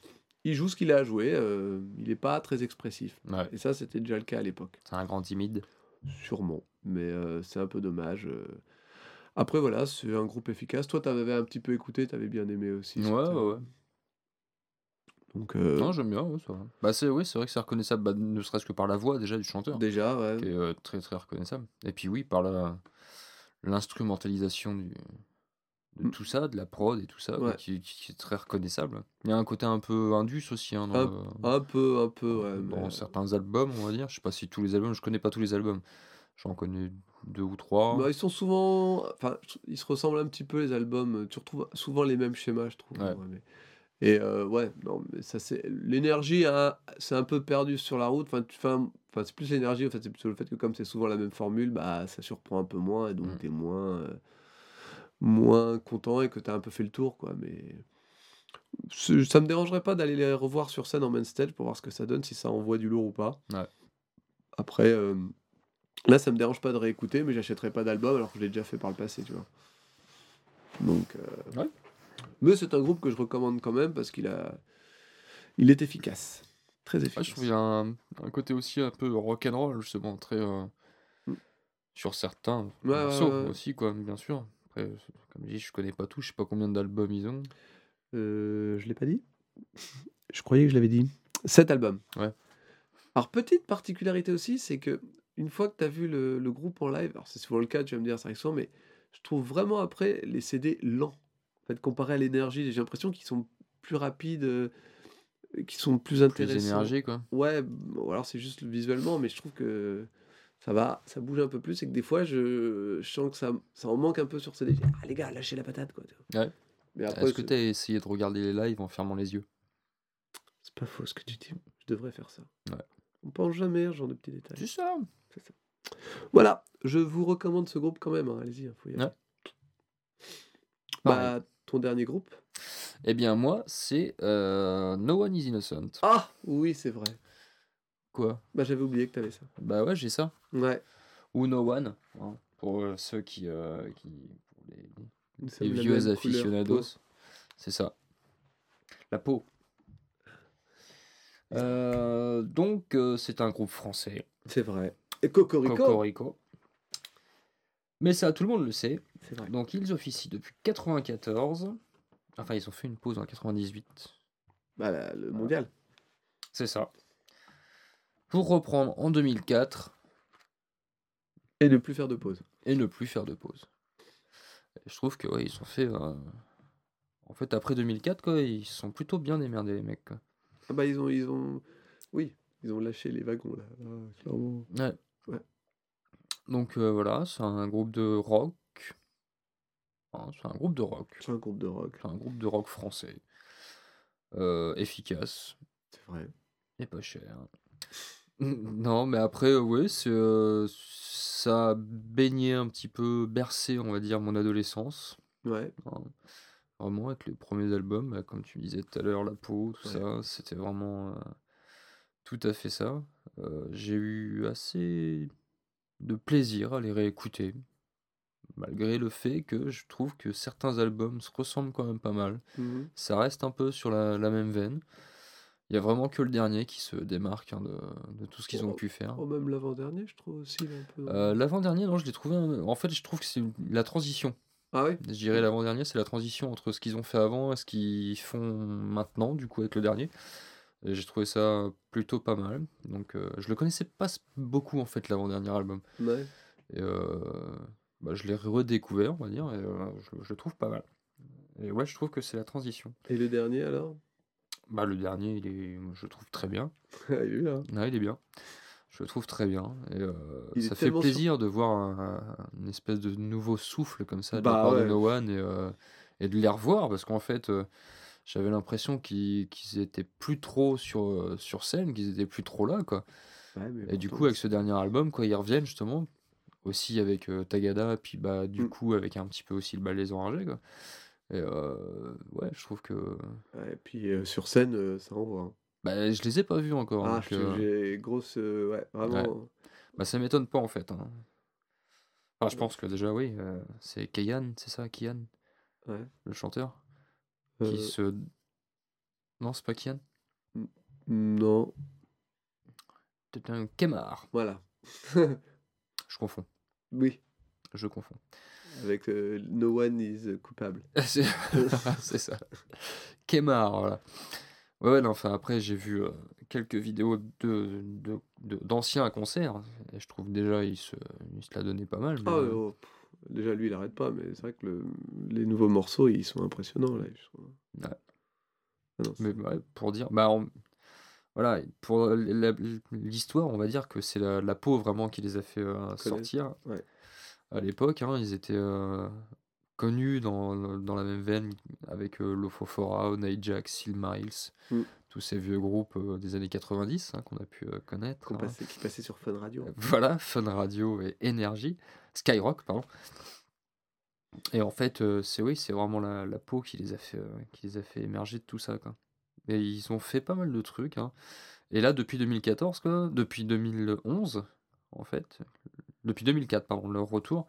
il joue ce qu'il a à jouer. euh, il n'est pas très expressif. Ouais. Et ça, c'était déjà le cas à l'époque. C'est un grand timide. Sûrement. Mais euh, c'est un peu dommage. euh. Après, voilà, c'est un groupe efficace. Toi, tu avais un petit peu écouté, tu avais bien aimé aussi. Ouais, ouais, ouais. Donc, euh, Non, j'aime bien, ouais, ça va. Bah, c'est, oui, c'est vrai que c'est reconnaissable, bah, ne serait-ce que par la voix déjà du chanteur, déjà, ouais. qui est euh, très très reconnaissable. Et puis oui, par la, l'instrumentalisation du, de Mm. tout ça, de la prod et tout ça, Ouais. qui, qui est très reconnaissable. Il y a un côté un peu indus aussi hein, dans, Un- le- Un peu, un peu, ouais. dans mais- certains albums, on va dire. Je sais pas si tous les albums, je connais pas tous les albums. J'en connais deux ou trois. Bah, ils sont souvent. Enfin, ils se ressemblent un petit peu, les albums. Tu retrouves souvent les mêmes schémas, je trouve. Ouais. mais- Et euh, ouais, non, mais ça, c'est. L'énergie, hein, c'est un peu perdu sur la route. Enfin, tu- enfin, enfin, c'est plus l'énergie, en fait, c'est plutôt le fait que, comme c'est souvent la même formule, bah, ça surprend un peu moins et donc Mm. t'es moins. euh, moins content et que t'as un peu fait le tour, quoi. Mais. Ça me dérangerait pas d'aller les revoir sur scène en main stage pour voir ce que ça donne, si ça envoie du lourd ou pas. Ouais. Après, euh, là, ça me dérange pas de réécouter, mais j'achèterai pas d'album alors que je l'ai déjà fait par le passé, tu vois. Donc, euh, Ouais. mais c'est un groupe que je recommande quand même parce qu'il a, il est efficace, très Ouais, efficace. je trouve qu'il y a un, un côté aussi un peu rock'n'roll, justement, très. euh, Mm. sur certains Ouais, ouais, morceaux ouais, ouais. aussi, quoi, bien sûr. Après, comme je dis, je connais pas tout, je sais pas combien d'albums ils ont. Euh, je l'ai pas dit Je croyais que je l'avais dit. Cet album. Ouais. Alors, petite particularité aussi, c'est que une fois que tu as vu le, le groupe en live, alors c'est souvent le cas, tu vas me dire, ça arrive souvent, mais je trouve vraiment après les CD lents. En fait, comparé à l'énergie, j'ai l'impression qu'ils sont plus rapides, euh, qu'ils sont plus Plus intéressants. énergie, quoi. Ouais, bon, alors c'est juste visuellement, mais je trouve que ça va, ça bouge un peu plus et que des fois, je, je sens que ça, ça en manque un peu sur. Je dis, Ah les gars, lâchez la patate, quoi. Ouais. Mais après, Est-ce que tu as essayé de regarder les lives en fermant les yeux? C'est pas faux ce que tu dis. Je devrais faire ça. Ouais. On pense jamais à ce genre de petits détails. C'est ça Voilà, je vous recommande ce groupe quand même. hein, Allez-y, hein, faut y aller. Ouais. Bah, ton dernier groupe? Eh bien, moi, c'est euh, No One is Innocent. Ah oui, c'est vrai. Quoi Bah, j'avais oublié que t'avais ça. Bah ouais, j'ai ça. Ouais. Ou No One, hein, pour euh, ceux qui, euh, qui pour les, vieux aficionados. C'est ça. La peau. Euh, donc, c'est un groupe français. C'est vrai. Et Cocorico. Cocorico. Mais ça, tout le monde le sait. C'est vrai. Donc, ils officient depuis 94. Enfin, ils ont fait une pause en 98. Bah, la- le mondial. C'est ça. Pour reprendre en 2004 Et ne plus faire de pause. et ne plus faire de pause. Et je trouve que ouais, ils ont fait. euh, En fait, après 2004, quoi, ils se sont plutôt bien démerdés, les mecs. quoi. Ah bah, ils ont, ils ont. Oui, ils ont lâché les wagons, là. Là, clairement. Ouais. Ouais. Donc euh, voilà, c'est un groupe de rock. Hein, c'est un groupe de rock. C'est un groupe de rock. C'est un groupe de rock français. Euh, efficace C'est vrai. et pas cher. Non, mais après, ouais, c'est, euh, ça a baigné un petit peu, bercé, on va dire, mon adolescence. Ouais. hein. Vraiment, avec les premiers albums, bah, comme tu disais tout à l'heure, La peau, tout Ouais. ça, c'était vraiment euh, tout à fait ça. Euh, j'ai eu assez de plaisir à les réécouter, malgré le fait que je trouve que certains albums se ressemblent quand même pas mal. Mhm. Ça reste un peu sur la, la même veine. Il y a vraiment que le dernier qui se démarque hein, de, de tout ce qu'ils ont Oh, pu faire. Oh, même l'avant-dernier, je trouve aussi. Euh, L'avant-dernier, non, je l'ai trouvé. un- En fait, je trouve que c'est la transition. Ah oui? Je dirais l'avant-dernier, c'est la transition entre ce qu'ils ont fait avant et ce qu'ils font maintenant, du coup, avec le dernier. Et J'ai trouvé ça plutôt pas mal. Donc, euh, je le connaissais pas beaucoup, en fait, l'avant-dernier album. Ouais. Et euh, bah, je l'ai redécouvert, on va dire, et euh, je, je le trouve pas mal. Et ouais, je trouve que c'est la transition. Et le dernier, alors? Bah, le dernier, il est, je le trouve très bien. Ah, il est là. Ouais, il est bien. Je le trouve très bien. Et euh, ça fait sur- plaisir de voir un- une espèce de nouveau souffle comme ça de Bah la part ouais. de No One et, euh, et de les revoir parce qu'en fait, euh, j'avais l'impression qu'ils qu'ils étaient plus trop sur, sur scène, qu'ils étaient plus trop là, quoi. Ouais, mais Et du coup, avec ce dernier album, quoi, ils reviennent justement aussi avec Tagada, puis bah, du Mm. coup, avec un petit peu aussi le bal des enragés, quoi. Et euh, ouais, je trouve que. Ouais, et puis euh, sur scène, euh, ça envoie. hein. Bah, je les ai pas vus encore. Ah, donc, j'ai grosse. ouais, vraiment. Bah ça m'étonne pas en fait. hein. Enfin, je pense que déjà oui, c'est Kayan, c'est ça, Kian, Ouais. le chanteur, qui se... Non, c'est pas Kian, Non, c'est un Kemar. voilà. Je confonds, oui, je confonds. Avec euh, No One is coupable. c'est ça. Kemar, voilà. Ouais, ouais, non, enfin après j'ai vu euh, quelques vidéos de de- de- d'anciens concerts et je trouve déjà il se, il se la donnait pas mal. mais, Ah, euh, oh, déjà, lui, il arrête pas, mais c'est vrai que le- les nouveaux morceaux, ils sont impressionnants. Là, je trouve. Ouais. Ah non, Mais ouais, pour dire, bah, on- voilà, pour l'histoire, on va dire que c'est la, la peau vraiment qui les a fait euh, sortir. ouais. À l'époque, hein, ils étaient euh, connus dans, dans la même veine avec euh, Lofofora, Seal Miles, Mm. tous ces vieux groupes euh, des années 90 hein, qu'on a pu euh, connaître. qu'on hein. passait- qui passait sur Fun Radio. Voilà, Fun Radio et Énergie, Skyrock, pardon. Et en fait, c'est oui, c'est vraiment la, la peau qui les a fait, qui les a fait émerger de tout ça, quoi. Et ils ont fait pas mal de trucs, hein. Et là, depuis 2014, quoi, depuis 2011, en fait, depuis 2004, pardon, leur retour,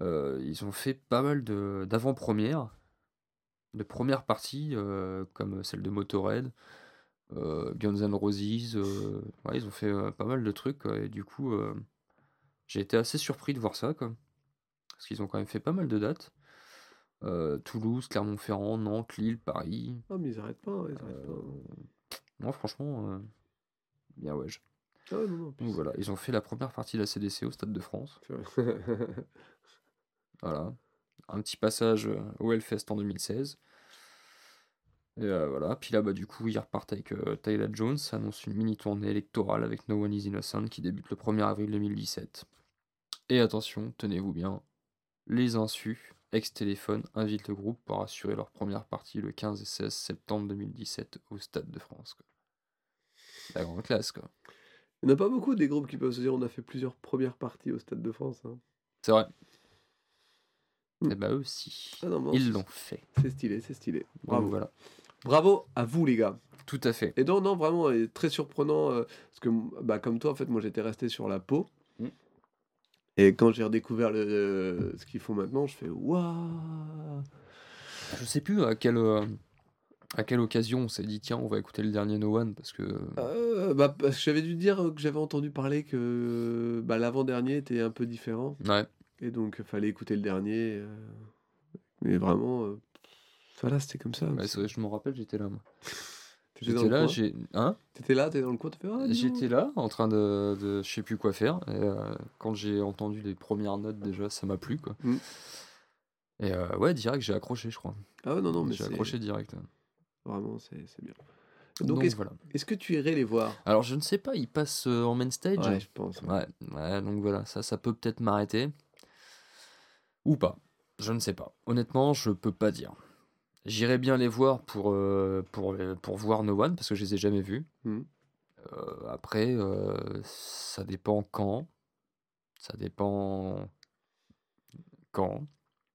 euh, ils ont fait pas mal de d'avant-premières, de premières parties, euh, comme celle de Motorhead, euh, Guns N' Roses, euh, ouais, ils ont fait euh, pas mal de trucs, quoi, et du coup, euh, j'ai été assez surpris de voir ça, quoi. Parce qu'ils ont quand même fait pas mal de dates. Euh, Toulouse, Clermont-Ferrand, Nantes, Lille, Paris. Ah, mais ils arrêtent pas, ils arrêtent Euh, pas. non, franchement, euh, bien ouais. Ah, non, non, Donc voilà, ils ont fait la première partie de la CDC au Stade de France. Voilà. Un petit passage euh, au Hellfest en 2016. Et euh, voilà. Puis là, bah, du coup, ils repartent avec euh, Tyler Jones, annonce une mini tournée électorale avec No One Is Innocent qui débute le 1er avril 2017. Et attention, tenez-vous bien, les Insus, ex-téléphone, invitent le groupe pour assurer leur première partie le 15 et 16 septembre 2017 au Stade de France. quoi. La grande classe, quoi. Il n'y en a pas beaucoup des groupes qui peuvent se dire on a fait plusieurs premières parties au Stade de France. hein. C'est vrai. Mm. Et bah eux aussi. Ah non, Ils l'ont fait. C'est stylé, c'est stylé. Donc Bravo. voilà. Bravo à vous, les gars. Tout à fait. Et donc, non, vraiment, très surprenant, euh, parce que, bah, comme toi, en fait, moi, j'étais resté sur la peau. Mm. Et quand j'ai redécouvert le, ce qu'ils font maintenant, je fais waouh Je sais plus à quelle, euh, à quelle occasion on s'est dit tiens, on va écouter le dernier No One parce que. Euh, bah, parce que j'avais dû dire que j'avais entendu parler que bah, l'avant-dernier était un peu différent. Ouais. Et donc, il fallait écouter le dernier. euh, Mais vraiment, euh, voilà, c'était comme ça. Vrai, je me rappelle, j'étais là. Moi. T'étais J'étais là, j'ai. Hein? T'étais là, t'es dans le coin, fait ah, J'étais là en train de, de je sais plus quoi faire. Et euh, quand j'ai entendu les premières notes, déjà, ça m'a plu. Quoi. Mm. Et euh, ouais, direct, j'ai accroché, je crois. Ah ouais, non, non, mais j'ai accroché direct. Vraiment, c'est c'est bien. Donc, Donc, est-ce voilà. est-ce que tu irais les voir? Alors, je ne sais pas, ils passent euh, en main stage. Ouais, je pense. ouais. Donc voilà, ça, ça peut peut-être m'arrêter. Ou pas. Je ne sais pas. Honnêtement, je peux pas dire. J'irai bien les voir pour, euh, pour, les- pour voir No One, parce que je les ai jamais vus. Euh, après, euh, ça dépend quand. Ça dépend quand.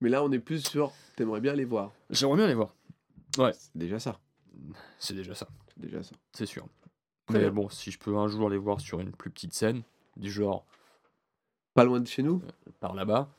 Mais là, on est plus sur. T'aimerais bien les voir. J'aimerais bien les voir. Ouais, C'est déjà ça. c'est déjà ça, C'est déjà ça. c'est sûr. Très Mais bien. bon, si je peux un jour les voir sur une plus petite scène, du genre Pas loin de chez nous? par là-bas,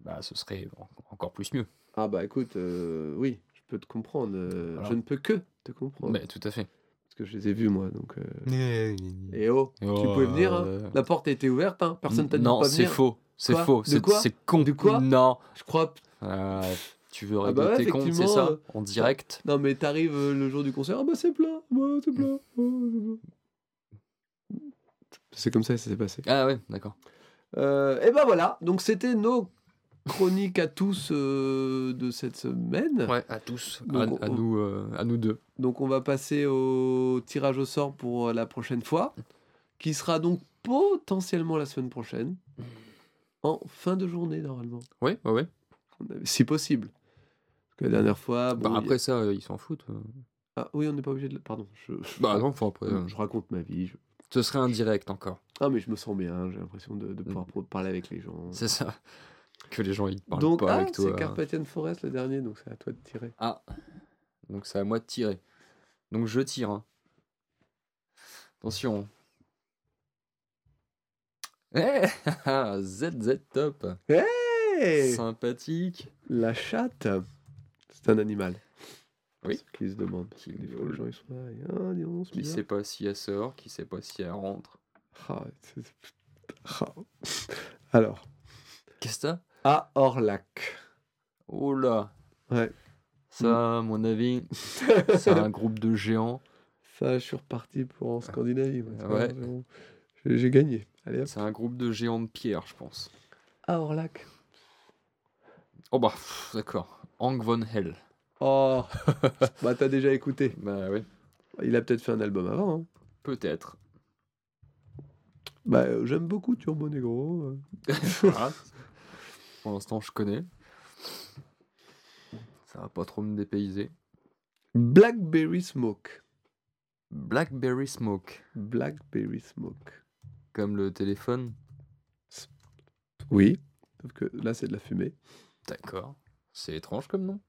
bah ce serait en- encore plus mieux. Ah bah écoute, euh, oui, je peux te comprendre. euh, Voilà. Je ne peux que te comprendre. Mais tout à fait. Parce que je les ai vus, moi. Donc, euh, Et Et oh, tu pouvais venir. hein. Euh, La porte était ouverte. Hein. Personne t'a dit de Non, pas c'est venir. faux. C'est Quoi? faux. De C'est quoi? c'est con. De quoi? Non. Je crois. Euh, tu veux Ah régler bah ouais, tes comptes, c'est ça euh, En direct? Non, mais t'arrives euh, le jour du concert. Ah bah c'est plein. Bah, c'est plein. Ah, c'est plein. C'est comme ça que ça s'est passé. Ah ouais, d'accord. Euh, et ben voilà. Donc c'était nos chroniques à tous euh, de cette semaine. Ouais, à tous. Donc, à, nous, euh, à nous deux. Donc on va passer au tirage au sort pour euh, la prochaine fois, qui sera donc potentiellement la semaine prochaine, en fin de journée normalement, Oui, ouais, ouais. si possible. Que la dernière fois, bon, bah, a- après ça, euh, ils s'en foutent. euh. ah oui, on n'est pas obligé de. le- Pardon. Je... Bah non, enfin après. euh, je raconte ma vie. je- Ce serait indirect encore. Ah mais je me sens bien. J'ai l'impression de, de pouvoir pro- parler avec les gens. Mm. C'est ça. Que les gens ils parlent Donc pas ah, avec toi. c'est Carpathian Forest le dernier, donc c'est à toi de tirer. Ah. Donc c'est à moi de tirer. Donc je tire. hein. Attention. Eh ZZ top. Hey Sympathique. La chatte, c'est un animal. Oui. Ce qu'ils se demandent. Parce que des fois, les gens ils sont là. et, Ah, dis donc, Qui sait pas si elle sort, qui sait pas si elle rentre. Ah, ah. Alors, Qu'est-ce que t'as? À Orlac. Oh là Ouais. Ça, à mon avis, c'est un groupe de géants. Ça, je suis reparti pour en Scandinavie. moi, Ouais. J'ai gagné. C'est un groupe de géants de pierre, je pense. À Orlac. Oh bah, d'accord. Hank von Hell. Oh, bah t'as déjà écouté. Bah oui, Il a peut-être fait un album avant. hein. peut-être. Bah, euh, j'aime beaucoup Turbo Negro. Voilà. Pour l'instant, je connais. Ça va pas trop me dépayser. Blackberry Smoke. Blackberry Smoke, Blackberry Smoke. comme le téléphone. Oui. Sauf que là, c'est de la fumée. D'accord. C'est étrange comme nom.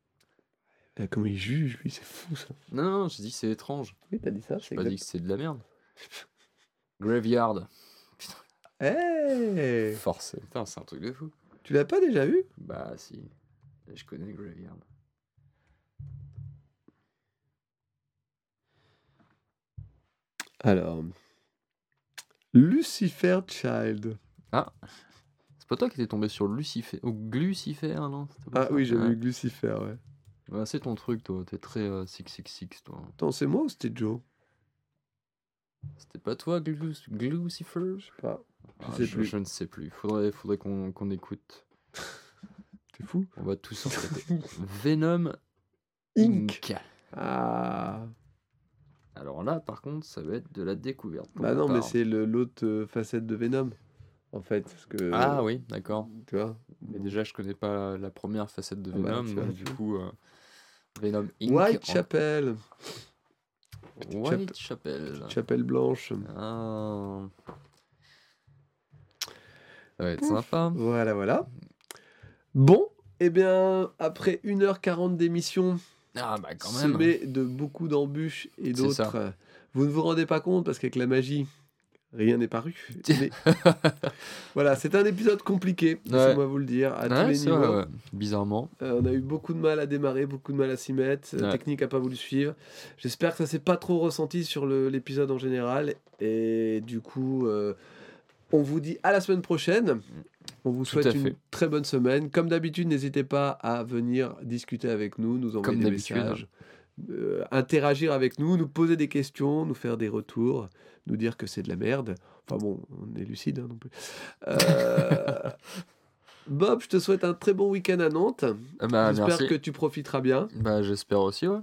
Et comment il juge, lui, c'est fou ça. Non, non, j'ai dit que c'est étrange. Oui, t'as dit ça. J'ai pas dit que c'est de la merde. Graveyard. Hey Force. Putain, c'est un truc de fou. Tu l'as pas déjà vu? Bah si. Je connais Graveyard. Alors. Lucifer Child. C'est pas toi qui étais tombé sur Lucifer ou Glucifer, non C'était pas Ah oui, j'ai Ouais. vu Lucifer, ouais. Ouais, c'est ton truc, toi. T'es très euh, 666, toi. Attends, c'est moi ou c'était Joe? C'était pas toi, Glu- Glucifer? Je sais pas. Je Ah, sais je, plus. je ne sais plus. Faudrait, faudrait qu'on écoute. T'es fou? On va tous en traiter. Venom Inc. Inc. Ah. Alors là, par contre, ça va être de la découverte. Bah non, mais c'est l'autre euh, facette de Venom. En fait, parce que. Ah oui, d'accord. Tu vois Mais déjà, je connais pas la première facette de Ah bah, Venom, donc du coup, euh, Venom Inc. Whitechapel. en- Whitechapel. Chapelle Blanche. Ah. Ça va être sympa. Voilà, voilà. Bon, eh bien, après 1h40 d'émission, Ah bah quand même. semée de beaucoup d'embûches et d'autres, euh, vous ne vous rendez pas compte parce qu'avec la magie, rien n'est paru. Mais voilà, c'est un épisode compliqué, Ouais. laissez-moi vous le dire, à tous les niveaux. vrai, ouais. Bizarrement. Euh, on a eu beaucoup de mal à démarrer, beaucoup de mal à s'y mettre. La technique n'a pas voulu suivre. J'espère que ça s'est pas trop ressenti sur l'épisode en général. Et du coup, euh, on vous dit à la semaine prochaine. On vous souhaite une très bonne semaine. Comme d'habitude, n'hésitez pas à venir discuter avec nous, nous envoyer Comme des d'habitude. messages, euh, interagir avec nous, nous poser des questions, nous faire des retours, nous dire que c'est de la merde. Enfin bon, on est lucide hein, non plus. Euh, Bob, je te souhaite un très bon week-end à Nantes. Ah bah, J'espère que tu profiteras bien. Bah, j'espère aussi, ouais.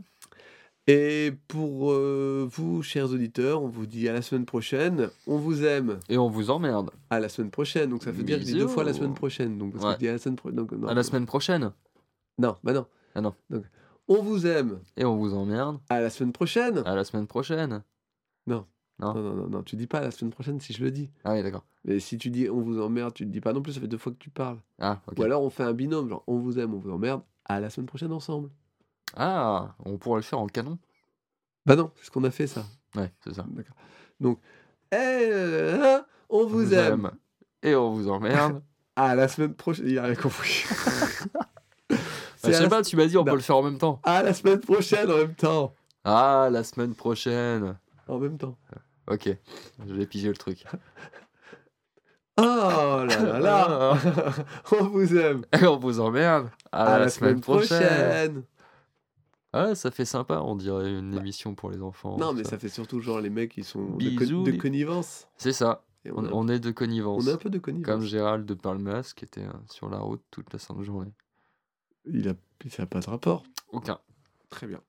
Et pour euh, vous, chers auditeurs, on vous dit à la semaine prochaine. On vous aime Et on vous emmerde. à la semaine prochaine. Donc ça veut dire que je dis deux fois la semaine prochaine. Donc Ouais. à la semaine prochaine. À la semaine prochaine. Non, bah non. Ah non. Donc, on vous aime Et on vous emmerde. à la semaine prochaine. À la semaine prochaine. Non. Non. Non, non, non, tu dis pas la semaine prochaine si je le dis. Ah oui, d'accord. Mais si tu dis on vous emmerde, tu le dis pas non plus, ça fait deux fois que tu parles. Ah, ok. Ou alors on fait un binôme, genre on vous aime, on vous emmerde, à la semaine prochaine ensemble. Ah, on pourrait le faire en canon. Bah non, c'est ce qu'on a fait ça. Ouais, c'est ça. D'accord. Donc, eh, hein, on vous, aime. Et on vous emmerde. À la semaine prochaine. Il a rien compris. Bah, je sais pas, tu m'as dit on peut le faire en même temps. À la semaine prochaine en même temps. Ah, la semaine prochaine. En même temps. Ok, je vais piger le truc. Oh là là là. on vous aime. Et on vous emmerde. À, la, semaine, prochaine. Ah, ça fait sympa, on dirait une émission pour les enfants. Non, mais ça. ça fait surtout genre les mecs qui sont de, con- connivence. C'est ça, on, est de connivence. on a un peu de connivence. Comme Gérald de Palmas qui était euh, sur la route toute la sainte journée. Il a, ça n'a pas de rapport. Aucun. Très bien.